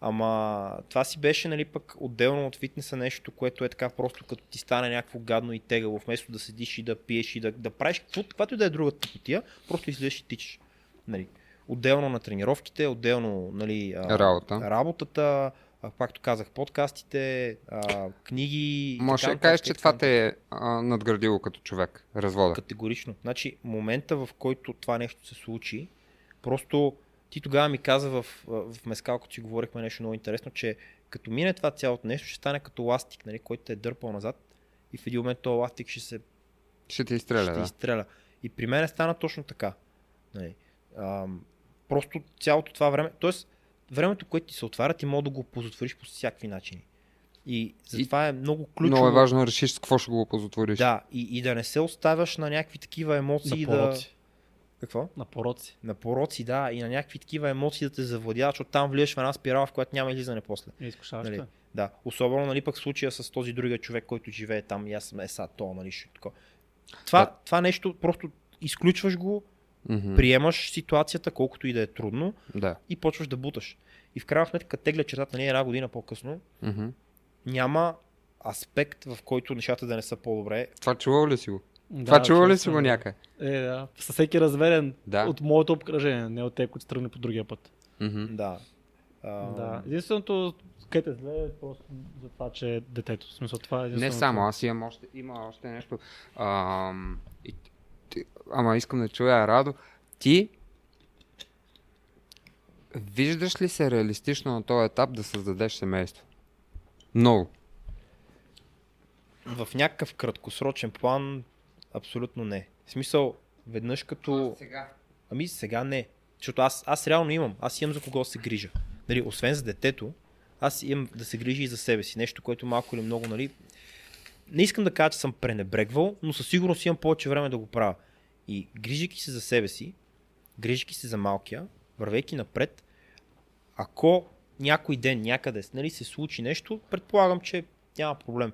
Ама това си беше, нали, пък отделно от фитнеса нещо, което е така просто като ти стане някакво гадно и тегаво, вместо да седиш и да пиеш и да, да правиш каквото, каквато и да е другата потия, просто излезеш и тичаш. Нали. Отделно на тренировките, отделно нали, Работа. работата, както казах, подкастите, а, книги. Може да кажеш, че това те е а, надградило като човек, развода. Категорично. Значи, момента в който това нещо се случи, просто ти тогава ми каза в, в Мескал, като си говорихме нещо много интересно, че като мине това цялото нещо, ще стане като ластик, нали, който те е дърпал назад и в един момент този ластик ще се Ще ти изстреля, ще да. изстреля. И при мен стана точно така. Нали. Ам, просто цялото това време, т.е. времето, което ти се отваря, ти мога да го позатвориш по всякакви начини. И затова е много ключово. Много е важно да решиш с какво ще го опозотвориш. Да, и, и да не се оставяш на някакви такива емоции На да... Какво? На пороци. На пороци, да, и на някакви такива емоции да те завладяват, защото там влизаш в една спирала, в която няма излизане после. Е, изкушаващо. Нали? е. Да, особено нали, пък в случая с този другия човек, който живее там и аз съм еса, то, нали, ще тако. Това, Да. това нещо просто изключваш го, Мгм. приемаш ситуацията, колкото и да е трудно Да. и почваш да буташ. И в крайна сметка тегля чертата нали, една година по-късно, Мгм. няма аспект, в който нещата да не са по-добре. Това чувал ли си го? Да, Това чувал ли си го някъде? Е, да. Със всеки разверен Да. от моето обкръжение, не от те, които тръгне по другия път. Мгм. Да. А, Да. Единственото, където е зле е просто за това, че е детето. В смисъл, това е Не само, аз имам още, има още нещо. Ам, и, ти, ама искам да чуя, Радо, ти виждаш ли се реалистично на този етап да създадеш семейство? Много. В някакъв краткосрочен план абсолютно не. В смисъл, веднъж като... Сега. Ами сега не. Защото аз, аз реално имам. Аз имам за кого се грижа. Нали, освен за детето, аз имам да се грижа и за себе си. Нещо, което малко или много, нали... Не искам да кажа, че съм пренебрегвал, но със сигурност имам повече време да го правя. И грижики се за себе си, грижики се за малкия, вървейки напред, ако някой ден някъде нали, се случи нещо, предполагам, че няма проблем.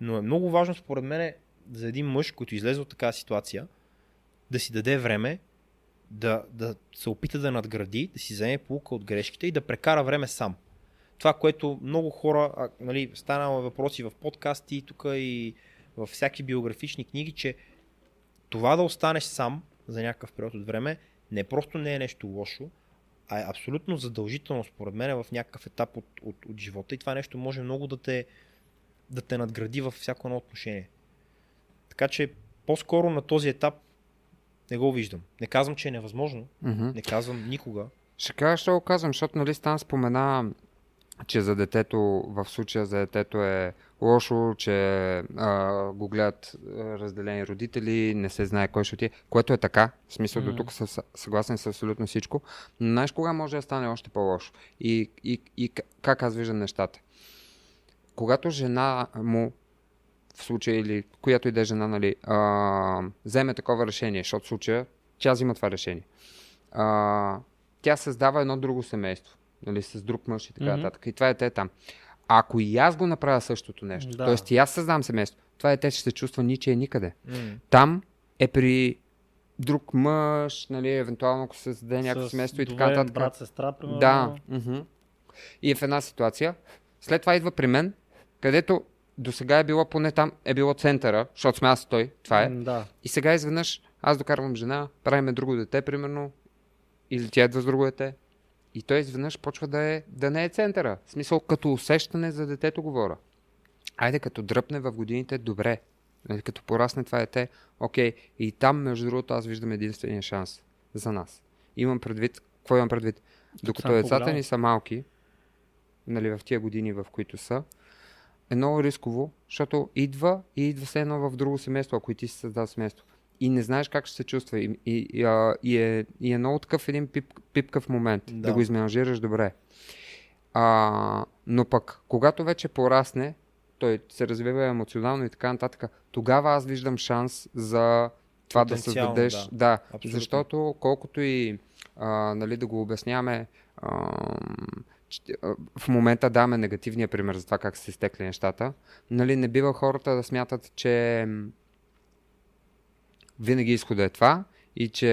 Но е много важно според мен за един мъж, който излезе от такава ситуация, да си даде време, да, да се опита да надгради, да си вземе полука от грешките и да прекара време сам. Това, което много хора, а, нали, станало въпроси в подкасти, тук и във всяки биографични книги, че това да останеш сам за някакъв период от време не просто не е нещо лошо, а е абсолютно задължително според мен в някакъв етап от, от, от живота и това нещо може много да те, да те надгради във всяко едно отношение. Така че по-скоро на този етап не го виждам. Не казвам, че е невъзможно. Мгм. Не казвам никога. Ще кажа, ще го казвам, защото нали Стан спомена, че за детето, в случая за детето е лошо, че а, го гледат разделени родители, не се знае кой ще отиде, което е така, в смисъл до Мгм. тук съм съгласен с абсолютно всичко, но знаеш кога може да стане още по-лошо и, и, и как аз виждам нещата. Когато жена му в случая или която и да е жена, нали, а, вземе такова решение, защото в случая тя взима това решение. А, тя създава едно друго семейство, нали, с друг мъж и така Мгм. нататък. И това дете е там. Ако и аз го направя същото нещо, Да. т.е. и аз създам семейство, това дете ще се чувства ниче никъде. М. Там е при друг мъж, нали, евентуално ако се създаде някакво семейство и така нататък. брат, сестра, примерно. Да. мгм. И е в една ситуация. След това идва при мен, където до сега е било поне там, е било центъра, защото сме аз той, това е. М, Да. И сега изведнъж аз докарвам жена, правиме друго дете, примерно, или тя идва с друго дете. И той изведнъж почва да, е, да не е центъра. В смисъл, като усещане за детето говоря. Айде, като дръпне в годините, добре. Нали, като порасне това дете, окей. И там, между другото, аз виждам единствения шанс за нас. Имам предвид, какво имам предвид? Докато децата ни са малки, нали, в тия години, в които са, е много рисково, защото идва и идва все едно в друго семейство, ако и ти си създал семейство. И не знаеш как ще се чувства. И, и, и, а, и, е, и е много такъв един пип, пипкав момент. Да. Да. го изменажираш добре. А, но пък, когато вече порасне, той се развива емоционално и така нататък, тогава аз виждам шанс за това да създадеш. да. Да, Абсолютно. защото колкото и а, нали, да го обясняваме, а, в момента даваме негативния пример за това как са се стекли нещата. Нали, не бива хората да смятат, че винаги изхода е това и че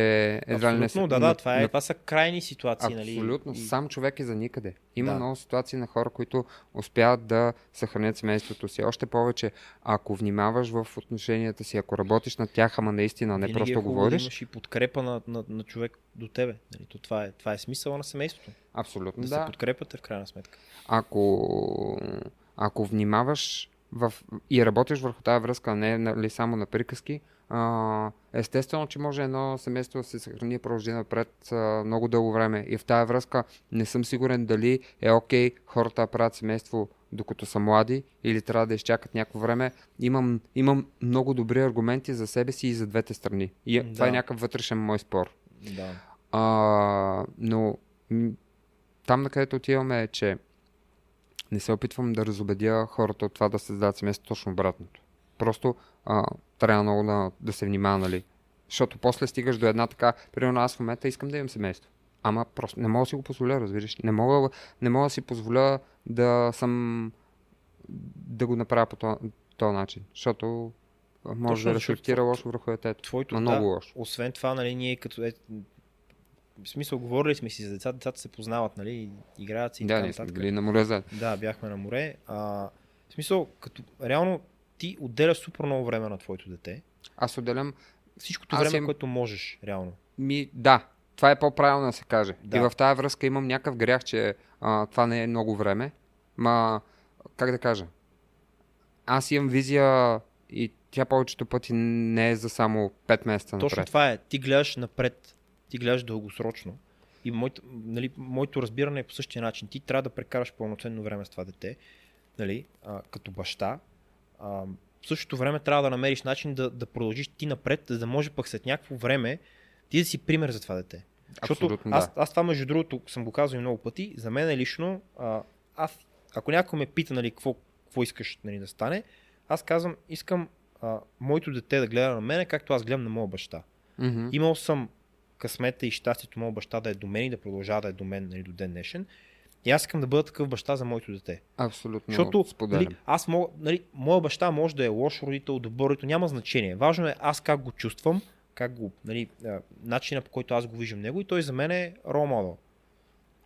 едва ли не Абсолютно, се- да, на- да, това, е, на- това са крайни ситуации. Нали? Абсолютно. Сам човек е за никъде. Има Да. много ситуации на хора, които успяват да съхранят семейството си. Още повече, ако внимаваш в отношенията си, ако работиш над тях, ама наистина, не Винаги просто е говориш. Да имаш и подкрепа на, на, на човек до тебе. Нали? То това, е, това е смисъла на семейството. Абсолютно, Да, да. се подкрепяте в крайна сметка. Ако, ако внимаваш в, и работиш върху тази връзка, а не нали, само на приказки, а, естествено, че може едно семейство да се съхрани продължи напред а, много дълго време. И в тази връзка не съм сигурен дали е окей хората да правят семейство докато са млади или трябва да изчакат някакво време. Имам, имам много добри аргументи за себе си и за двете страни. И да. това е някакъв вътрешен мой спор. Да. А, но там, на където отиваме е, че не се опитвам да разобедя хората от това да създадат семейство точно обратното. Просто а, трябва много да, да се внимава, нали? Защото после стигаш до една така, примерно аз в момента искам да имам семейство. Ама просто не мога да си го позволя, разбираш. Не мога, не мога да си позволя да съм да го направя по този, начин. Защото може Точно, да рефлектира лошо върху детето. Твоето, Ма да, много лошо. Освен това, нали, ние като е, в смисъл, говорили сме си за децата, децата се познават, нали, играят си и Да, така нататък. били на море заедно. Да, бяхме на море. А, в смисъл, като реално ти отделяш супер много време на твоето дете. Аз отделям Всичкото време, имам- което можеш, реално. Ми, да, това е по-правилно да се каже. Да. И в тази връзка имам някакъв грях, че а, това не е много време. Ма, как да кажа? Аз имам визия и тя повечето пъти не е за само 5 месеца Точно напред. това е. Ти гледаш напред, ти гледаш дългосрочно. И моето, нали, моето разбиране е по същия начин. Ти трябва да прекараш пълноценно време с това дете, нали, а, като баща. А, в същото време трябва да намериш начин да, да продължиш ти напред, за да може пък след някакво време ти да си пример за това дете. Защото Абсолютно, аз, да. аз това между другото съм го казал и много пъти. За мен е лично, а, аз, ако някой ме пита нали, какво, какво искаш нали, да стане, аз казвам, искам а, моето дете да гледа на мене, както аз гледам на моя баща. Мгм. Имал съм късмета и щастието моят баща да е до мен и да продължава да е до мен нали, до ден днешен. И аз искам да бъда такъв баща за моето дете. Абсолютно Защото споделям. нали, аз мога, нали, моя баща може да е лош родител, добър родител, няма значение. Важно е аз как го чувствам, как го, нали, начина по който аз го виждам него и той за мен е рол модел.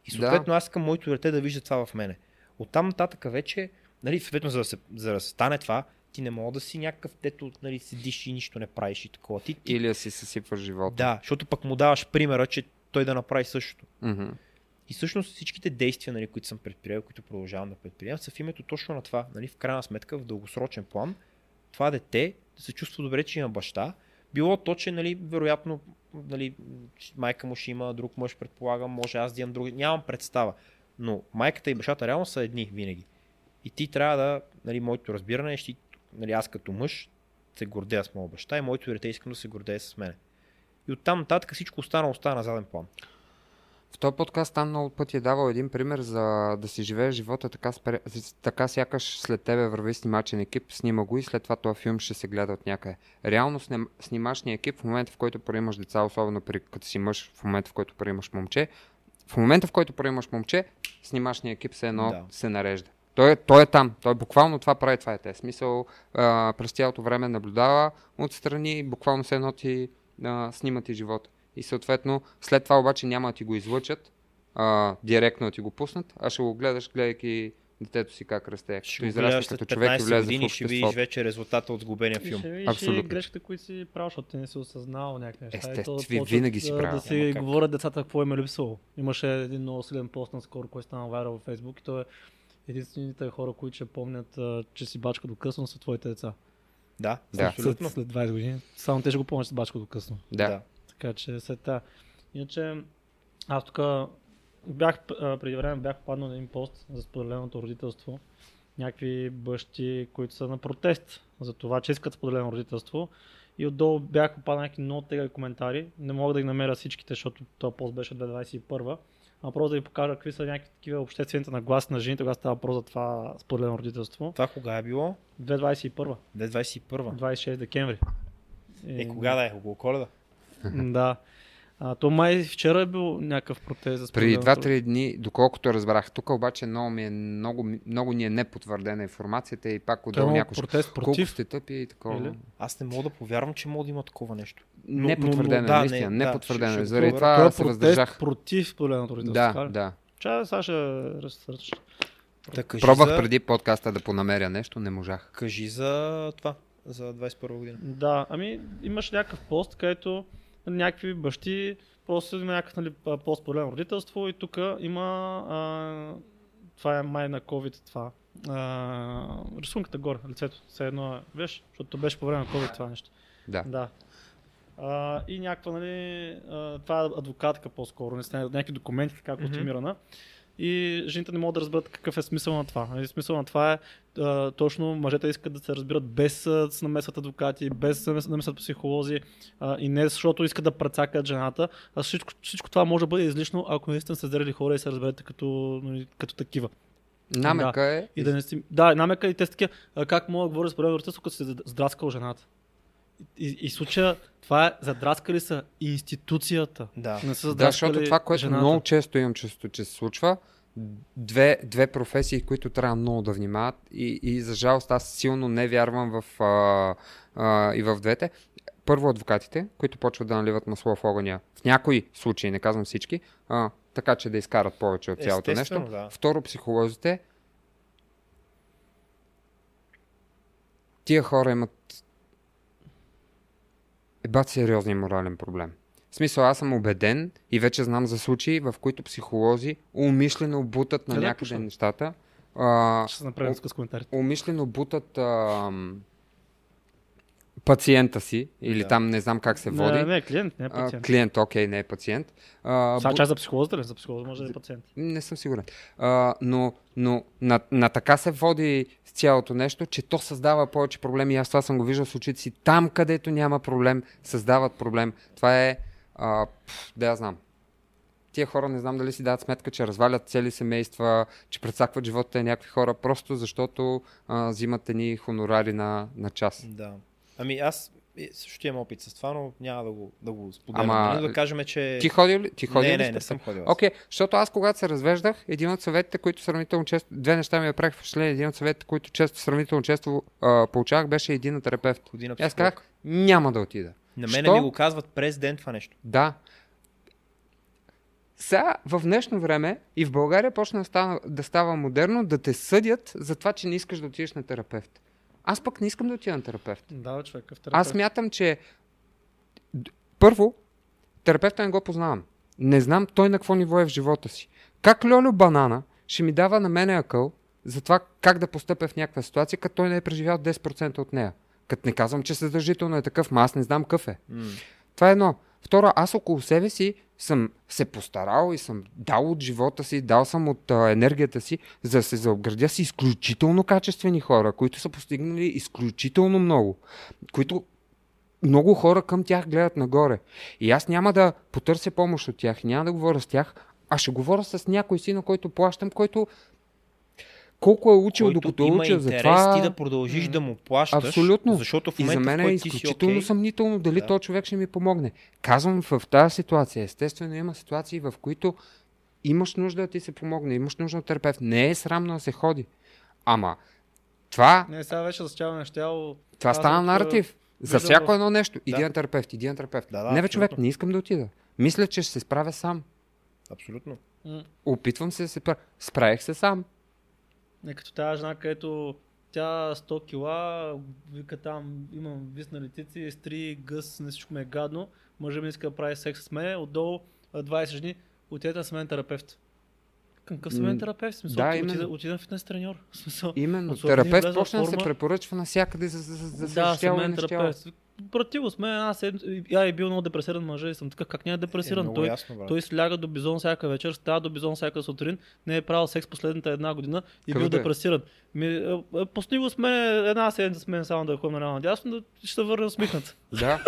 И Да. съответно аз искам моето дете да вижда това в мене. Оттам нататък вече, нали, съответно за да, се, за да стане това, ти не мога да си някакъв, дето нали, седиш и нищо не правиш и такова. Ти, ти Или да си съсипваш живота. да, защото пък му даваш примера, че той да направи същото. Мгм. И всъщност всичките действия, нали, които съм предприел, които продължавам да предприемам, са в името точно на това. Нали, в крайна сметка, в дългосрочен план, това дете да се чувства добре, че има баща. Било то, че нали, вероятно нали, майка му ще има друг мъж, предполагам, може аз да имам други. Нямам представа. Но майката и бащата реално са едни винаги. И ти трябва да, нали, моето разбиране е, ще, нали, аз като мъж се гордея с моя баща и моето дете искам да се гордее с мен. И оттам нататък всичко останало остана на заден план. В този подкаст там много пъти е давал един пример за да си живееш живота така, спре... така сякаш след тебе върви снимачен екип, снима го и след това този филм ще се гледа от някъде. Реално сним... снимачния екип в момента в който приемаш деца, особено при... като си мъж, в момента в който приемаш момче, в момента в който приемаш момче, снимачния екип се едно Да. се нарежда. Той, е- той е там. Той буквално това прави, това е те. Смисъл, а, през цялото време наблюдава отстрани, буквално се едно ти а, снима ти живота. И съответно, след това обаче няма да ти го излъчат, а, директно да ти го пуснат, а ще го гледаш, гледайки детето си как расте. Ще израсне като човек и 15 влезе в години и ще видиш обществото. вече резултата от сгубения И филм. ще видиш Абсолютно. и грешките, които си правил, защото ти не си осъзнавал някакви неща. и Естествено, ви винаги си правил. Да си говорят децата какво им е липсвало. Имаше един много силен пост наскоро, който стана вайрал във Facebook и той е единствените хора, които ще помнят, а, че си бачка до късно са твоите деца. Да, Да. абсолютно. След, след 20 години. Само те ще го помнят, че си бачка до късно. Да. Така че след това. Иначе, аз тук бях, преди време бях паднал на един пост за споделеното родителство някакви бащи, които са на протест за това, че искат споделено родителство. И отдолу бяха попаднали някакви много тегави коментари. Не мога да ги намеря всичките, защото този пост беше 2021 а просто да ви покажа какви са някакви такива обществените нагласи на жените, когато става въпрос за това споделено родителство. Това кога е било? 2021, 2021. 26 декември. Е, кога да е? Около коледа? Да. А, то май вчера е бил някакъв протест за Преди споделеното 2-3 дни, доколкото разбрах, тук обаче много, ми е, много, много ни е непотвърдена информацията и пак има някой протест колко против. сте тъпи и такова. Или? Аз не мога да повярвам, че мога да има такова нещо. Но- Непотвърдено, но- но- да, наистина, не, да, непотвърдено. ще- е. ще Заради това е се протест въздържах. против споделеното родителство. Да, да. Чай, сега ще разсърча. Да, кажи Пробвах за, преди подкаста да понамеря нещо, не можах. Кажи за това, за 21 година. Да, ами имаш някакъв пост, където някакви бащи просто има някакъв нали, по-споделено родителство и тук има а, това е май на COVID това. А, рисунката горе, лицето, все едно е, виж, защото беше по време на COVID това нещо. Да. Да. А, и някаква, нали, а, това е адвокатка по-скоро, не сте някакви документи, така Мгм. култимирана. И жените не могат да разберат какъв е смисъл на това. Смисъл на това е а, точно мъжете искат да се разбират без да се намесват адвокати, без да се намесват психолози а, и не защото искат да прецакат жената, а всичко, всичко това може да бъде излишно, ако наистина сте зрели хора и се разберете като, нали, като такива. Намека е. И да не си... Да, намека и те са такива, как мога да говоря с родителство, като си здраскал жената. И, и, случая, това е, задраскали са институцията. Да. Не са Да, защото това, което жената. много често имам чувство, че се случва, две, две професии, които трябва много да внимават и, и за жалост аз силно не вярвам в, а, а, и в двете. Първо адвокатите, които почват да наливат масло в огъня. В някои случаи, не казвам всички, а, така че да изкарат повече от цялото Естествено, нещо. да. Второ, психолозите. Тия хора имат ебат сериозен морален проблем. В смисъл, аз съм убеден и вече знам за случаи, в които психолози умишлено бутат на Къде някъде нещата. А, Ще направим с коментарите. умишлено бутат ам, пациента си, или Да. там не знам как се води. Не, не, клиент, не е А, пациент. клиент, окей, не е пациент. А, Сега част за психолозите ли? За психолоз може да е пациент. не съм сигурен. А, но но на, на така се води с цялото нещо, че то създава повече проблеми. Аз това съм го виждал с очите си. Там, където няма проблем, създават проблем. Това е, а, пф, да я знам. Тия хора не знам дали си дават сметка, че развалят цели семейства, че прецакват живота на някакви хора, просто защото а, взимат едни хонорари на, на час. Да. Ами аз е, също имам опит с това, но няма да го, да го споделям. Ама, Ама... Да кажем, че... Ти ходил ли? Ти ходил не, ли не, не съм ходил. Окей, защото аз когато се развеждах, един от съветите, които сравнително често, две неща ми направих впечатление, един от съветите, които често, сравнително често а, получавах, беше един на терапевт. И аз казах, няма да отида. На мене Що? ми го казват през ден това нещо. Да. Сега, в днешно време и в България почна да става, да става модерно да те съдят за това, че не искаш да отидеш на терапевт. Аз пък не искам да отида на терапевт. Да, човек, какъв Аз смятам, че първо, терапевта не го познавам. Не знам той на какво ниво е в живота си. Как Льолю Банана ще ми дава на мене акъл за това как да постъпя в някаква ситуация, като той не е преживял 10% от нея. Като не казвам, че съдържително е такъв, ма аз не знам какъв е. М. Това е едно. Второ, аз около себе си съм се постарал и съм дал от живота си, дал съм от а, енергията си, за да се заобградя с изключително качествени хора, които са постигнали изключително много, които много хора към тях гледат нагоре. И аз няма да потърся помощ от тях, няма да говоря с тях, а ще говоря с някой си, на който плащам, който колко е учил, Който докато е има учил за това. ти да продължиш да му плащаш. Абсолютно. Защото в И момента, за мен е изключително окей, съмнително дали Да. този човек ще ми помогне. Казвам в тази ситуация. Естествено има ситуации, в които имаш нужда да ти се помогне, имаш нужда от терапевт. Не е срамно да се ходи. Ама това, Не, сега вече за щяло. това стана от, наратив. За всяко едно нещо. Иди Да. на терапевт, иди на терапевт. Да, да, не бе, човек, не искам да отида. Мисля, че ще се справя сам. Абсолютно. М. Опитвам се да се справя. Справих се сам. Не като тази жена, където тя 100 кила, вика там, имам виснали цици, стри, гъс, не всичко ме е гадно, мъжът ми иска да прави секс с мен, отдолу а, 20 жени, отидете на семейен терапевт. Към какъв семейен М, терапевт? Смисъл, да, именно. отида, отида в фитнес треньор. Смисъл, Именно. Терапевт почна да се препоръчва навсякъде за, за, за, за да, нещяло. терапевт. Братило сме, аз е, я е бил много депресиран мъж и съм така, как не е Е, депресиран? много той, ясно, брат. той сляга до бизон всяка вечер, става до бизон всяка сутрин, не е правил секс последната една година и бил е? депресиран. Ми, е, е, пусни го сме една седмица с мен само да ходим на надясно, да ще се върне усмихнат. Да.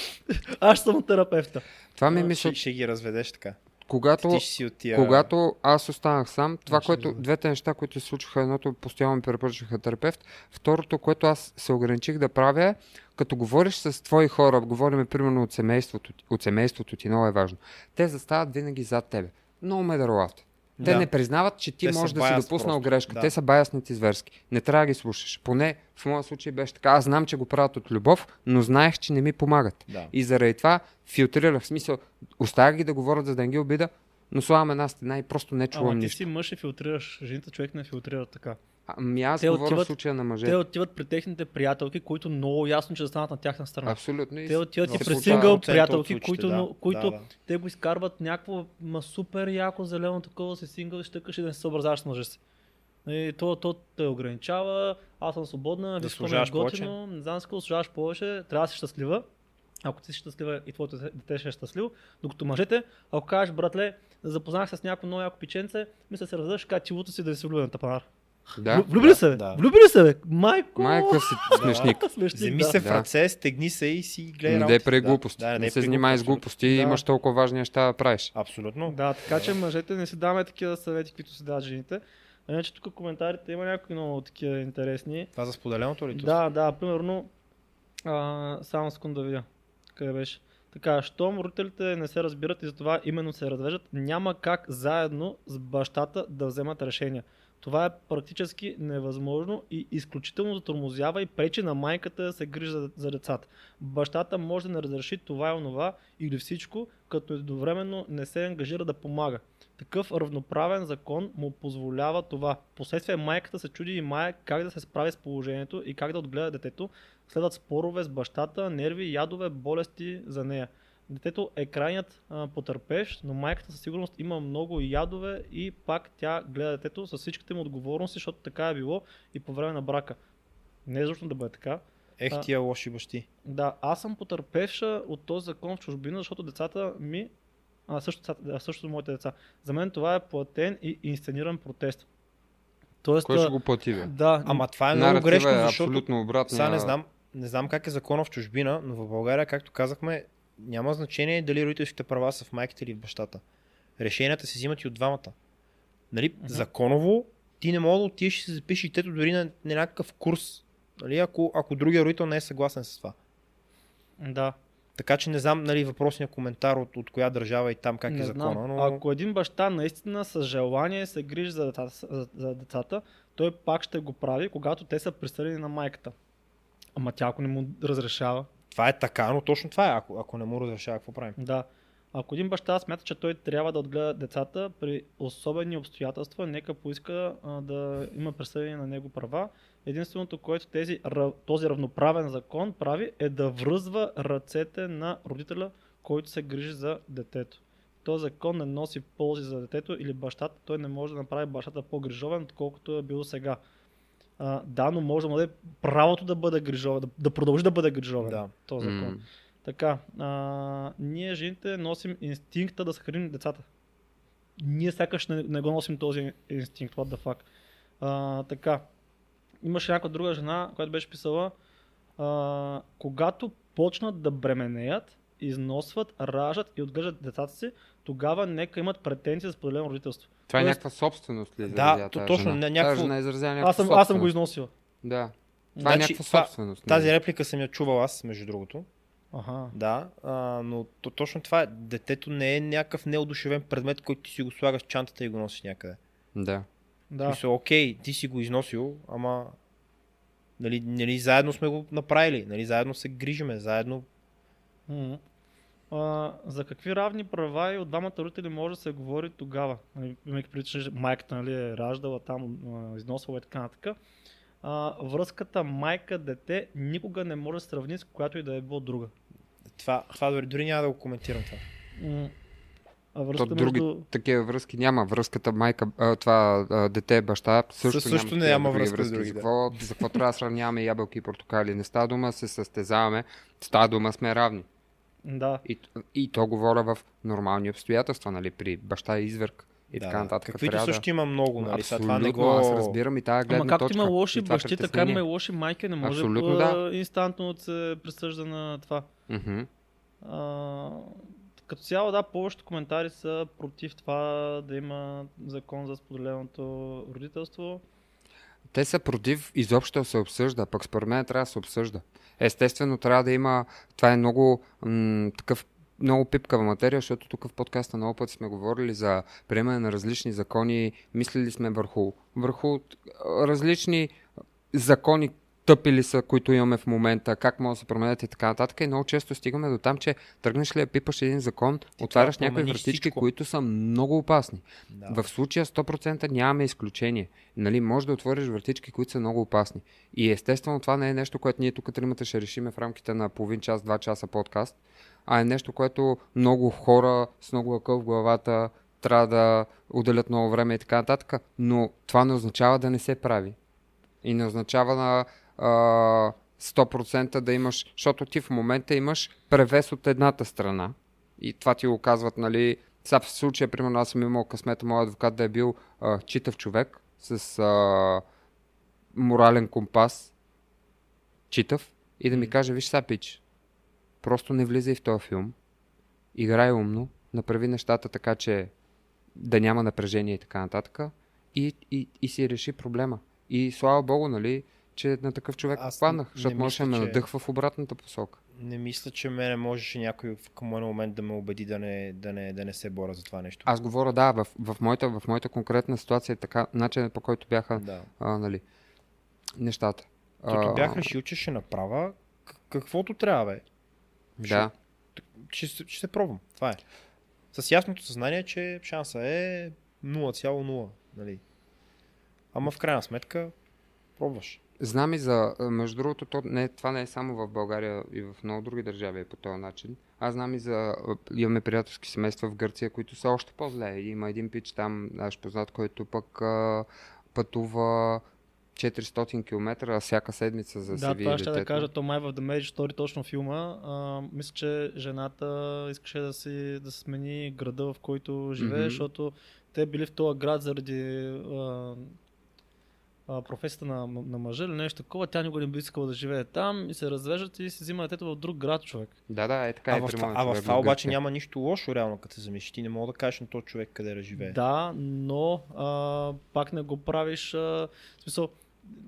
Аз ще съм терапевта. Това ми ще, мисля, ще ги разведеш така. Когато, тия... когато аз останах сам, това, Ще което, двете неща, които се случваха, едното постоянно ми препоръчаха терапевт, второто, което аз се ограничих да правя е, като говориш с твои хора, говорим примерно от семейството, от семейството ти, много е важно, те застават винаги зад тебе. Много ме даруват. Те Да. не признават, че ти Те можеш да си допуснал просто. грешка. Да. Те са баясници зверски. Не трябва да ги слушаш. Поне в моя случай беше така. Аз знам, че го правят от любов, но знаех, че не ми помагат. Да. И заради това филтрирах. В смисъл, оставях ги да говорят, за да не ги обида, но слагам една стена и просто не чувам Ама ти нищо. си мъж и филтрираш. Жените човек не филтрира така. Ами аз Те говоря отиват- в случая на мъже. Те отиват при техните приятелки, които много ясно, че застанат на тяхна страна. Абсолютно. Те отиват се и при сингъл 100% от приятелки, които, да. които Да, да. те го изкарват някакво ма, супер яко зелено такова си сингъл и щъкаш и да не се съобразяваш с мъжа си. И то, то те ограничава, аз съм свободна, какво ми е готино, не знам с какво заслужаваш повече, трябва да си щастлива. Ако ти си щастлива и твоето дете- ще е щастливо, докато мъжете, ако кажеш, братле, запознах се с някакво много яко пиченце, мисля се раздаш, кажа чивото си да си влюбен на тапанар. Да. Влюби ли се, бе? да. Влюби ли се, бе? Майко! Майка си смешник. Смешник, Вземи да. се в Да. ръце, стегни се и си гледай Не прави глупости. Да, не се прави занимай с глупости. Да. Имаш толкова важни неща да правиш. Абсолютно. Да, така че мъжете не си даваме такива съвети, които си дават жените. Иначе тук коментарите има някои много такива интересни. Това за споделеното ли? Да, да, примерно, а, само секунда да видя. Къде беше? Така, щом родителите не се разбират и затова именно се развеждат, няма как заедно с бащата да вземат решения. Това е практически невъзможно и изключително затормозява и пречи на майката да се грижи за, децата. Бащата може да не разреши това и онова или всичко, като едновременно не се ангажира да помага. Такъв равноправен закон му позволява това. Последствие майката се чуди и мая как да се справи с положението и как да отгледа детето. Следват спорове с бащата, нерви, ядове, болести за нея. Детето е крайният а, потърпещ, но майката със сигурност има много ядове и пак тя гледа детето с всичките му отговорности, защото така е било и по време на брака. Не е защото да бъде така. Ех тия лоши бащи. Да, аз съм потърпевша от този закон в чужбина, защото децата ми, а също, децата- а също моите деца, за мен това е платен и инсцениран протест. Тоест, Кой ще го плати, бе? да, Ама това е много Наратива грешно, е защото абсолютно обратно. сега не знам, не знам как е закона в чужбина, но в България, както казахме, няма значение дали родителските права са в майката или в бащата. Решенията се взимат и от двамата. Нали, законово ти не мога да отидеш и се запишеш и тето дори на, на някакъв курс, нали, ако, ако другия родител не е съгласен с това. да. Така че не знам нали, въпросния коментар от, от коя държава и там как не е знам. закона, но Ако един баща наистина с желание се грижи за децата, за, за децата, той пак ще го прави, когато те са присъдени на майката. Ама тя ако не му разрешава, това е така, но точно това е. Ако, ако не му разрешава, какво правим? Да. Ако един баща смята, че той трябва да отгледа децата при особени обстоятелства, нека поиска а, да има присъдени на него права. Единственото, което тези, този равноправен закон прави е да връзва ръцете на родителя, който се грижи за детето. Този закон не носи ползи за детето или бащата, той не може да направи бащата по-грижовен, отколкото е било сега. А, да, но може да му даде правото да бъде грижовен, да, да продължи да бъде грижовен. Да. Този закон. М. Така, а, ние жените носим инстинкта да съхраним децата. Ние сякаш не, не го носим този инстинкт, what the fuck. А, така, имаше някаква друга жена, която беше писала, а, когато почнат да бременеят, износват, раждат и отглеждат децата си, тогава нека имат претенции за споделено родителство. Това е Тоест- някаква собственост ли? Да, изразява то тази точно, жена? не- някакво- Тази жена изразява някаква Аз съм, аз съм го износил. Да. Това е Значи, някаква това- собственост. Тази нали? реплика съм я чувал аз, между другото. Ага. Да, а, но то, точно това е. Детето не е някакъв неодушевен предмет, който ти си го слагаш в чантата и го носиш някъде. Да. Да. Мисля, окей, ти си го износил, ама нали, нали, заедно сме го направили, нали, заедно се грижиме, заедно Мгм. А, за какви равни права и от двамата родители може да се говори тогава? Нали, Имайки предвид, че майката нали, е раждала там, износвала и така нататък. А, връзката майка-дете никога не може да се сравни с която и да е било друга. това, това дори, дори няма да го коментирам това. М, А То връзката други между... такива връзки няма. Връзката майка, а, това а, дете, баща също, Също няма, такива няма други връзка с други, За да. какво, за какво трябва да сравняваме ябълки и портокали? Не става дума се състезаваме, става дума сме равни. Да. И, и то говоря в нормални обстоятелства, нали, при баща и изверг и Да, така нататък. Каквито трябва също има много, нали? Сега това не Абсолютно, го... аз разбирам и тази гледна Ама както точка. има лоши бащи, така има и лоши майки. Не може Абсолютно, да. инстантно да се присъжда на това. Мгм. А, като цяло, да, повечето коментари са против това да има закон за споделеното родителство. Те са против изобщо да се обсъжда, пък според мен трябва да се обсъжда. Естествено, трябва да има. Това е много м- такъв много пипкава материя, защото тук в подкаста много пъти сме говорили за приемане на различни закони, мислили сме върху, върху различни закони, тъпи ли са, които имаме в момента, как могат да се променят и така нататък. И много често стигаме до там, че тръгнеш ли да пипаш един закон, отваряш трябва да някои вратички, всичко. които са много опасни. Да. В случая 100% нямаме изключение. Нали, може да отвориш вратички, които са много опасни. И естествено това не е нещо, което ние тук тримата ще решиме в рамките на половин час, два часа подкаст, а е нещо, което много хора с много акъл в главата трябва да отделят много време и така нататък. Но това не означава да не се прави. И не означава на а, 100% да имаш, защото ти в момента имаш превес от едната страна. И това ти го казват, нали, сега в случая, примерно, аз съм имал късмета, моят адвокат да е бил а, читав човек с а, морален компас, читав, и да ми каже, виж сега, пич, просто не влизай в този филм, играй умно, направи нещата така, че да няма напрежение и така нататък, и, и, и си реши проблема. И слава богу, нали, че на такъв човек Аз попаднах, не защото можеше да ме надъхва в обратната посока. Не мисля, че мене можеше някой в към момент да ме убеди да не, да не, да не се боря за това нещо. Аз говоря, да, в, в, моята, в моята конкретна ситуация е така, начинът по който бяха Да. а, нали, нещата. Като бях решил, че ще направя каквото трябва, бе. Да, Ще, се- ще се пробвам. Това е. С ясното съзнание, че шанса е 0,0. Нали? Ама в крайна сметка, пробваш. Знам и за, между другото, то не, това не е само в България и в много други държави е по този начин. Аз знам и за, имаме приятелски семейства в Гърция, които са още по-зле. Има един пич там, наш познат, който пък а, пътува 400 км всяка седмица за да се да, това ще да кажа, то май в The Marriage Story точно филма. А, мисля, че жената искаше да си да смени града, в който живее, Мгм. защото те били в този град заради а, а, професията на, на мъжа или нещо такова. Тя никога не би искала да живее там и се развеждат и се взима детето в друг град, човек. Да, да, е така А е в, това, а в това обаче няма нищо лошо, реално, като се замислиш. Ти не мога да кажеш на този човек къде да живее. Да, но а, пак не го правиш. А, в смисъл,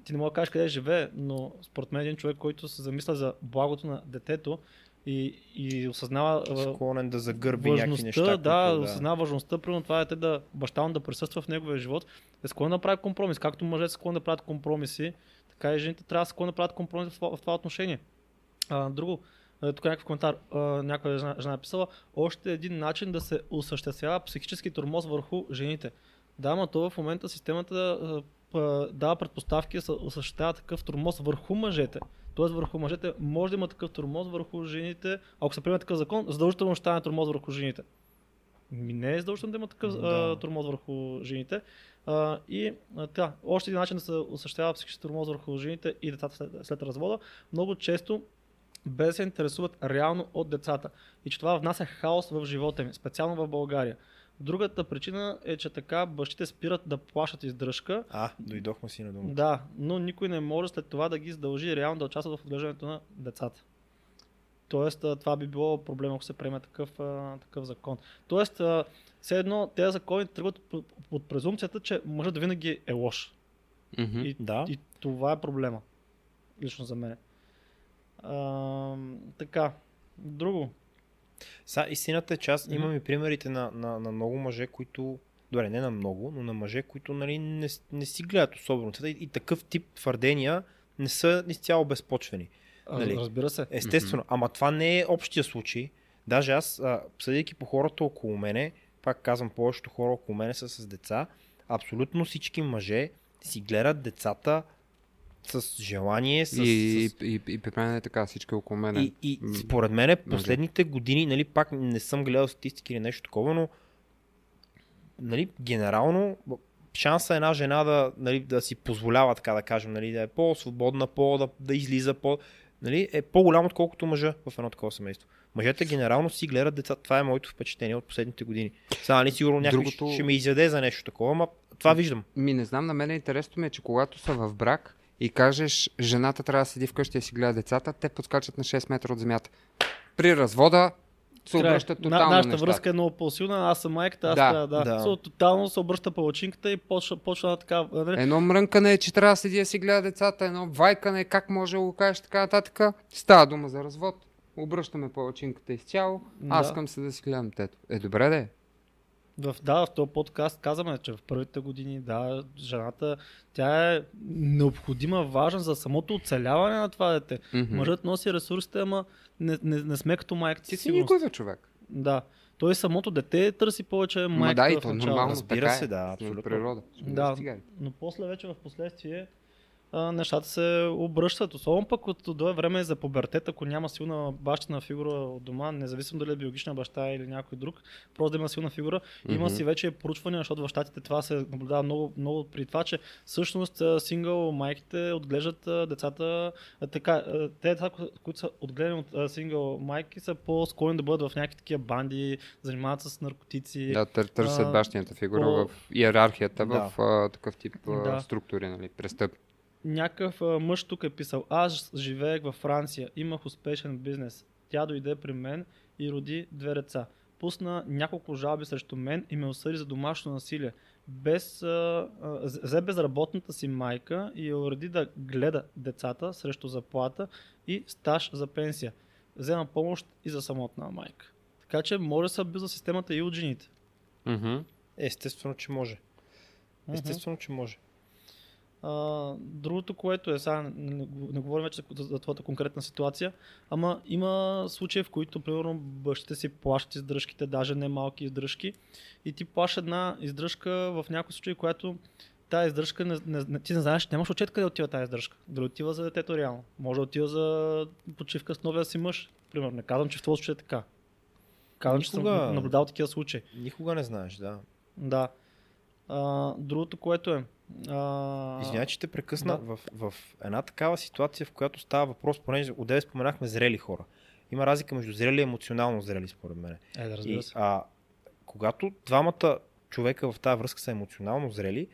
ти не мога да кажеш къде живее, но според мен един човек, който се замисля за благото на детето и, и осъзнава Склонен да загърби някакви неща. да, да. осъзнава важността, примерно това дете да баща му да присъства в неговия живот, е склонен да прави компромис. Както мъжете са склонни да правят компромиси, така и жените трябва да са да правят компромис в това, в това отношение. А, друго, а, тук някакъв коментар, а, някоя жена, жена е писала, още един начин да се осъществява психически тормоз върху жените. Да, но то в момента системата дава предпоставки да се осъществява такъв тормоз върху мъжете. Тоест върху мъжете може да има такъв тормоз върху жените. Ако се приеме такъв закон, задължително ще стане тормоз върху жените. Ми не е задължително да има такъв Да. а, тормоз върху жените. А, и а, така, още един начин да се осъществява психически тормоз върху жените и децата след, след развода, много често без да се интересуват реално от децата. И че това внася хаос в живота им, специално в България. Другата причина е, че така бащите спират да плащат издръжка, А, дойдохме си на дума. да, но никой не може след това да ги задължи реално да участват в отглеждането на децата. Тоест, това би било проблем, ако се приеме такъв, такъв закон. Тоест, все едно тези закони тръгват по- от презумцията, че мъжът винаги е лош. Мгм. И, Да. и това е проблема. Лично за мен. А, така, друго. Са, истината е, че аз имам и примерите на, на, на много мъже, които, добре, не на много, но на мъже, които нали, не, не си гледат особено. И, и такъв тип твърдения не са изцяло безпочвени. Нали? Разбира се. Естествено, ама това не е общия случай. Даже аз, а, съдейки по хората около мене, пак казвам, повечето хора около мене са с деца, абсолютно всички мъже си гледат децата с желание, с, И, с... и, и, и при мен е така, всички около мен. И, и според мен последните години, нали, пак не съм гледал статистики или нещо такова, но нали, генерално шанса една жена да, нали, да си позволява, така да кажем, нали, да е по-свободна, по, да, да излиза, по, нали, е по-голям отколкото мъжа в едно такова семейство. Мъжете генерално си гледат деца. Това е моето впечатление от последните години. Сега нали сигурно някой Другото- ще ме изяде за нещо такова, ама това виждам. Ми не знам, на мен е интересно ми е, че когато са в брак и кажеш, жената трябва да седи вкъщи и си гледа децата, те подскачат на 6 метра от земята. При развода се Край. обръщат На- тотално Нашата нещата. връзка е много по-силна, аз съм майката, аз Да, трябва да. да. So, тотално се обръща палачинката и почва, почва така. нали, Едно мрънкане е, че трябва да седи да си гледа децата, едно вайкане, как може да го кажеш така нататък. Става дума за развод. Обръщаме палачинката изцяло. Аз Да. искам се да си гледам тето. Е, добре да е. В, да, в този подкаст казваме, че в първите години, да, жената, тя е необходима, важна за самото оцеляване на това дете. Мгм. Мъжът носи ресурсите, ама не, не, не сме като майката Ти си. си никой бе, човек. Да. Той самото дете търси повече Ма майката да, и то нормално Разбира така се, е. да, абсолютно. природа. Да. Но после вече в последствие а, нещата се обръщат. Особено пък от дое време за пубертет, ако няма силна бащина фигура от дома, независимо дали е биологична баща или някой друг, просто да има силна фигура. Има Мгм. си вече проучвания, защото в щатите това се наблюдава много, много при това, че всъщност сингъл майките отглеждат децата така. Те деца, ко- които са отгледани от сингъл майки, са по-склонни да бъдат в някакви такива банди, занимават се с наркотици. Да, тър, търсят бащината фигура по- в иерархията, Да. в а, такъв тип Да. структури, нали, престъп. Някакъв мъж тук е писал, аз живеех във Франция, имах успешен бизнес. Тя дойде при мен и роди две деца. Пусна няколко жалби срещу мен и ме осъди за домашно насилие. Без, а, а, взе безработната си майка и я уреди да гледа децата срещу заплата и стаж за пенсия. Взема помощ и за самотна майка. Така че може да се абюзва системата и от жените. Мгм. Естествено, че може. Естествено, че може. А, другото, което е, сега не, не, говорим вече за, за твоята конкретна ситуация, ама има случаи, в които, примерно, бащите си плащат издръжките, даже не малки издръжки, и ти плащаш една издръжка в някои случаи, която тази издръжка, не, не, не, ти не знаеш, нямаш отчет къде отива тази издръжка. Дали отива за детето реално. Може да отива за почивка с новия си мъж. Примерно, не казвам, че в този случай е така. Казвам, че Никога. съм наблюдал такива случаи. Никога не знаеш, да. Да. А, другото, което е. А... Извинявай, че те прекъсна. Да. В, в една такава ситуация, в която става въпрос, понеже отдеве споменахме зрели хора. Има разлика между зрели и емоционално зрели, според мен. Е, да разбира И, се. а, когато двамата човека в тази връзка са емоционално зрели,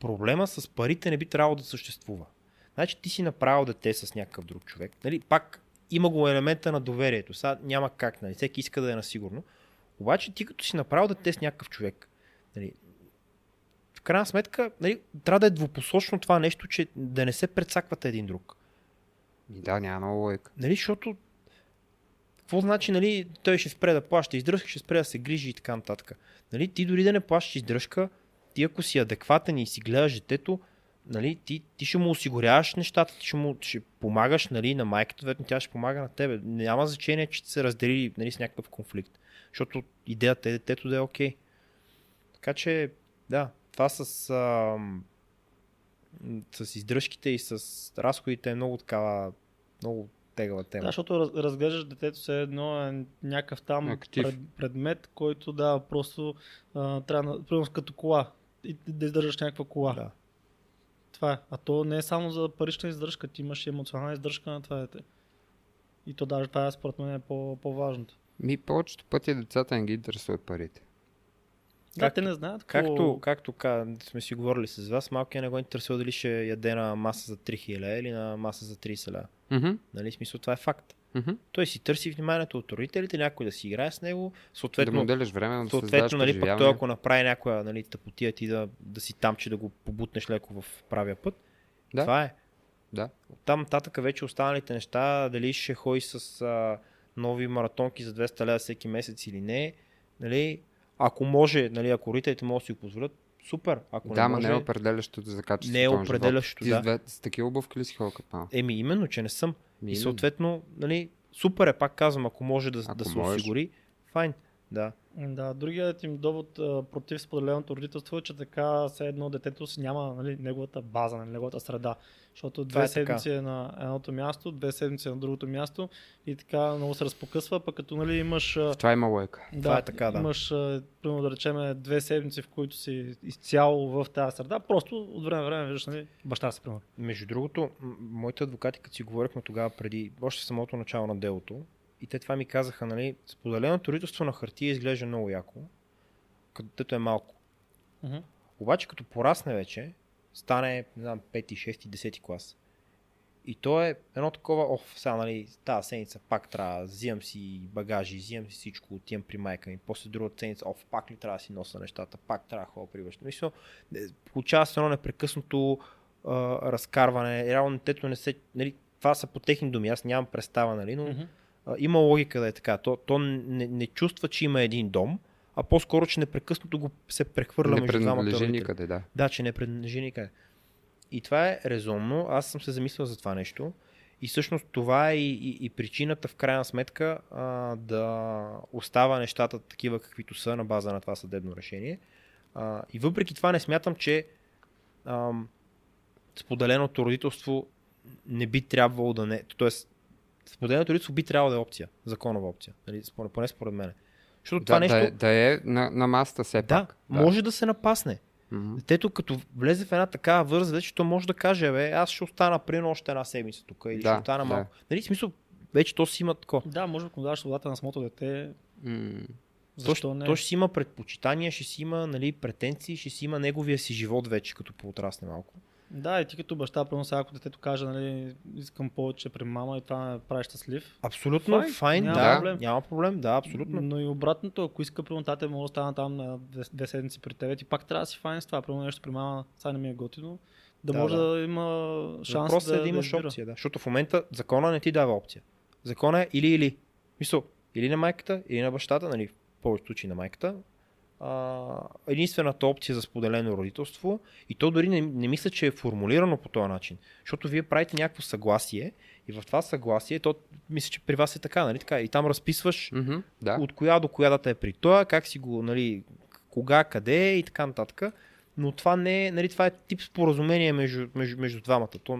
проблема с парите не би трябвало да съществува. Значи ти си направил дете с някакъв друг човек. Нали? Пак има го елемента на доверието. Сега няма как, нали? всеки иска да е насигурно. Обаче ти като си направил дете с някакъв човек, нали? Крайна сметка нали, трябва да е двупосочно това нещо, че да не се предсаквате един друг. Да, няма много лойка. Нали, защото какво значи, нали, той ще спре да плаща издръжка, ще спре да се грижи и така нататък. Нали, ти дори да не плащаш издръжка, ти ако си адекватен и си гледаш детето, нали, ти, ти ще му осигуряваш нещата, ти ще му ще помагаш нали, на майката, вероятно тя ще помага на тебе. Няма значение, че сте се раздели нали, с някакъв конфликт, защото идеята е детето да е окей. Така че, да, това с, а, с издръжките и с разходите е много такава, много тегава тема. Да, защото раз, разглеждаш детето се едно е някакъв там Актив. пред, предмет, който да, просто а, трябва, да- примерно като кола. И да издържаш някаква кола. Да. Това е. А то не е само за парична издръжка, ти имаш и емоционална издръжка на това дете. И то даже това е според мен е по, по-важното. Ми повечето пъти децата не ги интересуват парите. Да, Както- те не знаят Както, какво... както ка- сме си говорили с вас, малкият не го интересува дали ще яде на маса за 3000 лева или на маса за 30 лева. Мгм, Нали, смисъл това е факт. мгм. Той си търси вниманието от родителите, някой да си играе с него, Да съответно, му отделяш време, да съответно нали, пък той ако направи някоя нали, тъпотия ти да, да си там, че да го побутнеш леко в правия път, Да. това е. Да. Там нататък вече останалите неща, дали ще ходи с а, нови маратонки за 200 лева всеки месец или не, нали, ако може, нали, ако родителите могат да си го позволят, супер. Ако Да, не може, не е определящото за качеството не е определящото, Ти да. с, две, с такива обувки ли си ходил малък? Еми, именно, че не съм. Ми, И съответно, нали, супер е, пак казвам, ако може да, Ако да се можеш. осигури, файн. Да. Да, другият им довод а, против споделеното родителство е, че така все едно детето си няма нали, неговата база, нали, неговата среда. Защото две е така. седмици е на едното място, две седмици е на другото място и така много се разпокъсва, пък като нали, имаш... В това има лойка. Да, Това е така, да. Имаш, примерно да речем, две седмици, в които си изцяло в тази среда, просто от време на време виждаш нали, баща си, примерно. Между другото, моите адвокати, като си говорихме тогава преди, още в самото начало на делото, и те това ми казаха, нали, споделеното родителство на хартия изглежда много яко, като е малко. Мгм. Обаче като порасне вече, стане, не знам, 5, 6, 10 клас. И то е едно такова, оф, сега, нали, тази седмица пак трябва, взимам си багажи, взимам си всичко, отивам при майка ми, после другата седмица, оф, пак ли трябва да си носа нещата, пак трябва да ходя при баща. Мисля, получава се едно непрекъснато а, разкарване, реално детето не се, нали, това са по техни думи, аз нямам представа, нали, но Мгм. А, има логика да е така. То, то не, не чувства, че има един дом, а по-скоро, че непрекъснато го се прехвърля Не между двамата родители. никъде, да. Да, че не принадлежи никъде. И това е резонно. Аз съм се замислил за това нещо. И всъщност това е и, и, и причината в крайна сметка а, да остава нещата такива каквито са на база на това съдебно решение. А, и въпреки това не смятам, че ам, споделеното родителство не би трябвало да не... Тоест, споделеното родителство би трябвало да е опция. Законова опция. Нали? Според, поне според мен. Защото това Да, нещо... да, е, да е на, на масата все да, пак. може да се напасне. Мгм. Детето като влезе в една такава възраст, вече то може да каже, бе, аз ще остана примерно още една седмица тук или Да, ще остана да. малко. Нали, в смисъл, вече то си има такова. Да, може да дадеш свободата на самото дете. То, Защо ще- не? то ще си има предпочитания, ще си има нали, претенции, ще си има неговия си живот вече, като поотрасне малко. Да, и ти като баща, примерно сега, ако детето каже, нали, искам повече при мама и това ме прави щастлив. Абсолютно, Файн, файн, няма да, проблем. няма проблем, да, абсолютно. Но и обратното, ако иска, примерно, тате може да стана там на две, седмици при тебе, ти пак трябва да си файн с това. Примерно нещо при мама, сега не ми е готино. Да, Да, може да. да, има шанс Въпросът да, е да имаш избира. опция, да. Защото в момента закона не ти дава опция. Закона е или-или. Мисъл, или на майката, или на бащата, нали, в повечето случаи на майката. Единствената опция за споделено родителство и то дори не, не мисля, че е формулирано по този начин. Защото вие правите някакво съгласие и в това съгласие, то мисля, че при вас е така, нали така, и там разписваш Мгм, Да. от коя до коя дата е при това, как си го, нали, кога, къде и така нататък. Но това не е, нали, това е тип споразумение между, между, между двамата. То,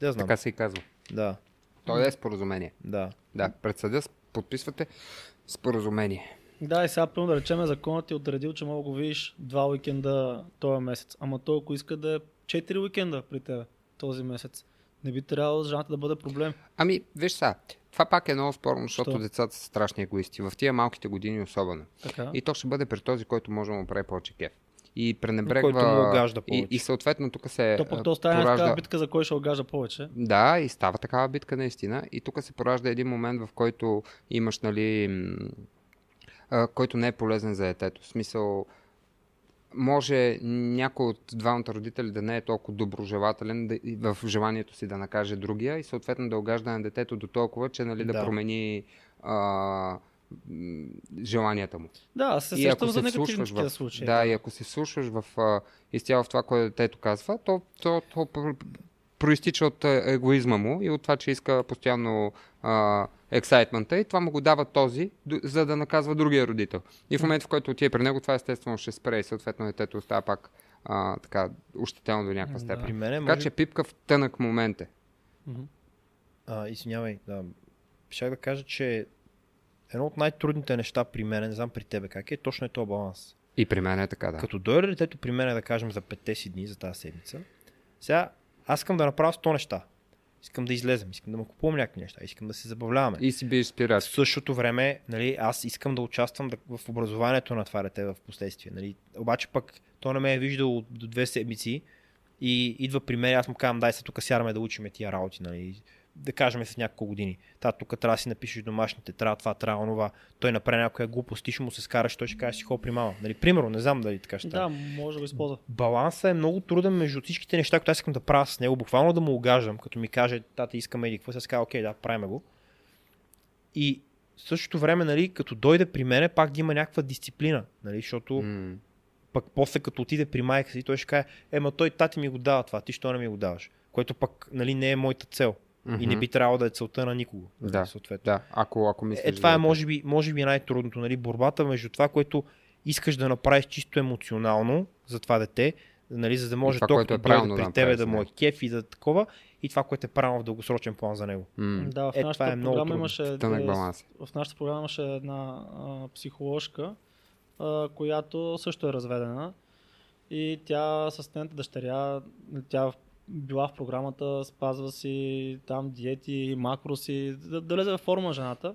да знам. Така се и казва. Да, То е споразумение. да. Да, пред съда подписвате споразумение. Да, и сега, примерно, да речем, законът ти е отредил, че мога да го видиш два уикенда този месец. Ама той, ако иска да е 4 уикенда при теб този месец, не би трябвало жената да бъде проблем. Ами, виж сега, това пак е много спорно, защото Що? децата са страшни егоисти. В тия малките години особено. Така. И то ще бъде при този, който може да му прави повече кеф. И пренебрегва... Който му огажда и, повече. и съответно тук се То пък то стане поражда... така битка, за кой ще огажда повече. Да, и става такава битка наистина. И тук се поражда един момент, в който имаш, нали, а, който не е полезен за детето. В смисъл, може някой от двамата родители да не е толкова доброжелателен да, в желанието си да накаже другия и съответно да огажда на детето до толкова, че нали, да, Да. промени а, желанията му. Да, аз се сещам за негативни в, случаи. да, и ако се слушаш в, а, изцяло в това, което детето казва, то, то, то, пр- проистича от а, егоизма му и от това, че иска постоянно ексайтмента и това му го дава този, за да наказва другия родител. И в момента, в който отиде при него, това естествено ще спре и съответно детето остава пак а, така ощетено до някаква Да. степен. При мен е, Така може... че пипка в тънък момент е. А, извинявай, да. Щях да кажа, че едно от най-трудните неща при мен, не знам при тебе как е, точно е този баланс. И при мен е така, да. Като дойде детето при мен, да кажем, за 5 си дни, за тази седмица, сега аз искам да направя 100 неща. Искам да излезем, искам да му купувам някакви неща, искам да се забавляваме. И си биеш В спирачка. същото време, нали, аз искам да участвам в образованието на това дете в последствие. Нали. Обаче пък то не ме е виждал до две седмици и идва при мен, аз му казвам, дай се тук сядаме да учиме тия работи. Нали. Да кажем след няколко години. Та, тук трябва да си напишеш домашните, трябва това, трябва онова. Той направи някоя глупост, ти ще му се скараш, той ще каже си хо при мама. Нали. Примерно, не знам дали така ще Да, може да го използва. балансът е много труден между всичките неща, които аз искам да правя с него. Буквално да му огаждам, като ми каже, тата искаме или какво, сега казва, окей, да, правим го. И в същото време, нали, като дойде при мене, пак да има някаква дисциплина, нали, защото М. пък после като отиде при майка си, той ще каже, ема той тати ми го дава това, ти що не ми го даваш? Което пък нали, не е моята цел. И не би трябвало да е целта на никого. Да. Съответно. Да, ако, ако мислиш. Е, това е може би, може би най-трудното, нали? борбата между това, което искаш да направиш чисто емоционално за това дете, нали? за да може това, то което е правилно да при тебе направиш да му е него. кеф и да такова, и това, което е правилно в дългосрочен план за него. М, Да, в Е, нашата това е много програма имаше е, в нашата програма имаше една а, психоложка, а, която също е разведена и тя с нейната дъщеря, тя била в програмата, спазва си там диети, макроси, да, да лезе във форма жената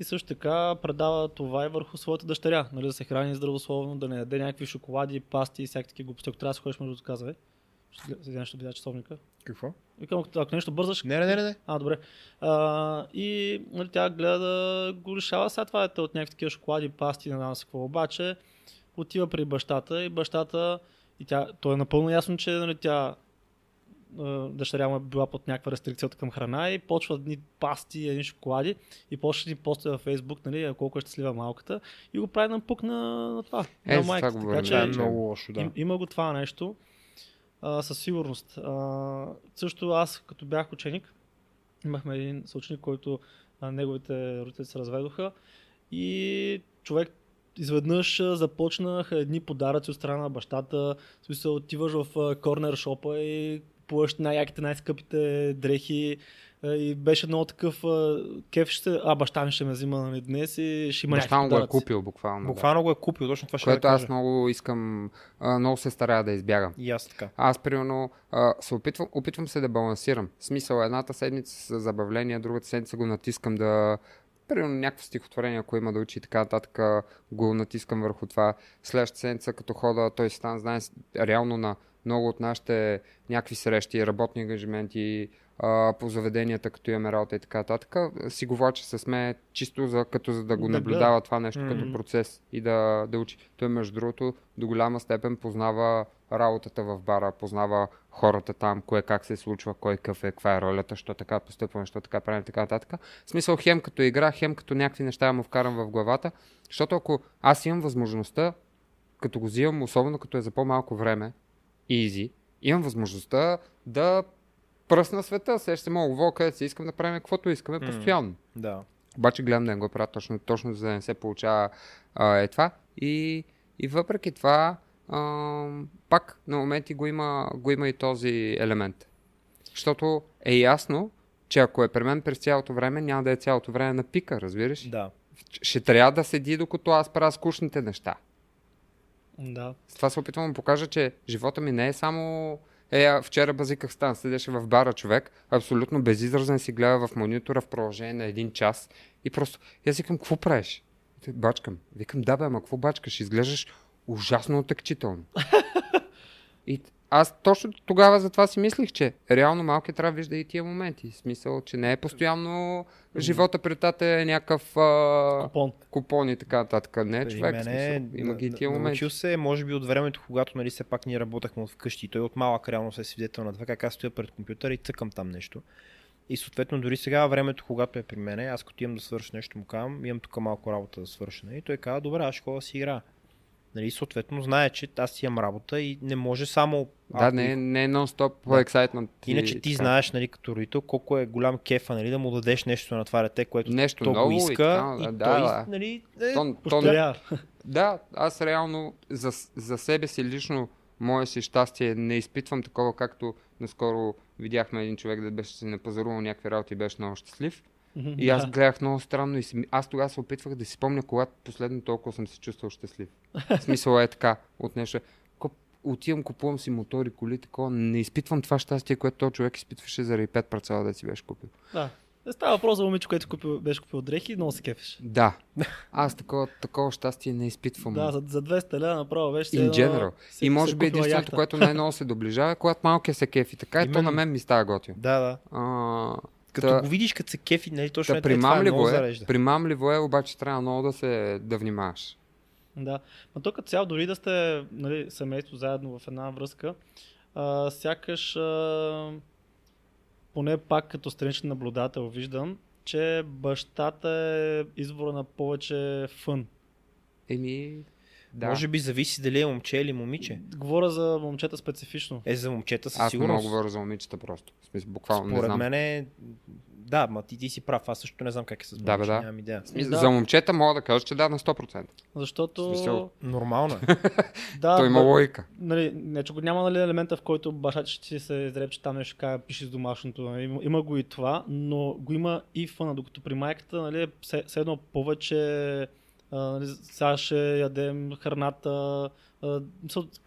и също така предава това и върху своята дъщеря, нали, да се храни здравословно, да не яде някакви шоколади, пасти и всякакви глупости. Ако трябва да се ходиш, може да го казва. Седя нещо видя часовника. Какво? Викам, ако- ако нещо бързаш, Не, не, не, не, а, добре. А, и нали, тя гледа да го лишава сега това дете от някакви такива шоколади, пасти, не знам си какво. Обаче отива при бащата и бащата, и тя, то е напълно ясно, че нали, тя дъщеря му е била под някаква рестрикция от към храна и почва едни пасти, едни шоколади и почва ни поства във Фейсбук, нали, колко е щастлива малката и го прави на пук на, на това. Е, на майката. говорим, Така е че че- много лошо, да. им, има го това нещо. А, със сигурност. А, също аз, като бях ученик, имахме един съученик, който а, неговите родители се разведоха и човек изведнъж започнаха едни подаръци от страна на бащата. В смисъл, отиваш в корнер шопа и купуваш най-яките, най-скъпите дрехи а, и беше много такъв а, кеф ще, а баща ми ще ме взима нали, днес и ще има Баща му го е купил буквално. да. Буквално го е купил, точно това ще Което да аз кажа. много искам, много се старая да избягам. И аз така. Аз, примерно, се опитвам, опитвам се да балансирам. В смисъл, едната седмица с забавление, другата седмица го натискам да... Примерно някакво стихотворение, ако има да учи и така нататък, го натискам върху това. Следващата седмица, като хода, той си стан, знае, реално на много от нашите някакви срещи, работни ангажименти, а, по заведенията, като имаме работа и така нататък, си го влача с мен чисто за, като за да го Да наблюдава това нещо Мгм. като процес и да, да учи. Той, между другото, до голяма степен познава работата в бара, познава хората там, кое как се случва, кой какъв е, каква е ролята, що така постъпваме, що така правим, така нататък. В смисъл хем като игра, хем като някакви неща му вкарам в главата, защото ако аз имам възможността, като го взимам, особено като е за по-малко време, easy, имам възможността да пръсна света, сега ще мога лово, където си искам да правим каквото искаме М. постоянно. Да. Обаче гледам да не го правя точно, точно за да не се получава а, е това. И, и въпреки това, а, пак на моменти го има, го има и този елемент. Защото е ясно, че ако е при мен през цялото време, няма да е цялото време на пика, разбираш? Да. Ще трябва да седи, докато аз правя скучните неща. Да. С това се опитвам да покажа, че живота ми не е само... Е, вчера базиках стан, седеше в бара човек, абсолютно безизразен си гледа в монитора в продължение на един час и просто, и аз викам, какво правиш? Той, Бачкам. Викам, да бе, ама какво бачкаш? Изглеждаш ужасно отекчително. и аз точно тогава за това си мислих, че реално малкият трябва да вижда и тия моменти. В смисъл, че не е постоянно живота при тата е някакъв а, Купон. купон и така нататък. Не, При човек, в мен смисъл, е, има ги и тия моменти. Научил се, може би от времето, когато нали, все пак ние работахме от вкъщи. Той от малък реално се е свидетел на това, как аз стоя пред компютъра и цъкам там нещо. И съответно дори сега времето, когато е при мен, аз като имам да свърша нещо, му казвам, имам тук малко работа да свърша. И той казва, добре, аз ще си игра. Нали, съответно знае, че аз имам работа и не може само... Да, ако- не, е- не е нон-стоп Да. ексайтмент. Иначе ти знаеш, нали, като родител, колко е голям кефа, нали, да му дадеш нещо на това дете, което Нещо то ново го и иска така, и, да, той, да. нали, е, То, то, да, аз реално за, за себе си лично мое си щастие не изпитвам такова, както наскоро видяхме един човек да беше си напазарувал някакви работи и беше много щастлив. И аз Да. гледах много странно и си, аз тогава се опитвах да си спомня, когато последно толкова съм се чувствал щастлив. В смисъл е така, от нещо. Отивам, купувам си мотори, коли, такова. Не изпитвам това щастие, което този човек изпитваше заради 5 парцела да си беше купил. Да. Не става въпрос за момиче, което купил, беше купил дрехи и много се кефиш. Да. Аз такова, такова щастие не изпитвам. Да, за, за 200 лева направо беше. In general. си- И може си би единственото, яхта. което най-много се доближава е когато малкият се кефи. Така и то Именно. на мен ми става готино. Да, да. А, Като Та- го видиш, като се кефи, нали, точно Та е, това е примамливо е, зарежда. примамливо е, обаче трябва много да се да внимаваш. Да. Но тук като цяло, дори да сте нали, семейство заедно в една връзка, а, сякаш а, поне пак като страничен наблюдател виждам, че бащата е извора на повече фън. Еми, Да. Може би зависи дали е момче или момиче. Говоря за момчета специфично. Е, за момчета със Аз не сигурност. мога да говоря за момичета просто. В смисъл, буквално не Според знам. мен е... Да, ма ти, ти си прав. Аз също не знам как е с Да, бе, момиче, да. нямам идея. Смисъл, Да. За момчета мога да кажа, че да, на 100%. Защото... Смисъл, Нормално е. Да, То има логика. нали, не, че го няма нали, елемента, в който баща ти ще се изреп, че там нещо ще каже, пише с домашното. Нали, Има, има го и това, но го има и фъна, докато при майката, нали, все, все едно повече сега ще ядем храната,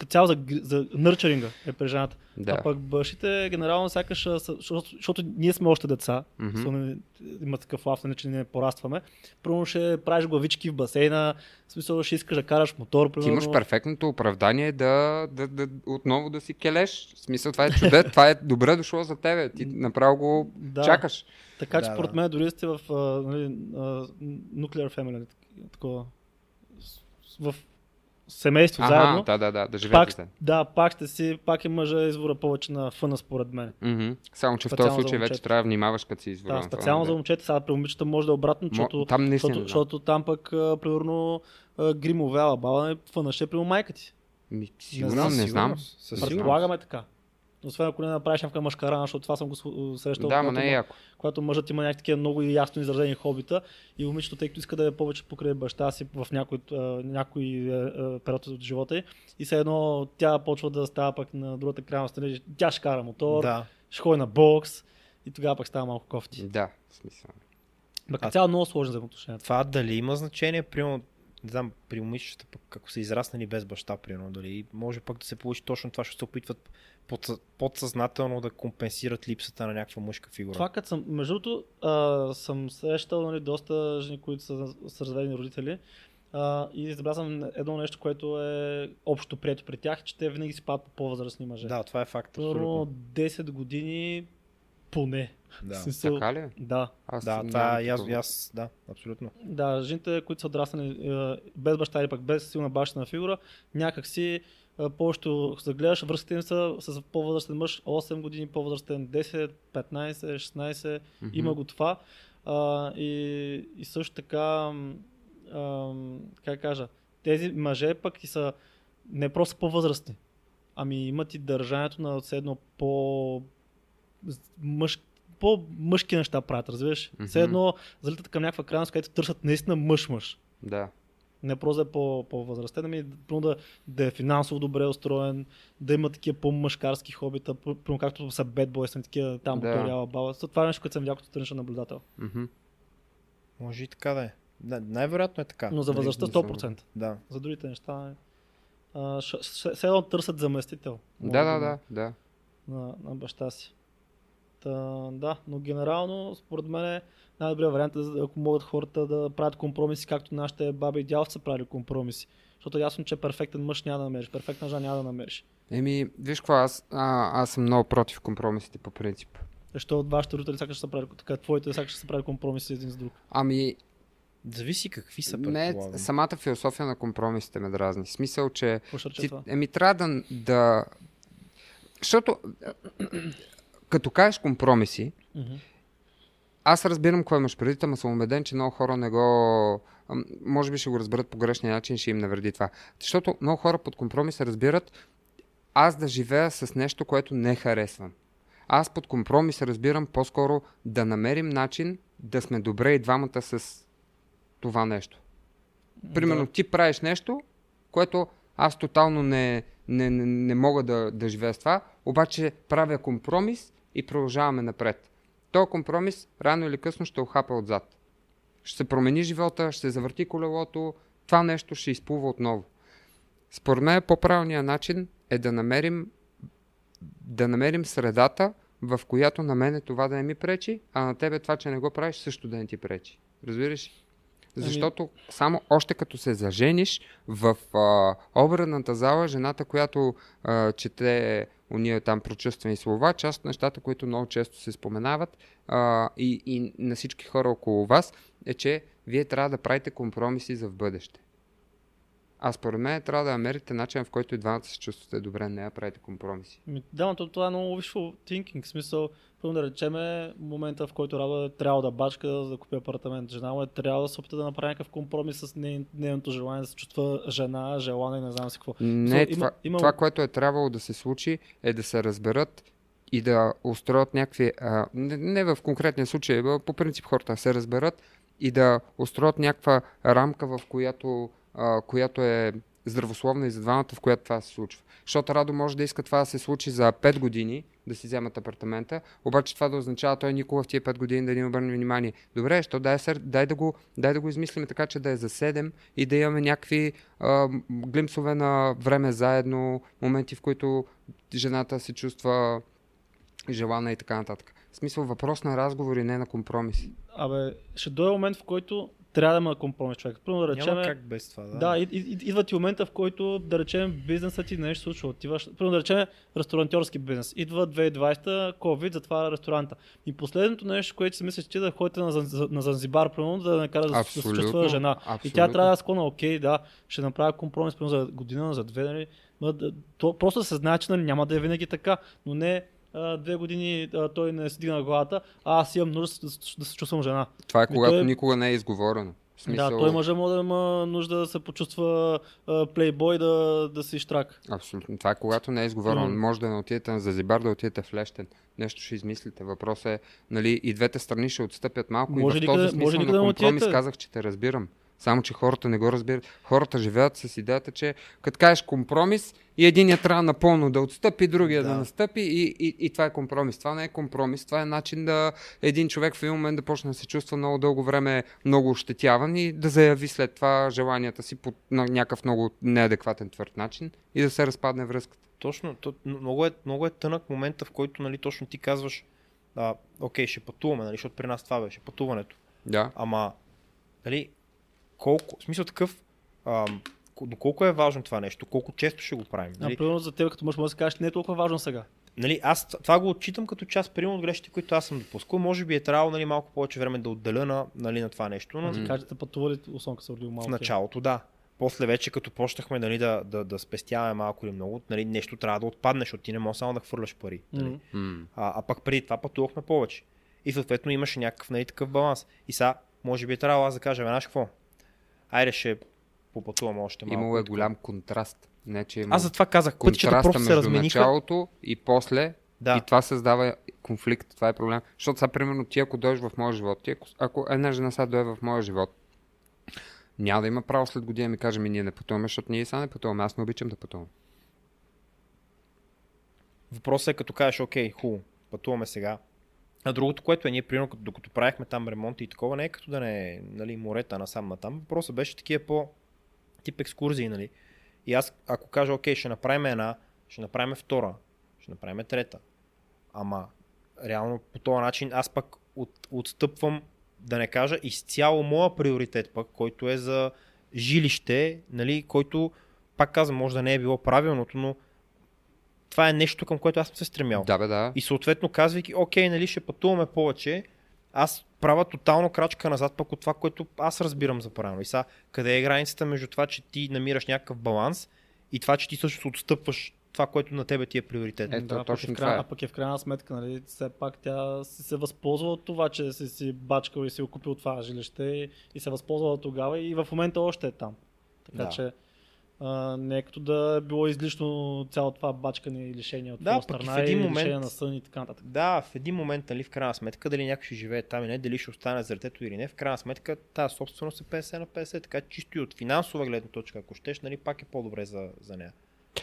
цяло за, за нърчеринга е при жената. Да. А пък бащите генерално сякаш, защото, защото ние сме още деца, mm-hmm. нали, има такъв лав, нали, че ние порастваме. Първо ще правиш главички в басейна, в смисъл ще искаш да караш мотор. Ти Примерно. имаш перфектното оправдание да, да, да, отново да си келеш. В смисъл, това е чудес, това е добре дошло за тебе. Ти направо го Да. чакаш. Така че Да, според мен дори сте в а, нали, а, nuclear family, нали, такова, в семейство Ага, заедно. да, да, да, да пак, живеете се. да, пак ще си, пак е мъжа извора повече на фъна според мен. Мгм. Само, че в Специално този за случай вече трябва да внимаваш, като си Да, извървам. специално за момчета, сега при момичета може да е обратно, защото, там наистина защото, не защото там пък, а, примерно, а, гримове, ала баба, фъна ще е при майка ти. Ми, Сигурно, знам, не знам. Предполагаме така. Освен ако не направиш някаква мъжкара, защото това съм го срещал. Да, когато не е яко. когато мъжът има някакви много ясно изразени хобита и момичето, тъй като иска да е повече покрай баща си в някой, някой а, а, период от живота й и все едно тя почва да става пък на другата крайност, тя ще кара мотор, Да. ще ходи на бокс и тогава пък става малко кофти. Да, смисъл. Ма А- като цяло много сложно взаимоотношенията. Това дали има значение, примерно, не знам, при момичета, пък ако са израснали без баща, примерно, дали може пък да се получи точно това, ще се опитват подсъ- подсъзнателно да компенсират липсата на някаква мъжка фигура. Това като съм, между другото, съм срещал нали, доста жени, които са с разведени родители а, и забелязвам едно нещо, което е общо прието при тях, че те винаги си падат по по-възрастни мъже. Да, това е факт. Примерно Абсолютно. 10 години поне. Да. Смисъл, Така ли? Да, Аз Да, това и аз, аз, да, абсолютно. да, жените, които са отраснали е, без баща или пък без силна бащина фигура, някак си е, повечето се гледаш, връзките им са с по-възрастен мъж, 8 години по-възрастен, 10, 15, 16, Мгм. има го това. А, и, и също така, ам, как кажа, тези мъже пък и са не просто по-възрастни, ами имат и държанието на все едно по мъж, по-мъжки неща правят, разбираш? Mm-hmm. Все едно залитат към някаква крайност, където търсят наистина мъж-мъж. Да. Не просто да е по, по-възрастен, ами да, да е финансово добре устроен, да има такива по-мъжкарски хобита, примерно както са Bad Boys, на такива там Да. моториала баба. Това е нещо, което съм видял като страничен наблюдател. Мгм. Може и така да е. Да, най-вероятно е така. Но за Дали- възрастта не съм- 100%. Да. За другите неща е. Все едно търсят заместител. Да, да, да, да. На, на баща си. Та, да, но генерално, според мен, е най-добрият вариант е, за- ако могат хората да правят компромиси, както нашите баби и дядовци са правили компромиси. Защото е ясно, че перфектен мъж няма да намериш, перфектна жена няма да намериш. Еми, виж какво, аз, а, аз съм много против компромисите по принцип. Защо от вашите родители сякаш ще са правили, така твоите сякаш ще са правили компромиси един с друг. Ами, Зависи какви са, не, самата философия на компромисите ме дразни. В смисъл, че ти, това? еми, трябва да, да... Защото, като кажеш компромиси, Мгм. аз разбирам какво имаш преди, ама съм убеден, че много хора не го... Може би ще го разберат по грешния начин ще им навреди това. Защото много хора под компромис разбират аз да живея с нещо, което не харесвам. Аз под компромис разбирам по-скоро да намерим начин да сме добре и двамата с това нещо. Примерно Да. ти правиш нещо, което аз тотално не, не, не, не мога да, да живея с това, обаче правя компромис и продължаваме напред. Този компромис рано или късно ще охапа отзад. Ще се промени живота, ще се завърти колелото, това нещо ще изплува отново. Според мен по-правилният начин е да намерим, да намерим средата, в която на мене това да не ми пречи, а на тебе това, че не го правиш, също да не ти пречи. Разбираш? ли? Защото само още като се зажениш в а, обредната зала, жената, която а, чете уния там прочувствени слова, част от нещата, които много често се споменават а, и, и на всички хора около вас, е, че вие трябва да правите компромиси за в бъдеще. А според мен трябва да намерите начин, в който и двамата се чувствате добре, не да правите компромиси. Ми, Да, но то- това е много wishful thinking. В смисъл, първо да речеме, момента в който Рада е трябва да бачка, за да купи апартамент. Жена му е трябва да се опита да направи някакъв компромис с ней- нейното желание да се чувства жена, желана и не знам си какво. Не, има- това, има- това, което е трябвало да се случи, е да се разберат и да устроят някакви, а, не, не в конкретния случай, по принцип хората се разберат и да устроят някаква рамка, в която, а, която е здравословна и за двамата, в която това се случва. Защото Радо може да иска това да се случи за 5 години, да си вземат апартамента, обаче това да означава той никога в тия 5 години да ни обърне внимание. Добре, що дай, се, дай, да го, дай да го измислим така, че да е за 7 и да имаме някакви а, глимсове на време заедно, моменти, в които жената се чувства желана и така нататък. В смисъл въпрос на разговори, не на компромиси. Абе, ще дойде момент, в който трябва да има компромис човек. Първо да речем, Няма как без това. Да, Да, и, и, идва ти момента, в който, да речем, бизнесът ти нещо случва. Отиваш, примерно да речем, ресторантьорски бизнес. Идва 2020, COVID, затваря ресторанта. И последното нещо, което си мислиш, че да ходите на, на Занзибар, примерно, да накара да, се- Абсолютно, чувства жена. И тя абсолютно. трябва да е склона, окей, да, ще направя компромис, примерно за година, за две, нали. То, просто да се знае, че нали, няма да е винаги така, но не две години той не се дигна главата, а аз имам нужда да, се- да чувствам жена. Това е когато той- никога не е изговорено. Смисъл, Да, той мъжа може да има нужда да се почувства плейбой, да, да си штрак. Абсолютно. Това е когато не е изговорено. Мгм. Може да не отидете на Зазибар, да отидете в Лещен. Нещо ще измислите. Въпросът е, нали, и двете страни ще отстъпят малко. Може и в този къде- смисъл може на да компромис отидете? казах, че те разбирам. Само, че хората не го разбират. Хората живеят с идеята, че като кажеш компромис и единият трябва напълно да отстъпи, другия да, Да. настъпи и, и, и, това е компромис. Това не е компромис, това е начин да един човек в един момент да почне да се чувства много дълго време много ощетяван и да заяви след това желанията си по на някакъв много неадекватен твърд начин и да се разпадне връзката. Точно, то, много, е, много е тънък момента, в който нали, точно ти казваш, а, окей, ще пътуваме, нали, защото при нас това беше пътуването. Да. Ама, нали, колко, в смисъл такъв, а, доколко е важно това нещо, колко често ще го правим. Нали? Примерно за теб като мъж може да си кажеш, не е толкова важно сега. нали, аз това го отчитам като част, примерно от грешките, които аз съм допускал. Може би е трябвало нали, малко повече време да отделя на, нали, на това нещо, но Ти кажете пътували, особено като са родил малко. в началото да. После вече като почнахме нали, да, да, да спестяваме малко или много, нали, нещо трябва да отпадне, защото ти не можеш само да хвърляш пари. Нали. М. А, а пък преди това пътувахме повече. И съответно имаше някакъв нали, такъв баланс. И сега, може би е трябвало аз да кажа, знаеш какво? Айде ще попътувам още малко. Имало е голям контраст. Не, че има Аз затова казах, пътищата контраста просто се размениха. началото и после. Да. И това създава конфликт. Това е проблем. Защото сега, примерно, ти ако дойдеш в моя живот, ти ако, ако една жена сега дойде в моя живот, няма да има право след година ми каже, ми ние не пътуваме, защото ние сега не пътуваме. Аз не обичам да пътувам. Въпросът е като кажеш, окей, хубаво, пътуваме сега. А другото, което е, ние примерно, като- докато правихме там ремонт и такова, не е като да не е нали, морета насам натам. Въпросът беше такива по тип екскурзии, нали. И аз, ако кажа, окей, ще направим една, ще направим втора, ще направим трета. Ама, реално по този начин аз пък от, отстъпвам, да не кажа, изцяло моя приоритет пък, който е за жилище, нали, който, пак казвам, може да не е било правилното, но това е нещо, към което аз съм се стремял. Да, бе, да. И съответно казвайки, окей, нали, ще пътуваме повече, аз правя тотално крачка назад пък от това, което аз разбирам за правилно. И сега, къде е границата между това, че ти намираш някакъв баланс и това, че ти също отстъпваш това, което на тебе ти е приоритет. Ето, да, пък точно е в това крайна, е. А пък е в крайна сметка, нали, все пак тя си се възползва от това, че си си бачкал и си купил това жилище и, и се възползва тогава и в момента още е там. Така Да. че а, не е като да е било излишно цяло това бачкане и лишение от Да, и в страна един и момент- лишение на сън и така нататък. Да, в един момент, нали, в крайна сметка, дали някой ще живее там или не, дали ще остане за детето или не, в крайна сметка тази собственост е 50 на 50, така чисто и от финансова гледна точка, ако щеш, нали, пак е по-добре за, за нея.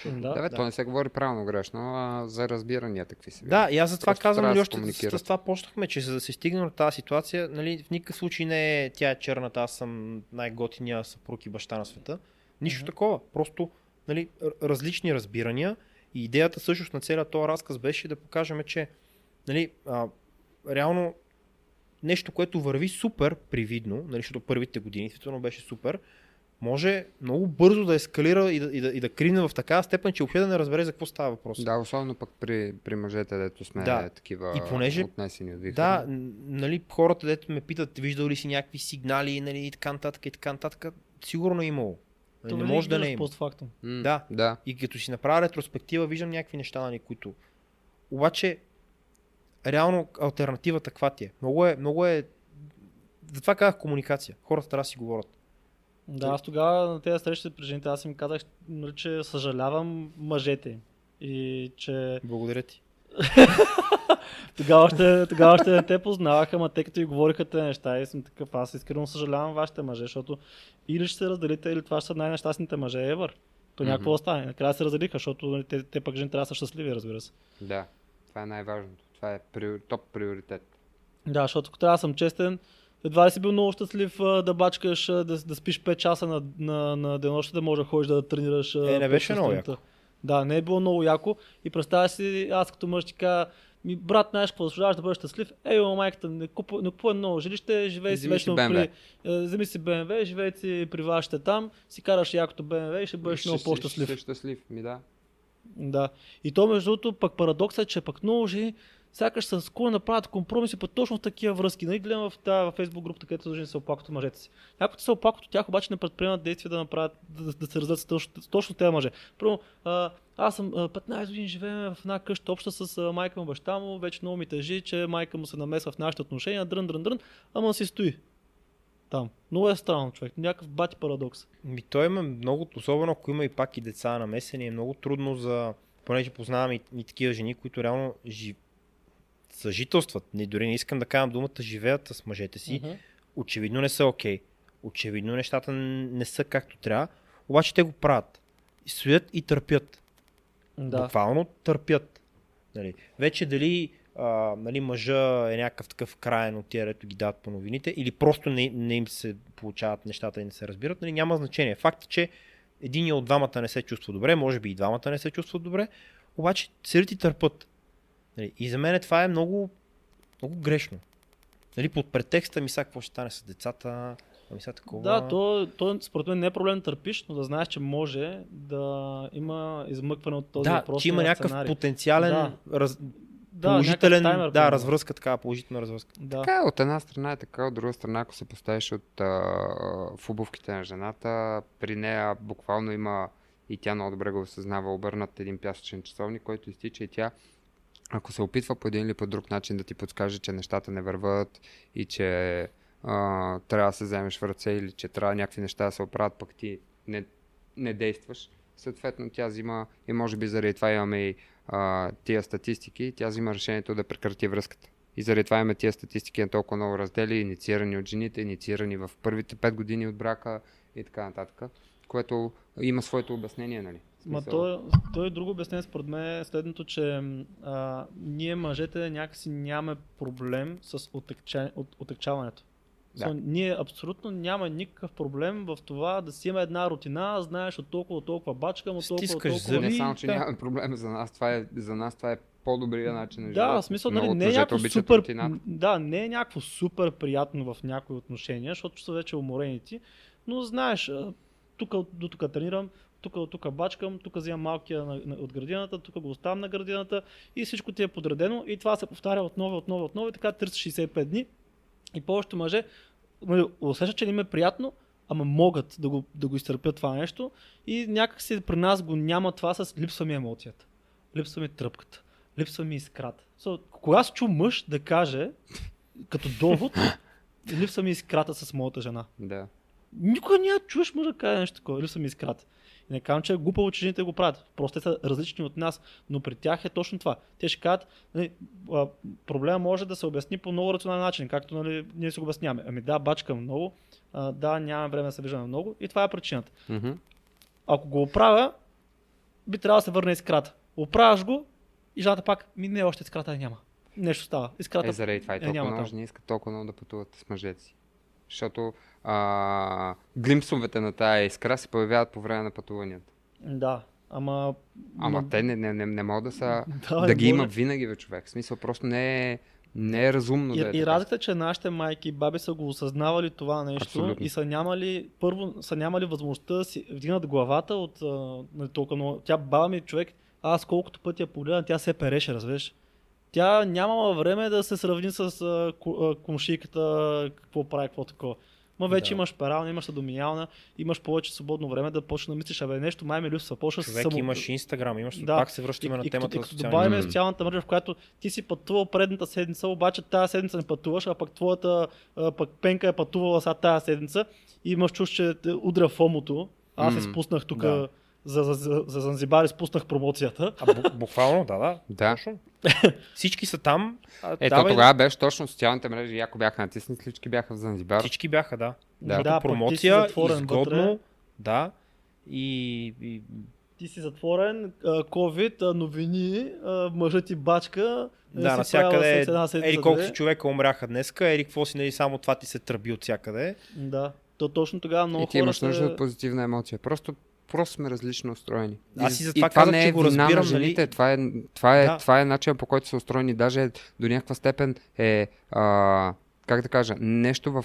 Да, Да, бе, да. то не се говори правилно грешно, а за разбирания такви си. Да, и аз затова Просто казвам, се още с, с това почнахме, че за да се стигне до тази ситуация, нали, в никакъв случай не е тя е черната, аз съм най-готиния съпруг и баща на света. Нищо Мгм. такова. Просто нали, различни разбирания. И идеята всъщност на целият този разказ беше да покажем, че нали, а, реално нещо, което върви супер привидно, нали, защото първите години действително беше супер, може много бързо да ескалира и да, и да, и да крине в такава степен, че въобще да не разбере за какво става въпрос. Да, особено пък при, при мъжете, дето сме Да. такива И понеже- отнесени от вихъра. Да, нали, хората, дето ме питат, виждал ли си някакви сигнали, нали, и така нататък, и така нататък, сигурно е имало. Нали, То не винаги може да не има. Постфактум. М, Да. Да. И като си направя ретроспектива, виждам някакви неща, нали, които... Обаче, реално альтернативата каква ти е? Много е, много е... Затова казах комуникация. Хората трябва да си говорят. Да, аз тогава на тези срещи при жените, аз им казах, нали, че съжалявам мъжете. И че Благодаря ти. тогава още, тогава още не те познаваха, ама те като и говориха тези неща и съм такъв, аз искрено съжалявам вашите мъже, защото или ще се разделите, или това ще са най-нещастните мъже ever. То Мгм. някакво остане. Накрая се разделиха, защото нали, те, те пък жени трябва да са щастливи, разбира се. Да. Това е най-важното. Това е приор... топ приоритет. Да, защото ако трябва да съм честен, едва ли си бил много щастлив да бачкаш, да, да спиш 5 часа на, на, на денощите, да можеш да ходиш да тренираш. Е, не беше много. Да, не е било много яко. И представя си, аз като мъж ти кажа, ми, брат, знаеш какво заслужаваш да бъдеш щастлив? Ей, ма, майката, не купувай, не купувай много жилище, живей си вечно при... е, Вземи си БМВ, живей си при вашите там, си караш якото БМВ и ще бъдеш Ще много си- по-щастлив. Ще си щастлив, ми да. Да. И то между другото пък парадоксът е, че пък много жени сякаш са склонни да правят компромиси по точно в такива връзки. Нали гледам в тази във групата, където жени се оплакват мъжете си. Някои се оплакват от тях, обаче не предприемат действия да направят, да, да се раздадат с точно, точно тези мъже. Първо, аз съм а, 15 години живеем в една къща обща с майка му, баща му, вече много ми тежи, че майка му се намесва в нашите отношения, дрън, дрън, дрън, ама си стои. Там. Много е странно човек. Някакъв бати парадокс. Ми, той има много, особено ако има и пак и деца намесени, е много трудно за, понеже познавам и, и такива жени, които реално жи... съжителстват. Не, дори не искам да казвам думата живеят с мъжете си. Мгм. Очевидно не са окей. Очевидно нещата не са както трябва. Обаче те го правят. И стоят и търпят. Да. Буквално търпят. Нали. Вече дали а, нали, мъжа е някакъв такъв краен от тия, ето ги дават по новините, или просто не, не им се получават нещата и не се разбират, нали, няма значение. Факт е, че един от двамата не се чувства добре, може би и двамата не се чувстват добре, обаче седят и търпат. Нали. И за мен това е много, много грешно. Нали, под претекста ми сега какво ще стане с децата, ами сега такова. Да, то, то според мен не е проблем да търпиш, но да знаеш, че може да има измъкване от този да, въпрос. че има някакъв сценарий. потенциален Да. раз, да, положителен, таймер, да, развръзка, така, положителна развръзка. Да. Така, от една страна е така, от друга страна, ако се поставиш от, а, в обувките на жената, при нея буквално има и тя много добре го осъзнава, обърнат един пясъчен часовник, който изтича и тя, ако се опитва по един или по друг начин да ти подскаже, че нещата не върват и че а, трябва да се вземеш в ръце или че трябва някакви неща да се оправят, пък ти не, не действаш, съответно тя взима, и може би заради това имаме и а, тия статистики, тя взима решението да прекрати връзката. И заради това имаме тия статистики на толкова много раздели, инициирани от жените, инициирани в първите 5 години от брака и така нататък, което има своето обяснение, нали? Ма смисъл, то, то е друго обяснение според мен е следното, че а, ние мъжете някакси нямаме проблем с отекча, от, отекчаването. Да. Да. Ние абсолютно няма никакъв проблем в това да си има една рутина, знаеш от толкова от толкова бачкам, от толкова от Стискаш толкова... зъби. Не само, че да. нямаме проблем за нас, това е, за нас това е по-добрия начин на Да, живот. в смисъл, нали, от не е някакво супер, рутината. да, не е някакво супер приятно в някои отношения, защото са вече уморени ти, но знаеш, тук до тук тренирам, тук тук бачкам, тук взимам малкия на, на, от градината, тук го оставям на градината и всичко ти е подредено и това се повтаря отново, отново, отново и така 365 дни и повечето мъже нали, усещат, че не им е приятно, ама могат да го, да го изтърпят това нещо и някак си при нас го няма това с липсва ми емоцията, липсва ми тръпката, липсва ми искрата. So, кога си чу мъж да каже, като довод, липсва ми искрата с моята жена. Да. Никога няма чуеш мъж да каже нещо такова, липсва ми искрата. И не казвам, че е глупаво, че жените го правят. Просто те са различни от нас, но при тях е точно това. Те ще кажат, нали, проблема може да се обясни по много рационален начин, както нали, ние си го обясняваме. Ами да, бачкам много, а, да, нямаме време да се виждаме много и това е причината. Мгм. Ако го оправя, би трябвало да се върне искрата. Оправяш го и жената пак, ми не, още искрата няма. Нещо става. Искрата Е, заради това и е, толкова много жени искат толкова много да пътуват с мъжете си. Защото а, глимсовете на тая искра се появяват по време на пътуванията. Да, ама... Ама те не, не, не, не могат да са... Да, Да, не ги има може. винаги, бе, човек. В смисъл, просто не е, не е разумно И, да е и така. разликата е, че нашите майки и баби са го осъзнавали това нещо Абсолютно. и са нямали, първо са нямали възможността да си вдигнат главата от а, толкова много. Тя баба ми човек, аз колкото пъти я погледна, тя се переше, разбираш. Тя нямала време да се сравни с а, ку- а, какво прави, какво такова. Ма вече Да. имаш перална, имаш адоминална, имаш повече свободно време да почнеш да мислиш, абе нещо май ми липсва. Почваш Човек само... имаш Инстаграм, имаш, Да. пак се връщаме на и, темата като, и като социални добавим мрежи. социалната мрежа, в която ти си пътувал предната седмица, обаче тази седмица не пътуваш, а пък твоята а, пък пенка е пътувала сега тази седмица и имаш чуш, че те удря фомото. Аз М, изпуснах тук да. За, за, за, за Занзибар, изпуснах промоцията. А, бу- буквално, да, да. Да. Точно. Всички са там. А, Ето давай- тогава беше точно социалните мрежи, яко бяха натиснати, всички бяха в Занзибар. Всички бяха, да. Да. Да, промоция, затворен изгодно, вътре. да. И, и Ти си затворен, COVID, новини, мъжът ти бачка. да, си навсякъде. Ери колко си човека умряха днеска, ери какво си, нали, само това ти се тръби от всякъде. Да, то точно тогава много И ти хора имаш нужда се... от позитивна емоция. Просто, просто сме различно устроени. Аз и И- затова и това казах, не че е го вина на разбирам, жените. нали? Това е, това, е, Да. това е начин по който са устроени. Даже до някаква степен е, а, как да кажа, нещо в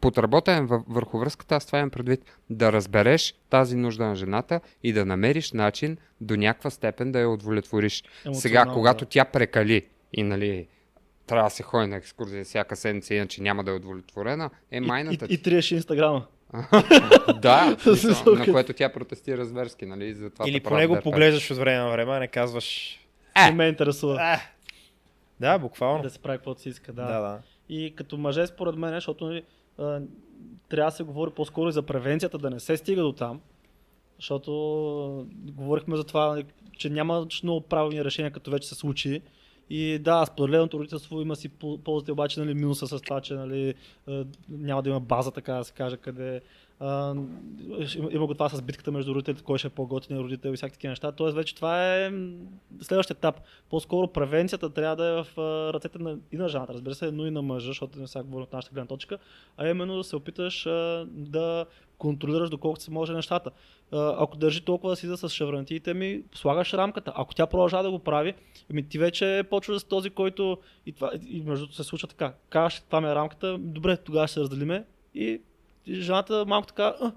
подработен върху връзката, аз това имам предвид, да разбереш тази нужда на жената и да намериш начин до някаква степен да я удовлетвориш. Сега, когато да. тя прекали и нали, трябва да се ходи на екскурзия всяка седмица, иначе няма да е удовлетворена, е И, майната и, ти. и триеш инстаграма. Да, Смисъл, на което тя протестира зверски, нали? За това Или поне го поглеждаш от време на време, а не казваш. Не ме интересува А! Да, буквално. да се прави каквото си иска. Да. Да, да. И като мъже, според мен, защото нали, а, трябва да се говори по-скоро и за превенцията, да не се стига до там. Защото говорихме за това, нали, че няма много правилни решения, като вече се случи. И да, споделеното родителство има си пол- ползите, обаче нали, минуса с това, че нали, а, няма да има база, така да се каже, къде а, има, има го това с битката между родителите, кой ще е по-готин родител и всякакви неща. Тоест вече това е м, следващия етап. По-скоро превенцията трябва да е в ръцете на, и на жената, разбира се, но и на мъжа, защото не сега говорим от нашата гледна точка, а именно да се опиташ а, да контролираш доколкото се може нещата. Ако държи толкова да си с шеврантиите ми, слагаш рамката. Ако тя продължава да го прави, ами ти вече почваш да си този, който и, това, и между другото се случва така. Казваш, това ми е рамката, добре, тогава ще се разделиме и, жената малко така, а,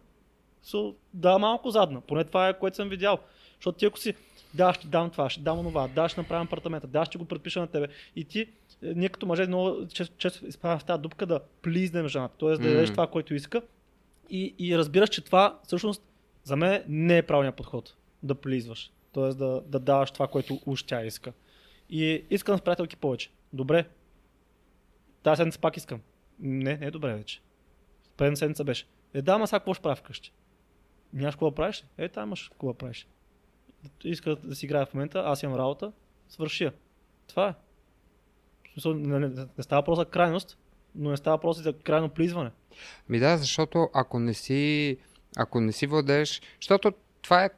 so, да, малко задна. Поне това е, което съм видял. Защото ти ако си, да, ще дам това, ще дам онова, да, ще направим апартамента, да, ще го предпиша на тебе. И ти, е, ние като мъже много често, често изправяме в тази дупка да плизнем жената, т.е. да дадеш това, което иска. И, и разбираш, че това всъщност за мен не е правилният подход да плизваш. Т.е. Да, да даваш това, което уж тя иска. И искам с приятелки повече. Добре. Тази седмица пак искам. Не, не е добре вече. Предната седмица беше. Е, да, ама сега какво ще правя вкъщи? Нямаш какво да правиш? Е, там имаш какво правиш. Иска да си играя в момента, аз имам работа, свърши я. Това е. В смисъл, не, не, не става въпрос за крайност, но не става и за крайно плизване. Ми да, защото ако не си, ако не си владееш, защото това е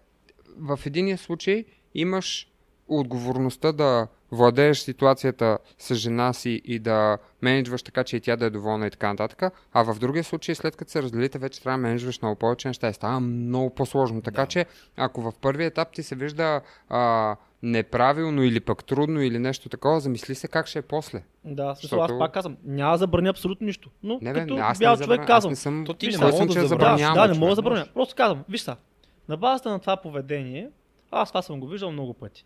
в единия случай имаш отговорността да владееш ситуацията с жена си и да менеджваш така, че и тя да е доволна и така нататък, а в другия случай, след като се разделите, вече трябва да менеджваш много повече неща и става много по-сложно. Така Да. че, ако в първия етап ти се вижда а, неправилно или пък трудно или нещо такова, замисли се как ще е после. Да, в смисъл, аз Защото- пак казвам, няма да забраня абсолютно нищо. Но Не, бе, като аз бял не, човек забран... казвам, аз не съм То ти не съгласен, мога да че забраниш. забранявам. да, не човек. мога да забраня. Просто казвам, виж са, на базата на това поведение, аз това съм го виждал много пъти.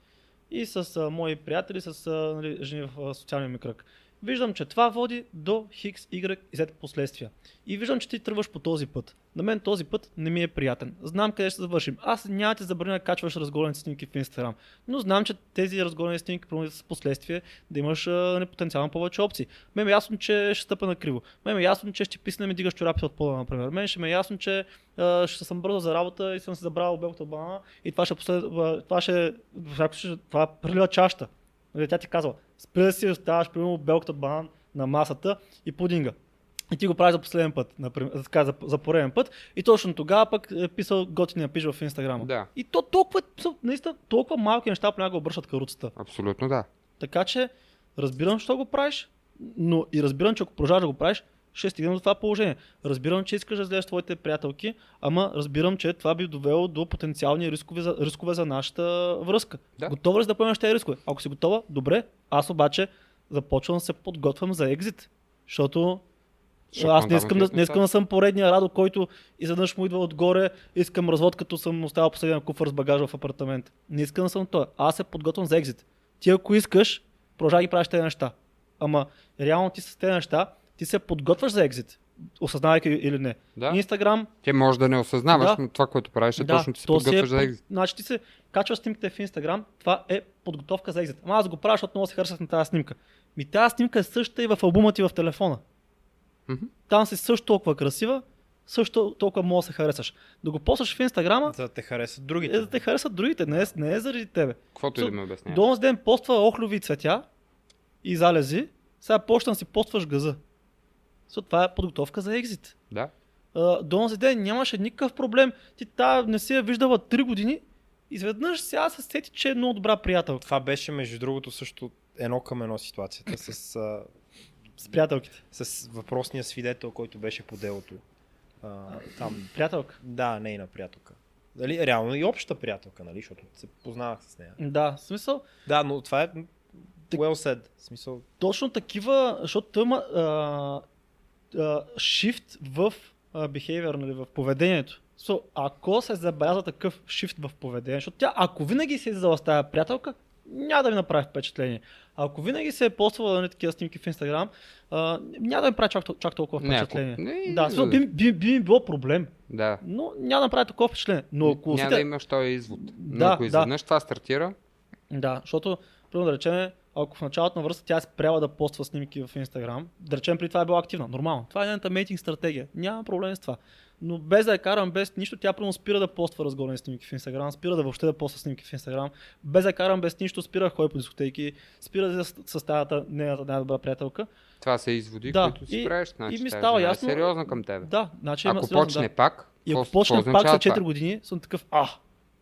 И с а, мои приятели, с а, нали, жени в а, социалния ми кръг. Виждам, че това води до Хикс, Y и Z последствия. И виждам, че ти тръгваш по този път. На мен този път не ми е приятен. Знам къде ще завършим. Аз няма ти забраня да качваш разголени снимки в Инстаграм. Но знам, че тези разголени снимки примерно, с последствие да имаш а, потенциално повече опции. Мен е ясно, че ще стъпа на криво. Мен е ясно, че ще писне ми дигаш чорапите от пода, например. Мен ще ме е ясно, че а, ще съм бързо за работа и съм се забравил белката банана и това ще, послед... това ще, някакъв случай това прелива чашата. Нали, Тя ти казва, спри да си оставаш примерно белката банан на масата и пудинга. И ти го правиш за последен път, например, така, за, за пореден път. И точно тогава пък е писал готиния пиш в Инстаграма. Да, И то толкова, наистина, толкова малки неща понякога обръщат каруцата. абсолютно да. Така че разбирам, защо го правиш, но и разбирам, че ако продължаваш да го правиш, ще стигнем до това положение. Разбирам, че искаш да разгледаш твоите приятелки, ама разбирам, че това би довело до потенциални рискове за, рискове за нашата връзка. Да. Готова ли си да поемеш тези рискове? Ако си готова, добре. Аз обаче започвам да се подготвям за екзит, защото Защото аз не искам, да, не искам да съм поредния Радо, който изведнъж му идва отгоре, искам развод, като съм оставил последния куфър с багажа в апартамент. Не искам да съм той. Аз се подготвям за екзит. Ти ако искаш, продължавай да ги правиш тези неща. Ама реално ти с тези неща, ти се подготвяш за екзит. осъзнавайки или не. Да. Инстаграм, Ти може да не осъзнаваш, Да. но това, което правиш е да, точно ти се то си подготвяш е, за екзит. Значи ти се качваш снимките в Инстаграм, това е подготовка за екзит. Ама аз го правя, защото много се харесах на тази снимка. Ми тази снимка е същата и в албума ти в телефона. Мгм. Там си също толкова красива, също толкова може да се харесаш. Да го постваш в Инстаграма, За да те харесат другите. е да те харесат другите, не е, не е заради тебе. Каквото и да ми обясняваш. До ден поства охлюви цветя и залези, сега почна да си постваш газа. So, това е подготовка за екзит. Да. А, до онзи ден нямаше никакъв проблем. Ти та не си я виждала 3 години. Изведнъж сега се сети, че е много добра приятелка Това беше, между другото, също едно към едно ситуацията с, а, с приятелките. с въпросния свидетел, който беше по делото. А, там, Приятелка. да, нейна приятелка. Дали, реално и обща приятелка, нали, защото се познавах с нея. Да, в смисъл, Да, но това е well said. В смисъл, точно такива, защото той има а, shift в behavior, нали, в поведението. So, ако се забелязва такъв shift в поведение, защото тя, ако винаги се е излизала с тази приятелка, няма да ви направи впечатление. Ако винаги се е поствала нали, такива снимки в Инстаграм, няма да ми прави чак, чак толкова Не, ако- впечатление. не, да, смисъл, би, би, би, ми било проблем, Да. но няма да направи такова впечатление. Но ако Няма усетя- да имаш този извод. Но Да, ако да. изведнъж това стартира, Да, защото, примерно да речем, ако в началото на връзка тя е спряла да поства снимки в Инстаграм, да речем при това е била активна, нормално. Това е нейната мейтинг стратегия. Няма проблем с това. Но без да я карам без нищо, тя примерно спира да поства разгорени снимки в Инстаграм, спира да въобще да поства снимки в Инстаграм, без да я карам без нищо, спира да ходи по дискотеки, спира да с, тази нейната най-добра приятелка. това са изводи, Да, които си и- правиш. Значи, и ми става е ясно- сериозно към тебе. Да, значи Ако сериозно, почне да. пак, И ако почне пак след означава 4 това? години, съм такъв, а,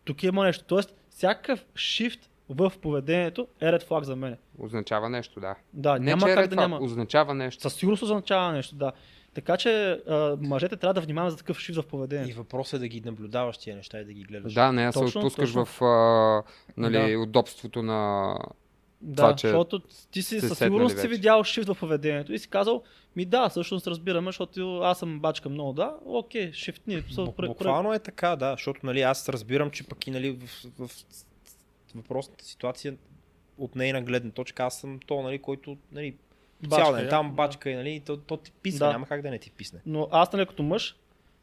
тук има нещо. Тоест, всякакъв shift в поведението е red flag за мен. Означава нещо, да. Да, Не, няма че е как ред да флаг, няма. Означава нещо. Със сигурност означава нещо, да. Така че а, мъжете трябва да внимават за такъв шифт в и поведението. въпросът е да ги наблюдаваш тия неща и да ги гледаш. Да, не, да се отпускаш точно. в а, нали, Да. удобството на... Да, това, че защото ти си със сигурност си видял шифт в поведението и си казал, ми да, всъщност разбираме, защото аз съм бачка много, да, окей, шифтни. Бу- Буквално е така, да, защото нали, аз разбирам, че пък и нали, в, в, в въпросната ситуация от нейна гледна точка, аз съм то, нали, който нали, по цял ден там бачка и нали, то, то ти писне, Да. няма как да не ти писне. Но аз, нали, като мъж,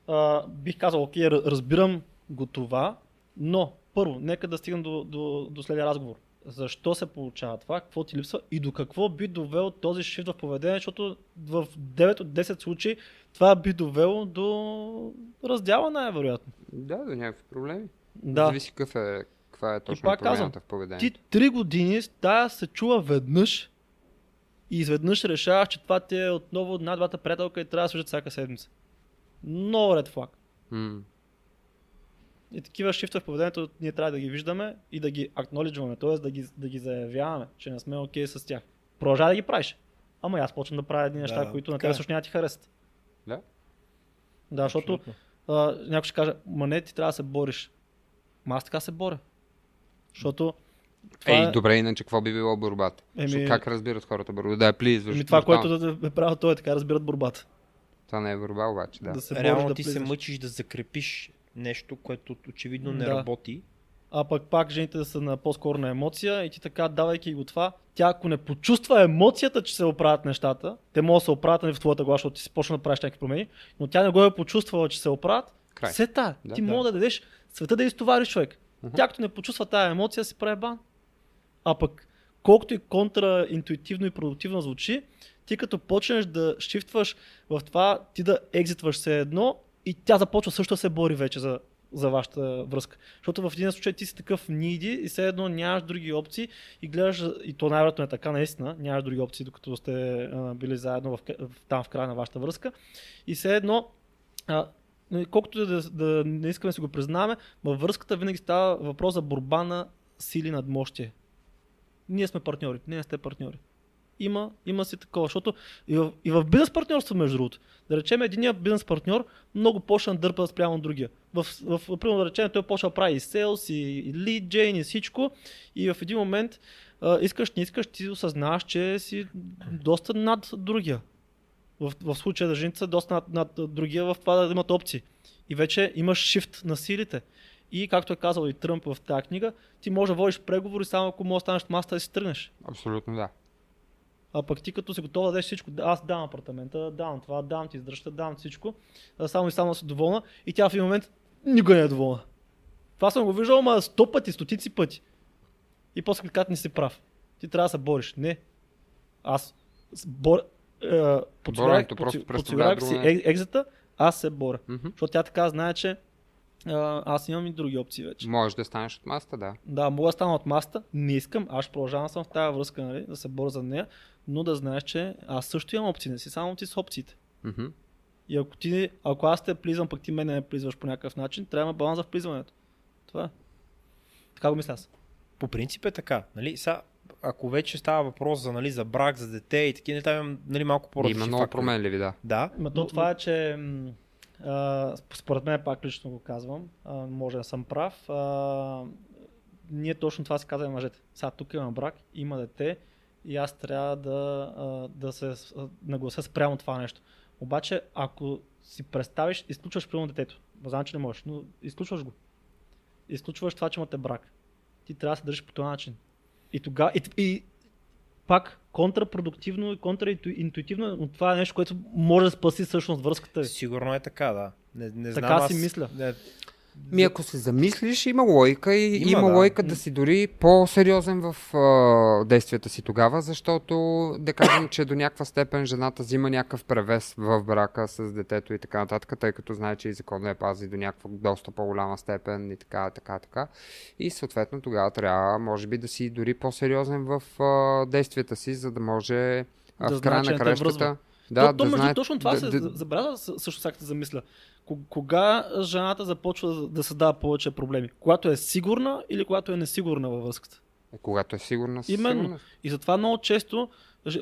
а, бих казал, окей, ра- разбирам го това, но първо, нека да стигнем до, до, до следния разговор. Защо се получава това, какво ти липсва и до какво би довел този шифт в поведение, защото в 9 от 10 случаи това би довело до раздяла най-вероятно. Да, до някакви проблеми. Да. Зависи какъв е, каква е точно пак казвам, в поведението. Ти 3 години тая се чува веднъж и изведнъж решаваш, че това ти е отново най-добрата приятелка и трябва да се виждат всяка седмица. Много ред флаг. М. И такива шифта в поведението ние трябва да ги виждаме и да ги акнолиджваме, т.е. Да ги, да ги заявяваме, че не сме окей с тях. Продължавай да ги правиш. Ама и аз почвам да правя едни неща, Да, които на така теб е. също няма ти харесат. Да. Да, защото а, някой ще каже, ма не, ти трябва да се бориш. Ма аз така се боря. Защото това Ей, е- добре, иначе какво би било борбата? Еми- Как разбират хората борба? Да, плиз, Ами това, което да е правил той, е така разбират борбата. Това не е борба обаче, да. Да се Реално да ти се влизаш. мъчиш да закрепиш нещо, което очевидно не Да. работи. А пък пак жените да са на по-скоро на емоция и ти така, давайки го това, тя ако не почувства емоцията, че се оправят нещата, те могат да се оправят нали, в твоята глава, защото ти си почна да правиш някакви промени, но тя не го е почувствала, че се оправят, Край. все та, Да, ти да. мога да дадеш света да изтовариш човек. Мгм. Тя като не почувства тая емоция, си прави бан. А пък, колкото и контраинтуитивно и продуктивно звучи, ти като почнеш да шифтваш в това, ти да екзитваш се едно и тя започва също да се бори вече за, за вашата връзка. Защото в един случай ти си такъв ниди и все едно нямаш други опции и гледаш, и то най-вероятно е така наистина, нямаш други опции, докато сте а, били заедно в, там в края на вашата връзка. И все едно, а, колкото и да, да не искаме да си го признаваме, във връзката винаги става въпрос за борба на сили над мощие. Ние сме партньори, не сте партньори. Има, има си такова, защото и в, и в бизнес партньорство, между другото, да речем, единият бизнес партньор много почна да дърпа спрямо другия. В, в, примерно, да речем, той почва да прави и селс, и, и lead gen, и всичко, и в един момент а, искаш, не искаш, ти осъзнаваш, че си доста над другия. В, в случая да жените са доста над, над другия в това да имат опции. И вече имаш шифт на силите. И както е казал и Тръмп в тази книга, ти можеш да водиш преговори само ако можеш да станеш масата и си тръгнеш. Абсолютно да. А пък ти като си готова да дадеш всичко, да, аз давам апартамента, давам това, давам ти издръжта, давам всичко, само и само да си доволна и тя в един момент никога не е доволна. Това съм го виждал, ама сто пъти, стотици пъти. И после казват не си прав. Ти трябва да се бориш. Не. Аз бор... Е, подсигурявах Боренето просто подси- представлява подсигурявах си е- екзата, аз се боря. Мгм. Защото тя така знае, че а, аз имам и други опции вече. Можеш да станеш от маста, да. Да, мога да стана от маста, не искам, аз ще продължавам съм в тази връзка, нали, да се боря за нея, но да знаеш, че аз също имам опции, не си само ти с опциите. Мгм. И ако, ти, ако аз те плизвам, пък ти мене не плизваш по някакъв начин, трябва да има баланс в плизването. Това е. Така го мисля аз. По принцип е така. Нали? Са, ако вече става въпрос за, нали, за брак, за дете и такива неща, нали, малко по-различни Има много фактори. променливи, да. Да, Ма то това е, че а, според мен пак лично го казвам, а, може да съм прав. А, ние точно това си казваме мъжете. Сега тук има брак, има дете и аз трябва да, а, да се наглася спрямо това нещо. Обаче, ако си представиш, изключваш примерно детето, знам, че не можеш, но изключваш го. Изключваш това, че имате брак. Ти трябва да се държиш по този начин. И тогава, и, и пак контрапродуктивно и контраинтуитивно, но това е нещо, което може да спаси всъщност връзката сигурно е така, да. Не, не Така знам, си аз, мисля. Не, Ми ако се замислиш, има логика и Има, има, да. логика да си дори по-сериозен в а, действията си тогава, защото да кажем, че до някаква степен жената взима някакъв превес в брака с детето и така нататък, тъй като знае, че и законно я пази до някаква доста по-голяма степен и така, така, така. И съответно тогава трябва, може би, да си дори по-сериозен в а, действията си, за да може Да в края знае, че на връзва. Да, то, то, да знае, точно това да, се да, забравя съ- също сега да замисля. Ко- Кога жената започва да създава повече проблеми? Когато е сигурна или когато е несигурна във връзката? когато е сигурна, Именно. сигурност. И затова много често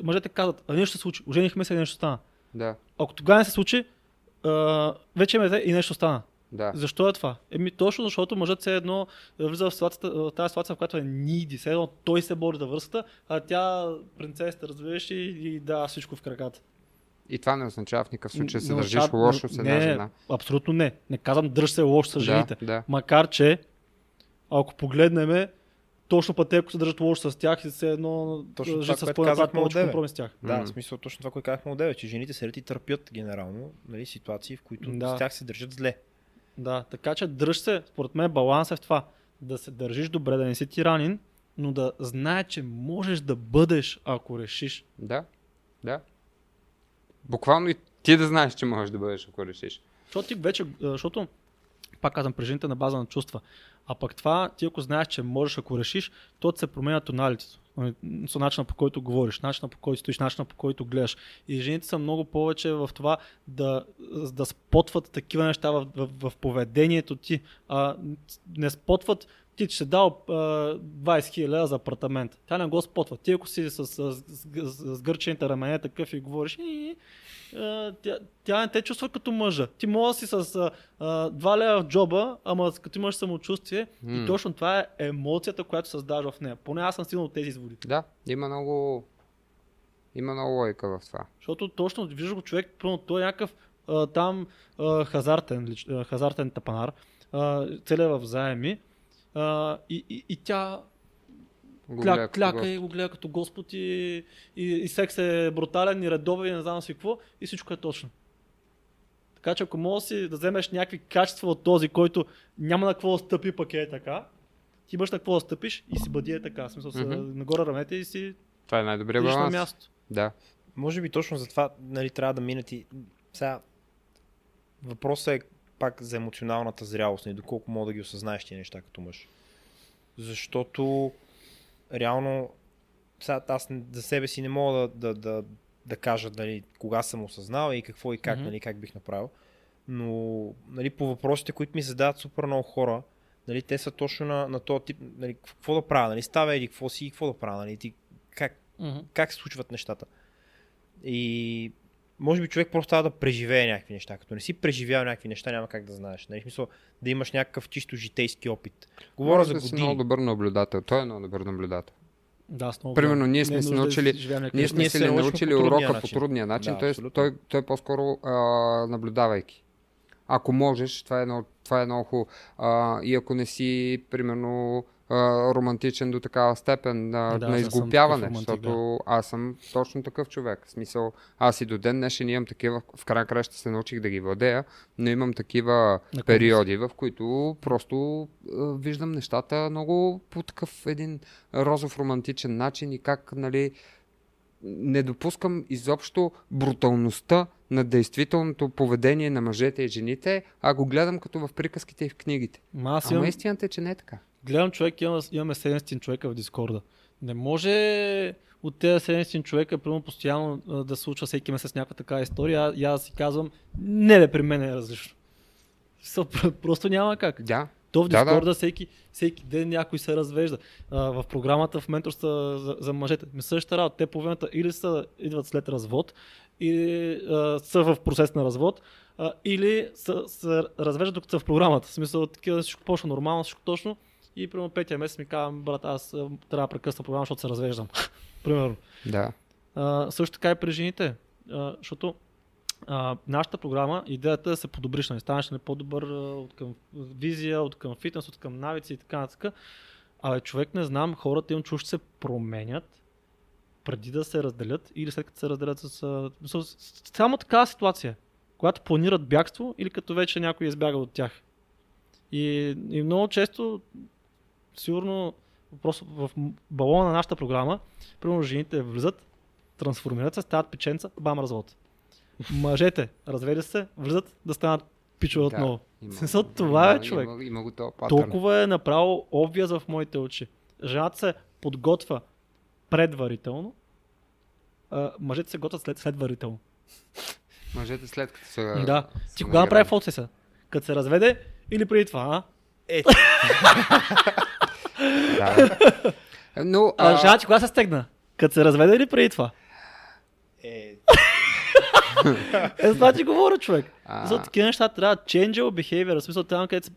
мъжете казват, а нещо се случи, оженихме се и нещо стана. Да, Ако тогава не се случи, а, вече имаме дете и нещо стана. да. Защо е това? Еми точно защото мъжът се едно влиза в, ситуацията, в тази ситуация, в която е ниди, все едно той се бори за връзката, а тя принцесата развиваш и, и да всичко в краката. И това не означава в никакъв случай да се държиш означава- лошо с една не, жена. Абсолютно не. Не казвам дръж се лошо с жените. Да, да. Макар, че ако погледнем, точно пък те, ако се държат лошо с тях и се едно Точно това, с по-направят казахме повече компромис с тях. Да, Мгм. в смисъл точно това, което казахме от че жените седят и търпят генерално нали, ситуации, в които Да. с тях се държат зле. Да, така че дръж се, според мен баланс е в това. Да се държиш добре, да не си тиранин, но да знае, че можеш да бъдеш, ако решиш. Да, да. Буквално и ти да знаеш, че можеш да бъдеш, ако решиш. Защото ти вече, защото, пак казвам, при жените на база на чувства. А пък това, ти ако знаеш, че можеш, ако решиш, то се променя тоналитето. Нали, С начина по който говориш, начина по който стоиш, начина по който гледаш. И жените са много повече в това да, да спотват такива неща в, в, в поведението ти. А, не спотват ти си дал а, 20 000 лева за апартамент. Тя не го спотва. Ти ако си с, с, с, с, с гърчените рамене такъв и говориш, и, а, тя, тя не те чувства като мъжа. Ти може да си с а, а, 2 лева в джоба, ама като имаш самочувствие и М. точно това е емоцията, която създаваш в нея. Поне аз съм стигнал от тези изводи. Да, има много... Има много логика в това. Защото точно виждаш го човек, примерно, той е някакъв а, там а, хазартен, лич, а, хазартен тапанар, целия в заеми а, и, и, и тя Го кля, гледа като кляка и го гледа като Господ и, и, и секс е брутален и редовен и не знам си какво и всичко е точно. Така че ако можеш да си да вземеш някакви качества от този, който няма на какво да стъпи, пък е така, ти имаш на какво да стъпиш и си бъди е така. В смисъл, mm Мгм. нагоре рамете и си Това е най-добрият идиш на баланс. място. Да. Може би точно за това нали, трябва да минат и... Сега, въпросът е пак за емоционалната зрялост, нали, доколко мога да ги осъзнаеш тия неща като мъж. Защото реално сега аз за себе си не мога да, да, да, да кажа нали, кога съм осъзнал и какво и как, Мгм. нали, как бих направил. Но нали, по въпросите, които ми задават супер много хора, нали, те са точно на, на този тип, нали, какво да правя, нали, става или какво си и какво да правя, нали, ти, как, Мгм. как се случват нещата. И може би човек просто трябва да преживее някакви неща. Като не си преживял някакви неща, няма как да знаеш. Нали? Смисъл да имаш някакъв чисто житейски опит. Говоря Може за да си години. много добър наблюдател. Той е много добър наблюдател. Да, с много Примерно, ние Не сме е си нужда да научили- някъде. Ние сме Ние си се научили по урока по начин. трудния начин, Да, т.е. той, той е по-скоро а, наблюдавайки. Ако можеш, това е много, това е много хубаво. А, и ако не си, примерно, а, романтичен до такава степен Да, на, на романтик, защото аз съм точно такъв човек. В смисъл, аз и до ден днешен имам такива, в края краща се научих да ги владея, но имам такива Наклонности. периоди, в които просто а, виждам нещата много по такъв един розов романтичен начин и как, нали, не допускам изобщо бруталността на действителното поведение на мъжете и жените, а го гледам като в приказките и в книгите. Ма аз Ама имам, истината е, че не е така. Гледам човек, имаме, имаме 700 човека в Дискорда. Не може от тези 700 човека, примерно постоянно да се случва всеки месец някаква така история, и аз си казвам, не бе, при мен е различно. Просто няма как. Да. То в Да, да. Дискорда всеки, всеки ден някой се развежда. А, в програмата в менторства за, за мъжете. Ми същата работа. Те половината или са, идват след развод, или а, са в процес на развод, а, или са, се развеждат докато са в програмата. В смисъл, такива всичко почва нормално, всичко точно. И примерно петия месец ми казвам, брат, аз а, трябва да прекъсна програма, защото се развеждам. примерно. Да. А, също така и при жените, а, защото а, нашата програма, идеята е да се подобриш, да станеш нали, по-добър а, от към визия, от към фитнес, от към навици и така нататък. Абе, човек не знам, хората им чуш се променят преди да се разделят или след като се разделят с... а, с, с само такава ситуация, когато планират бягство или като вече някой е избягал от тях. И, и много често, сигурно, просто в балона на нашата програма, примерно жените влизат, трансформират се, стават печенца, бам, развод. Мъжете разведят се, влизат да станат пичове отново. В смисъл, това е, има- човек. Има, има го патърн. Толкова е направо обвяз в моите очи. Жената се подготвя предварително, а, мъжете се готвят след, следварително. Мъжете след като са... да. са Ти кога направи фотосеса? Като се разведе или преди това, а? Е, Да. Но, А, а, жена ти кога се стегна? Като се разведе или преди това? е, Е, ти говоря, човек. А. За такива неща трябва changeable behavior, в смисъл там, където се,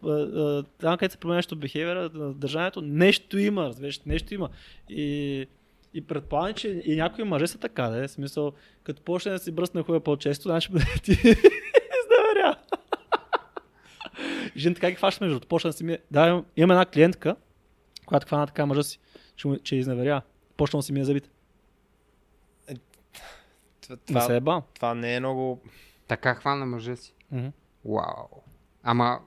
там, където се променя нещо behavior, на държането, нещо има, разбираш, нещо има. И, и предполагам, че и някои мъже са така, да е, в смисъл, като почне да си бръсне хуя по-често, значи ти изневеря. Жените как ги фаща между другото, почна да си ми... Да, имам, имам една клиентка, която хвана така мъжа си, че, му- че изневеря. Почна да си ми е забит. това, Не се е бал. това не е много... така хвана мъжа си. Вау. Ама,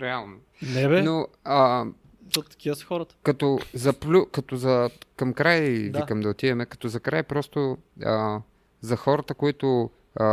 реално. Не бе, Но, а, защото такива са хората. като за, плю, като за към край Да. викам да отиваме, като за край просто а, за хората, които а,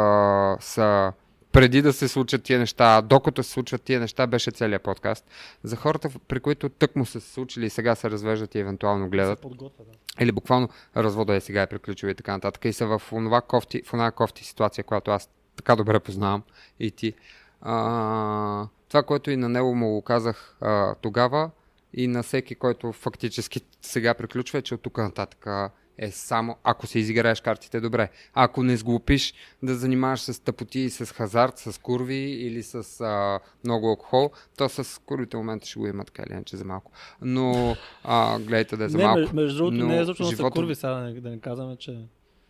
са преди да се случат тия неща, докато се случват тия неща, беше целият подкаст. За хората, при които тък му са се случили и сега се развеждат и евентуално гледат, подготвя, да. или буквално развода е сега е приключил и така нататък, и са в онова кофти, в оная кофти ситуация, която аз така добре познавам и ти. А, това, което и на него му го казах а, тогава и на всеки, който фактически сега приключва, е, че от тук нататък а, е само ако си изиграеш картите добре. Ако не сглупиш да занимаваш с тъпоти и с хазарт, с курви или с а, много алкохол, то с курвите момента ще го има така или иначе за малко. Но а, гледайте да е за малко. между, между другото, не е защото са живота- курви, сега да не, да не казваме, че...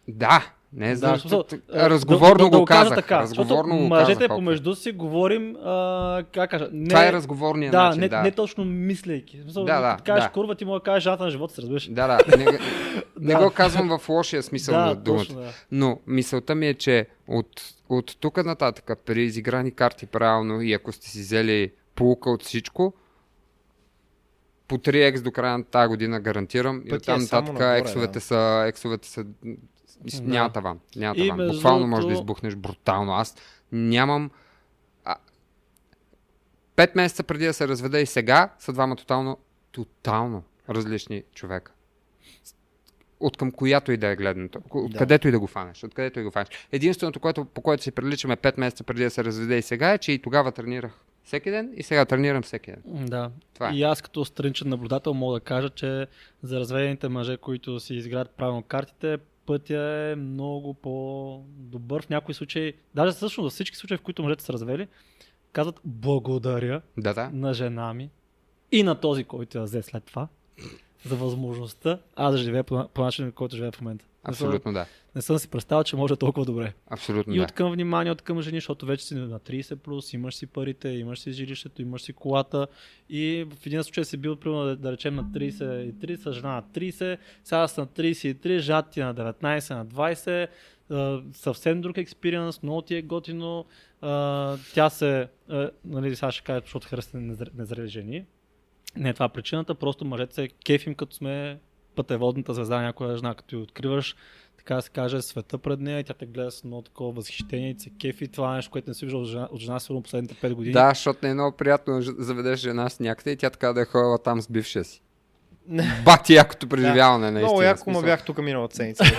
Да, не е Да, за... смисъл, Да, а, разговорно да, да, да го казах. Така, разговорно защото го мъжете казах. помежду си говорим, а, как кажа, не, Това е разговорния да, начин, не, да. не точно мислейки. Смисъл, Да, да, кажеш да. курва, ти мога да кажеш жената на живота си, разбираш. Да, да. Не, не го казвам в лошия смисъл на да, думата. точно, да. Но мисълта ми е, че от, от тук нататък, при изиграни карти правилно и ако сте си взели полука от всичко, по 3x до края на тази година гарантирам. и Пътя оттам е нататък ексовете, да. са, ексовете са... Да. Няма таван. Няма таван. Буквално може да избухнеш брутално. Аз нямам... А... Пет месеца преди да се разведа и сега са двама тотално, тотално различни човека. От към която и да е гледното. От Да. където и да го фанеш. От където и го фанеш. Единственото, което, по което си приличаме 5 месеца преди да се разведе и сега е, че и тогава тренирах всеки ден и сега тренирам всеки ден. Да. Това е. И аз като страничен наблюдател мога да кажа, че за разведените мъже, които си изградят правилно картите, пътя е много по-добър в някои случаи. Даже всъщност във всички случаи, в които мъжете са развели, казват благодаря Да, да. на жена ми и на този, който я взе след това. За възможността аз да живея по, по начина, който живея в момента. Не съм- Абсолютно да. Не съм си представил, че може толкова добре. Абсолютно И да. от към внимание, от към жени, защото вече си на 30 плюс, имаш си парите, имаш си жилището, имаш си колата. И в един случай си бил, примерно, да, да речем, на 33, с жена на 30, сега са на 33, жат ти на 19, на 20. а, съвсем друг експириенс, много ти е готино. тя се, нали, сега ще кажа, защото харесвате незр- незрели жени. Не е това причината, просто мъжете се кефим, като сме пътеводната звезда някоя жена, като я откриваш, така се каже, света пред нея и тя те гледа с много такова възхищение и се кефи. Това е нещо, което не си виждал от жена, от жена сигурно последните 5 години. Да, защото не е много приятно да заведеш жена с някъде и тя така да е ходила там с бившия си. Бати якото преживяване, наистина. Много яко ма бях тук миналата седмица.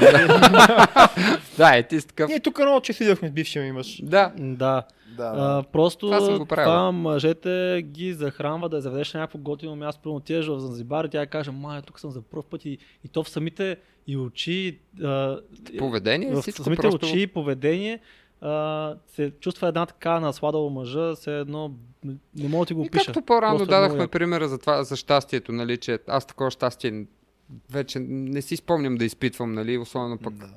Да, е ти си такъв. Ние тук много че видяхме с бившия ми мъж. Да, Да. Да, А, просто Това съм го правил. това мъжете ги захранва да я заведеш на някакво готино място, примерно отидеш в Занзибар и тя каже, май, тук съм за първ път и, и то в самите и очи, а, поведение, в самите просто... очи и поведение се чувства една така насладала мъжа, все едно не- мога да ти го И опиша. както по-рано Просто е много дадахме яко. примера за това, за щастието, нали, че аз такова щастие вече не си спомням да изпитвам, нали, особено пък Да.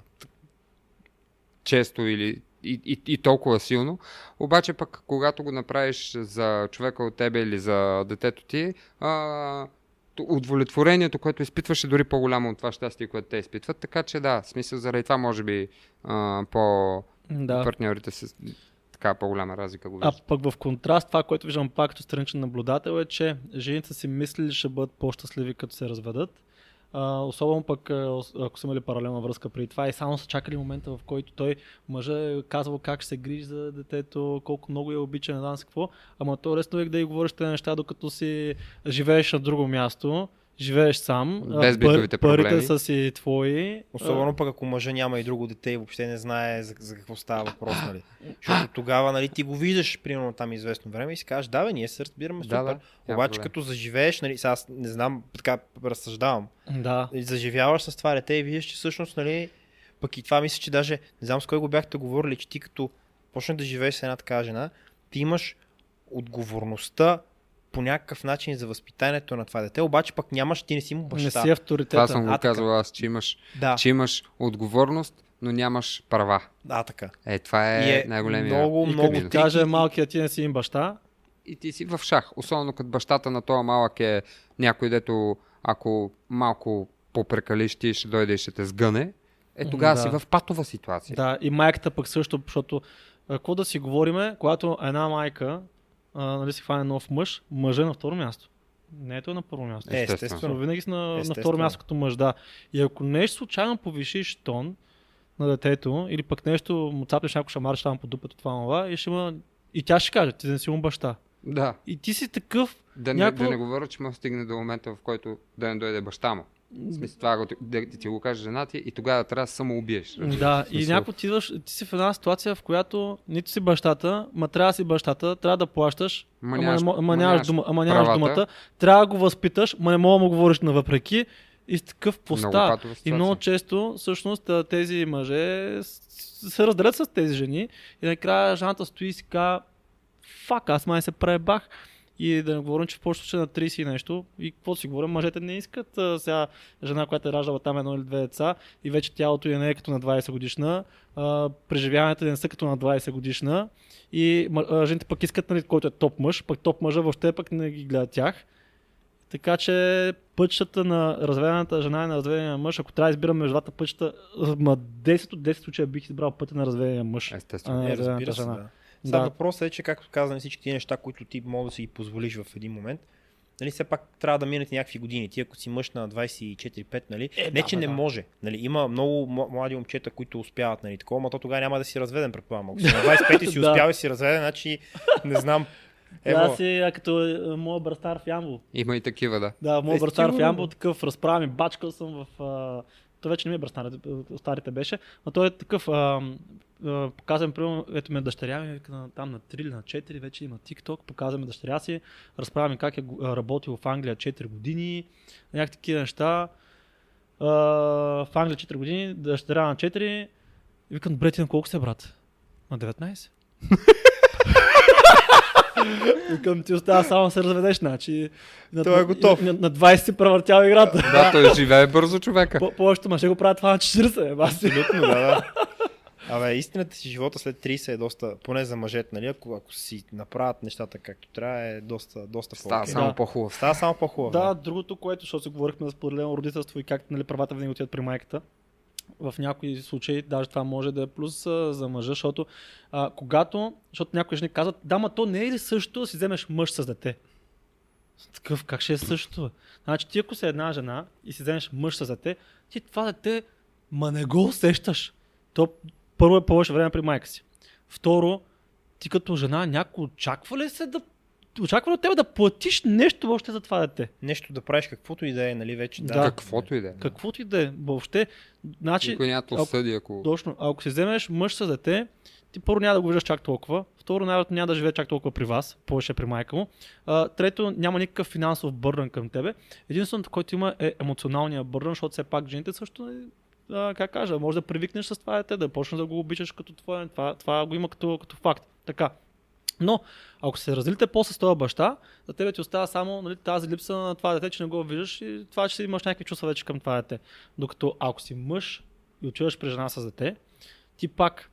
често или и, и, и толкова силно. Обаче пък, когато го направиш за човека от тебе или за детето ти, а, удовлетворението, което изпитваш е дори по-голямо от това щастие, което те изпитват. Така че да, смисъл заради това може би а, по Да. партньорите с така по-голяма разлика го А виждат. пък в контраст, това, което виждам пак като страничен наблюдател е, че жените си мислили, ще бъдат по-щастливи като се разведат. А, особено пък, а, ако са имали паралелна връзка преди това и само са чакали момента, в който той мъжа е казвал как ще се грижи за детето, колко много я обича, не знам какво. Ама то лесно е да й говориш тези неща, докато си живееш на друго място, живееш сам, Без битовите парите проблеми. са си твои. Особено пък ако мъжа няма и друго дете и въобще не знае за, за какво става въпрос, нали. Защото тогава, нали, ти го виждаш, примерно там известно време и си кажеш, да, бе, ние се разбираме супер. Да, да, Обаче като заживееш, нали, сега аз не знам, така разсъждавам, да. и заживяваш с това дете и виждаш, че всъщност, нали, пък и това мисля, че даже, не знам с кой го бяхте говорили, че ти като почнеш да живееш с една така жена, ти имаш отговорността по някакъв начин за възпитанието на това дете, обаче пък нямаш, ти не си му Не баща. си авторитета. Това съм го А, казал аз, че имаш, Да, че имаш отговорност, но нямаш права. да, така. Е, това е, И е най-големия много, И много ти каже малкият ти не си им баща, И ти си в шах. Особено като бащата на този малък е някой, дето ако малко попрекалиш, ти ще дойде и ще те сгъне. Е, тогава Да. си в патова ситуация. Да, и майката пък също, защото какво да си говориме, когато една майка а, нали, си хване нов мъж, мъжа е на второ място. Не е той на първо място. Е, Естествено. естествено. Но винаги си на, на второ място като мъж, да. И ако нещо случайно повишиш тон на детето, или пък нещо му цапнеш някой шамар, там по дупето това това, и ще има... И тя ще каже, ти не си му баща. Да. И ти си такъв, Да, не, Някакво- да не говоря, че да стигне до момента, в който да не дойде баща му. В смисъл, това го- да ти, го каже жена ти и тогава трябва да самоубиеш. Да, и някой ти, ти си в една ситуация, в която нито си бащата, ма трябва да си бащата, трябва да плащаш, Ма ама, нямаш- ама ма нямаш, нямаш дума, ама нямаш правата. думата, трябва да го възпиташ, ма не мога да му говориш навъпреки и с такъв Много поста. патова И много често, всъщност, тези мъже се разделят с тези жени и накрая жената стои и си казва, фак, аз май се пребах. И да не говорим, че в повечето случаи на 30 и нещо. И какво си говорим, мъжете не искат а, сега жена, която е раждала там едно или две деца и вече тялото й не е като на 20 годишна, а, преживяванията не са като на 20 годишна и а, жените пък искат, нали, който е топ мъж, пък топ мъжа въобще пък не ги гледа тях. Така че пътищата на разведената жена и на разведения мъж, ако трябва да избирам между двата пътища, ма 10 от 10 случая бих избрал пътя на разведения мъж. Естествено. А, Е, разведената разбира се, да. Сега Да. въпросът е, че както казваме всички тези неща, които ти мога да си ги позволиш в един момент, нали, все пак трябва да минат и някакви години. Ти ако си мъж на 24-5, нали, Е, не да, че бе, не да. може. Нали, има много млади момчета, които успяват, нали, такова, но то тогава няма да си разведен, предполагам. Ако си на 25 и си Да. успял и си разведен, значи не знам. Да, Ево, си а, като е, моят брастар в Ямбол. Има и такива, да. Да, моят Е, брастар в бе. такъв разправя ми, бачкал съм в... А... Той вече не ми е брастар, а, старите беше, но той е такъв... А, а, показвам, примерно, ето ме дъщеря ми, там на 3 или на 4, вече има TikTok, показваме дъщеря си, разправя ми как е работил в Англия 4 години, някакви такива неща. А, в Англия 4 години, дъщеря на 4, и викам, добре, ти на колко сте, брат? На 19? Викам ти остава само да се разведеш, значи. На, Той е готов. На, на 20 си превъртял играта. Да, той живее бързо човека. По- Повечето мъже го правят това на 40, е. Абсолютно, да, да. Абе, истината си живота след 30 е доста, поне за мъжете, нали? Ако, ако си направят нещата както трябва, е доста, доста Става по-окей. само Да. по-хубав. Става само по-хубаво. Да, другото, което, защото си говорихме за споделено родителство и как нали, правата винаги отиват при майката. В някои случаи даже това може да е плюс а, за мъжа, защото а, когато, защото някои жени казват, да, ма то не е ли също да си вземеш мъж с дете? Такъв, как ще е също? Значи ти ако си една жена и си вземеш мъж с дете, ти това дете, ма не го усещаш. То първо е повече време при майка си. Второ, ти като жена някой очаква ли се да очаква ли от теб да платиш нещо въобще за това дете? Нещо да правиш каквото и да е, нали вече. Да. Да. Каквото и да е. Каквото и да е. Въобще, значи, Никой няма да ако- осъди, ако... точно, ако си вземеш мъж с дете, ти първо няма да го виждаш чак толкова, второ няма, няма да живее чак толкова при вас, повече при майка му, а, трето няма никакъв финансов бърдън към тебе. Единственото, което има е емоционалния бърдън, защото все пак жените също е, а, как кажа, може да привикнеш с това дете, да почнеш да го обичаш като твое, това, това го има като, като факт. Така. Но, ако се разделите после с този баща, за тебе ти остава само нали, тази липса на това дете, че не го виждаш и това, че си имаш някакви чувства вече към това дете. Докато ако си мъж и отиваш при жена с дете, ти пак,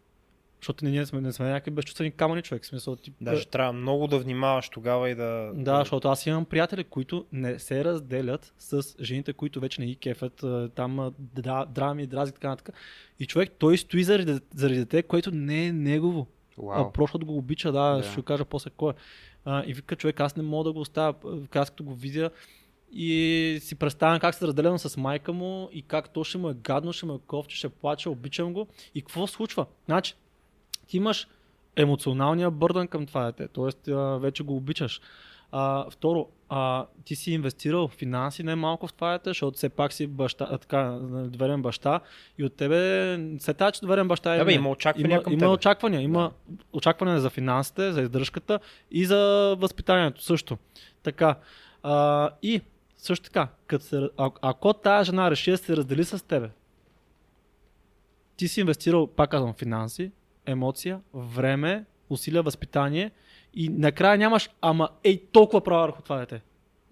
защото ние сме, не сме някакви безчувствени камъни човек, в смисъл ти... Даже трябва много да внимаваш тогава и да... Да, защото аз имам приятели, които не се разделят с жените, които вече не ги кефят, там дра, драми, дрази и така нататък. И човек, той стои заради, заради дете, което не е негово. Просто да го обича, да, Да. ще кажа после кой е. А, и вика, човек, аз не мога да го оставя. Аз като го видя и си представям как се разделям с майка му и как то ще му е гадно, ще му е кофти, ще плаче, обичам го. И какво случва? Значи, ти имаш емоционалния бърдън към това дете, т.е. вече го обичаш. А, второ, а, ти си инвестирал финанси не малко в това защото все пак си баща, така, доверен баща и от тебе се тая, че доверен баща е. Да, бе, не. има очаквания има, към има тебе. очаквания. Има очаквания за финансите, за издръжката и за възпитанието също. Така. А, и също така, като се, а, ако тази жена реши да се раздели с тебе, ти си инвестирал, пак казвам, финанси, емоция, време, усилия, възпитание и накрая нямаш, ама ей толкова права върху това дете.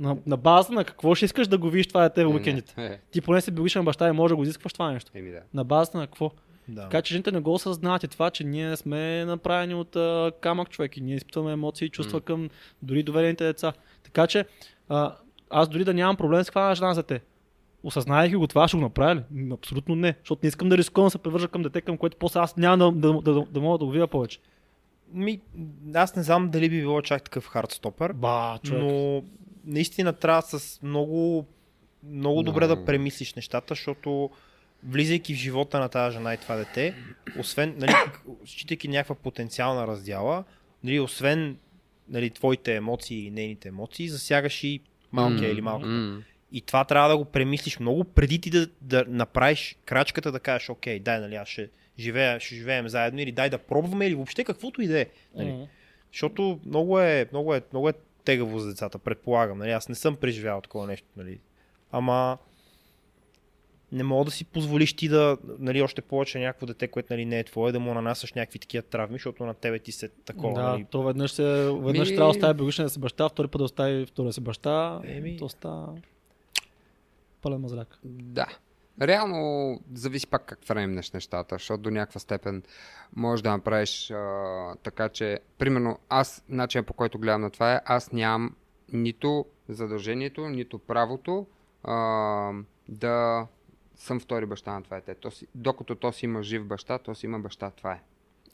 На, на база на какво ще искаш да го видиш това дете в Е, уикендите. не, е, Ти поне си биологичен баща и може да го изискваш това нещо. Еми да. На базата на какво? Да. Така че жените не го осъзнават и това, че ние сме направени от а, камък човек и ние изпитваме емоции и чувства М. към дори доверените деца. Така че а, аз дори да нямам проблем с това на жена за те. Осъзнавайки го това, ще го направя ли? Абсолютно не. Защото не искам да рискувам да се превържа към дете, към което после аз няма да, да, да, да, да мога да го видя повече. Ми, аз не знам дали би било чак такъв хардстопър, Ба, човек. но наистина трябва с много, много добре Много. да премислиш нещата, защото влизайки в живота на тази жена и това дете, освен, нали, считайки някаква потенциална раздяла, нали, освен нали, твоите емоции и нейните емоции, засягаш и малкия М, или малка. м. И това трябва да го премислиш много преди ти да, да направиш крачката да кажеш, окей, дай, нали, аз ще, живея, ще живеем заедно или дай да пробваме или въобще каквото и да е. Нали. М. Защото много е, много е, много е тегаво за децата, предполагам. Нали? Аз не съм преживял такова нещо. Нали? Ама не мога да си позволиш ти да, нали, още повече някакво дете, което нали, не е твое, да му нанасяш някакви такива травми, защото на тебе ти се такова. Да, нали? то веднъж, се, веднъж Ми- трябва да остави биологичния си баща, втори път да остави втория си баща. Еми. То става пълен мазляк. Да. Реално зависи пак как фреймнеш нещата, защото до някаква степен можеш да направиш а, така, че, примерно, аз, начинът по който гледам на това е, аз нямам нито задължението, нито правото а, да съм втори баща на това дете. То си, докато то си има жив баща, то си има баща, това е.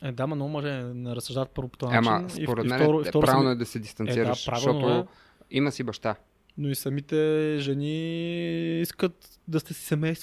Е, да, ма много мъже не разсъждават първо по този Ама, начин. и- според и мен второ- е, и второ правилно е да се дистанцираш, Е, да, защото е. има си баща. Но и самите жени искат да сте си семейство.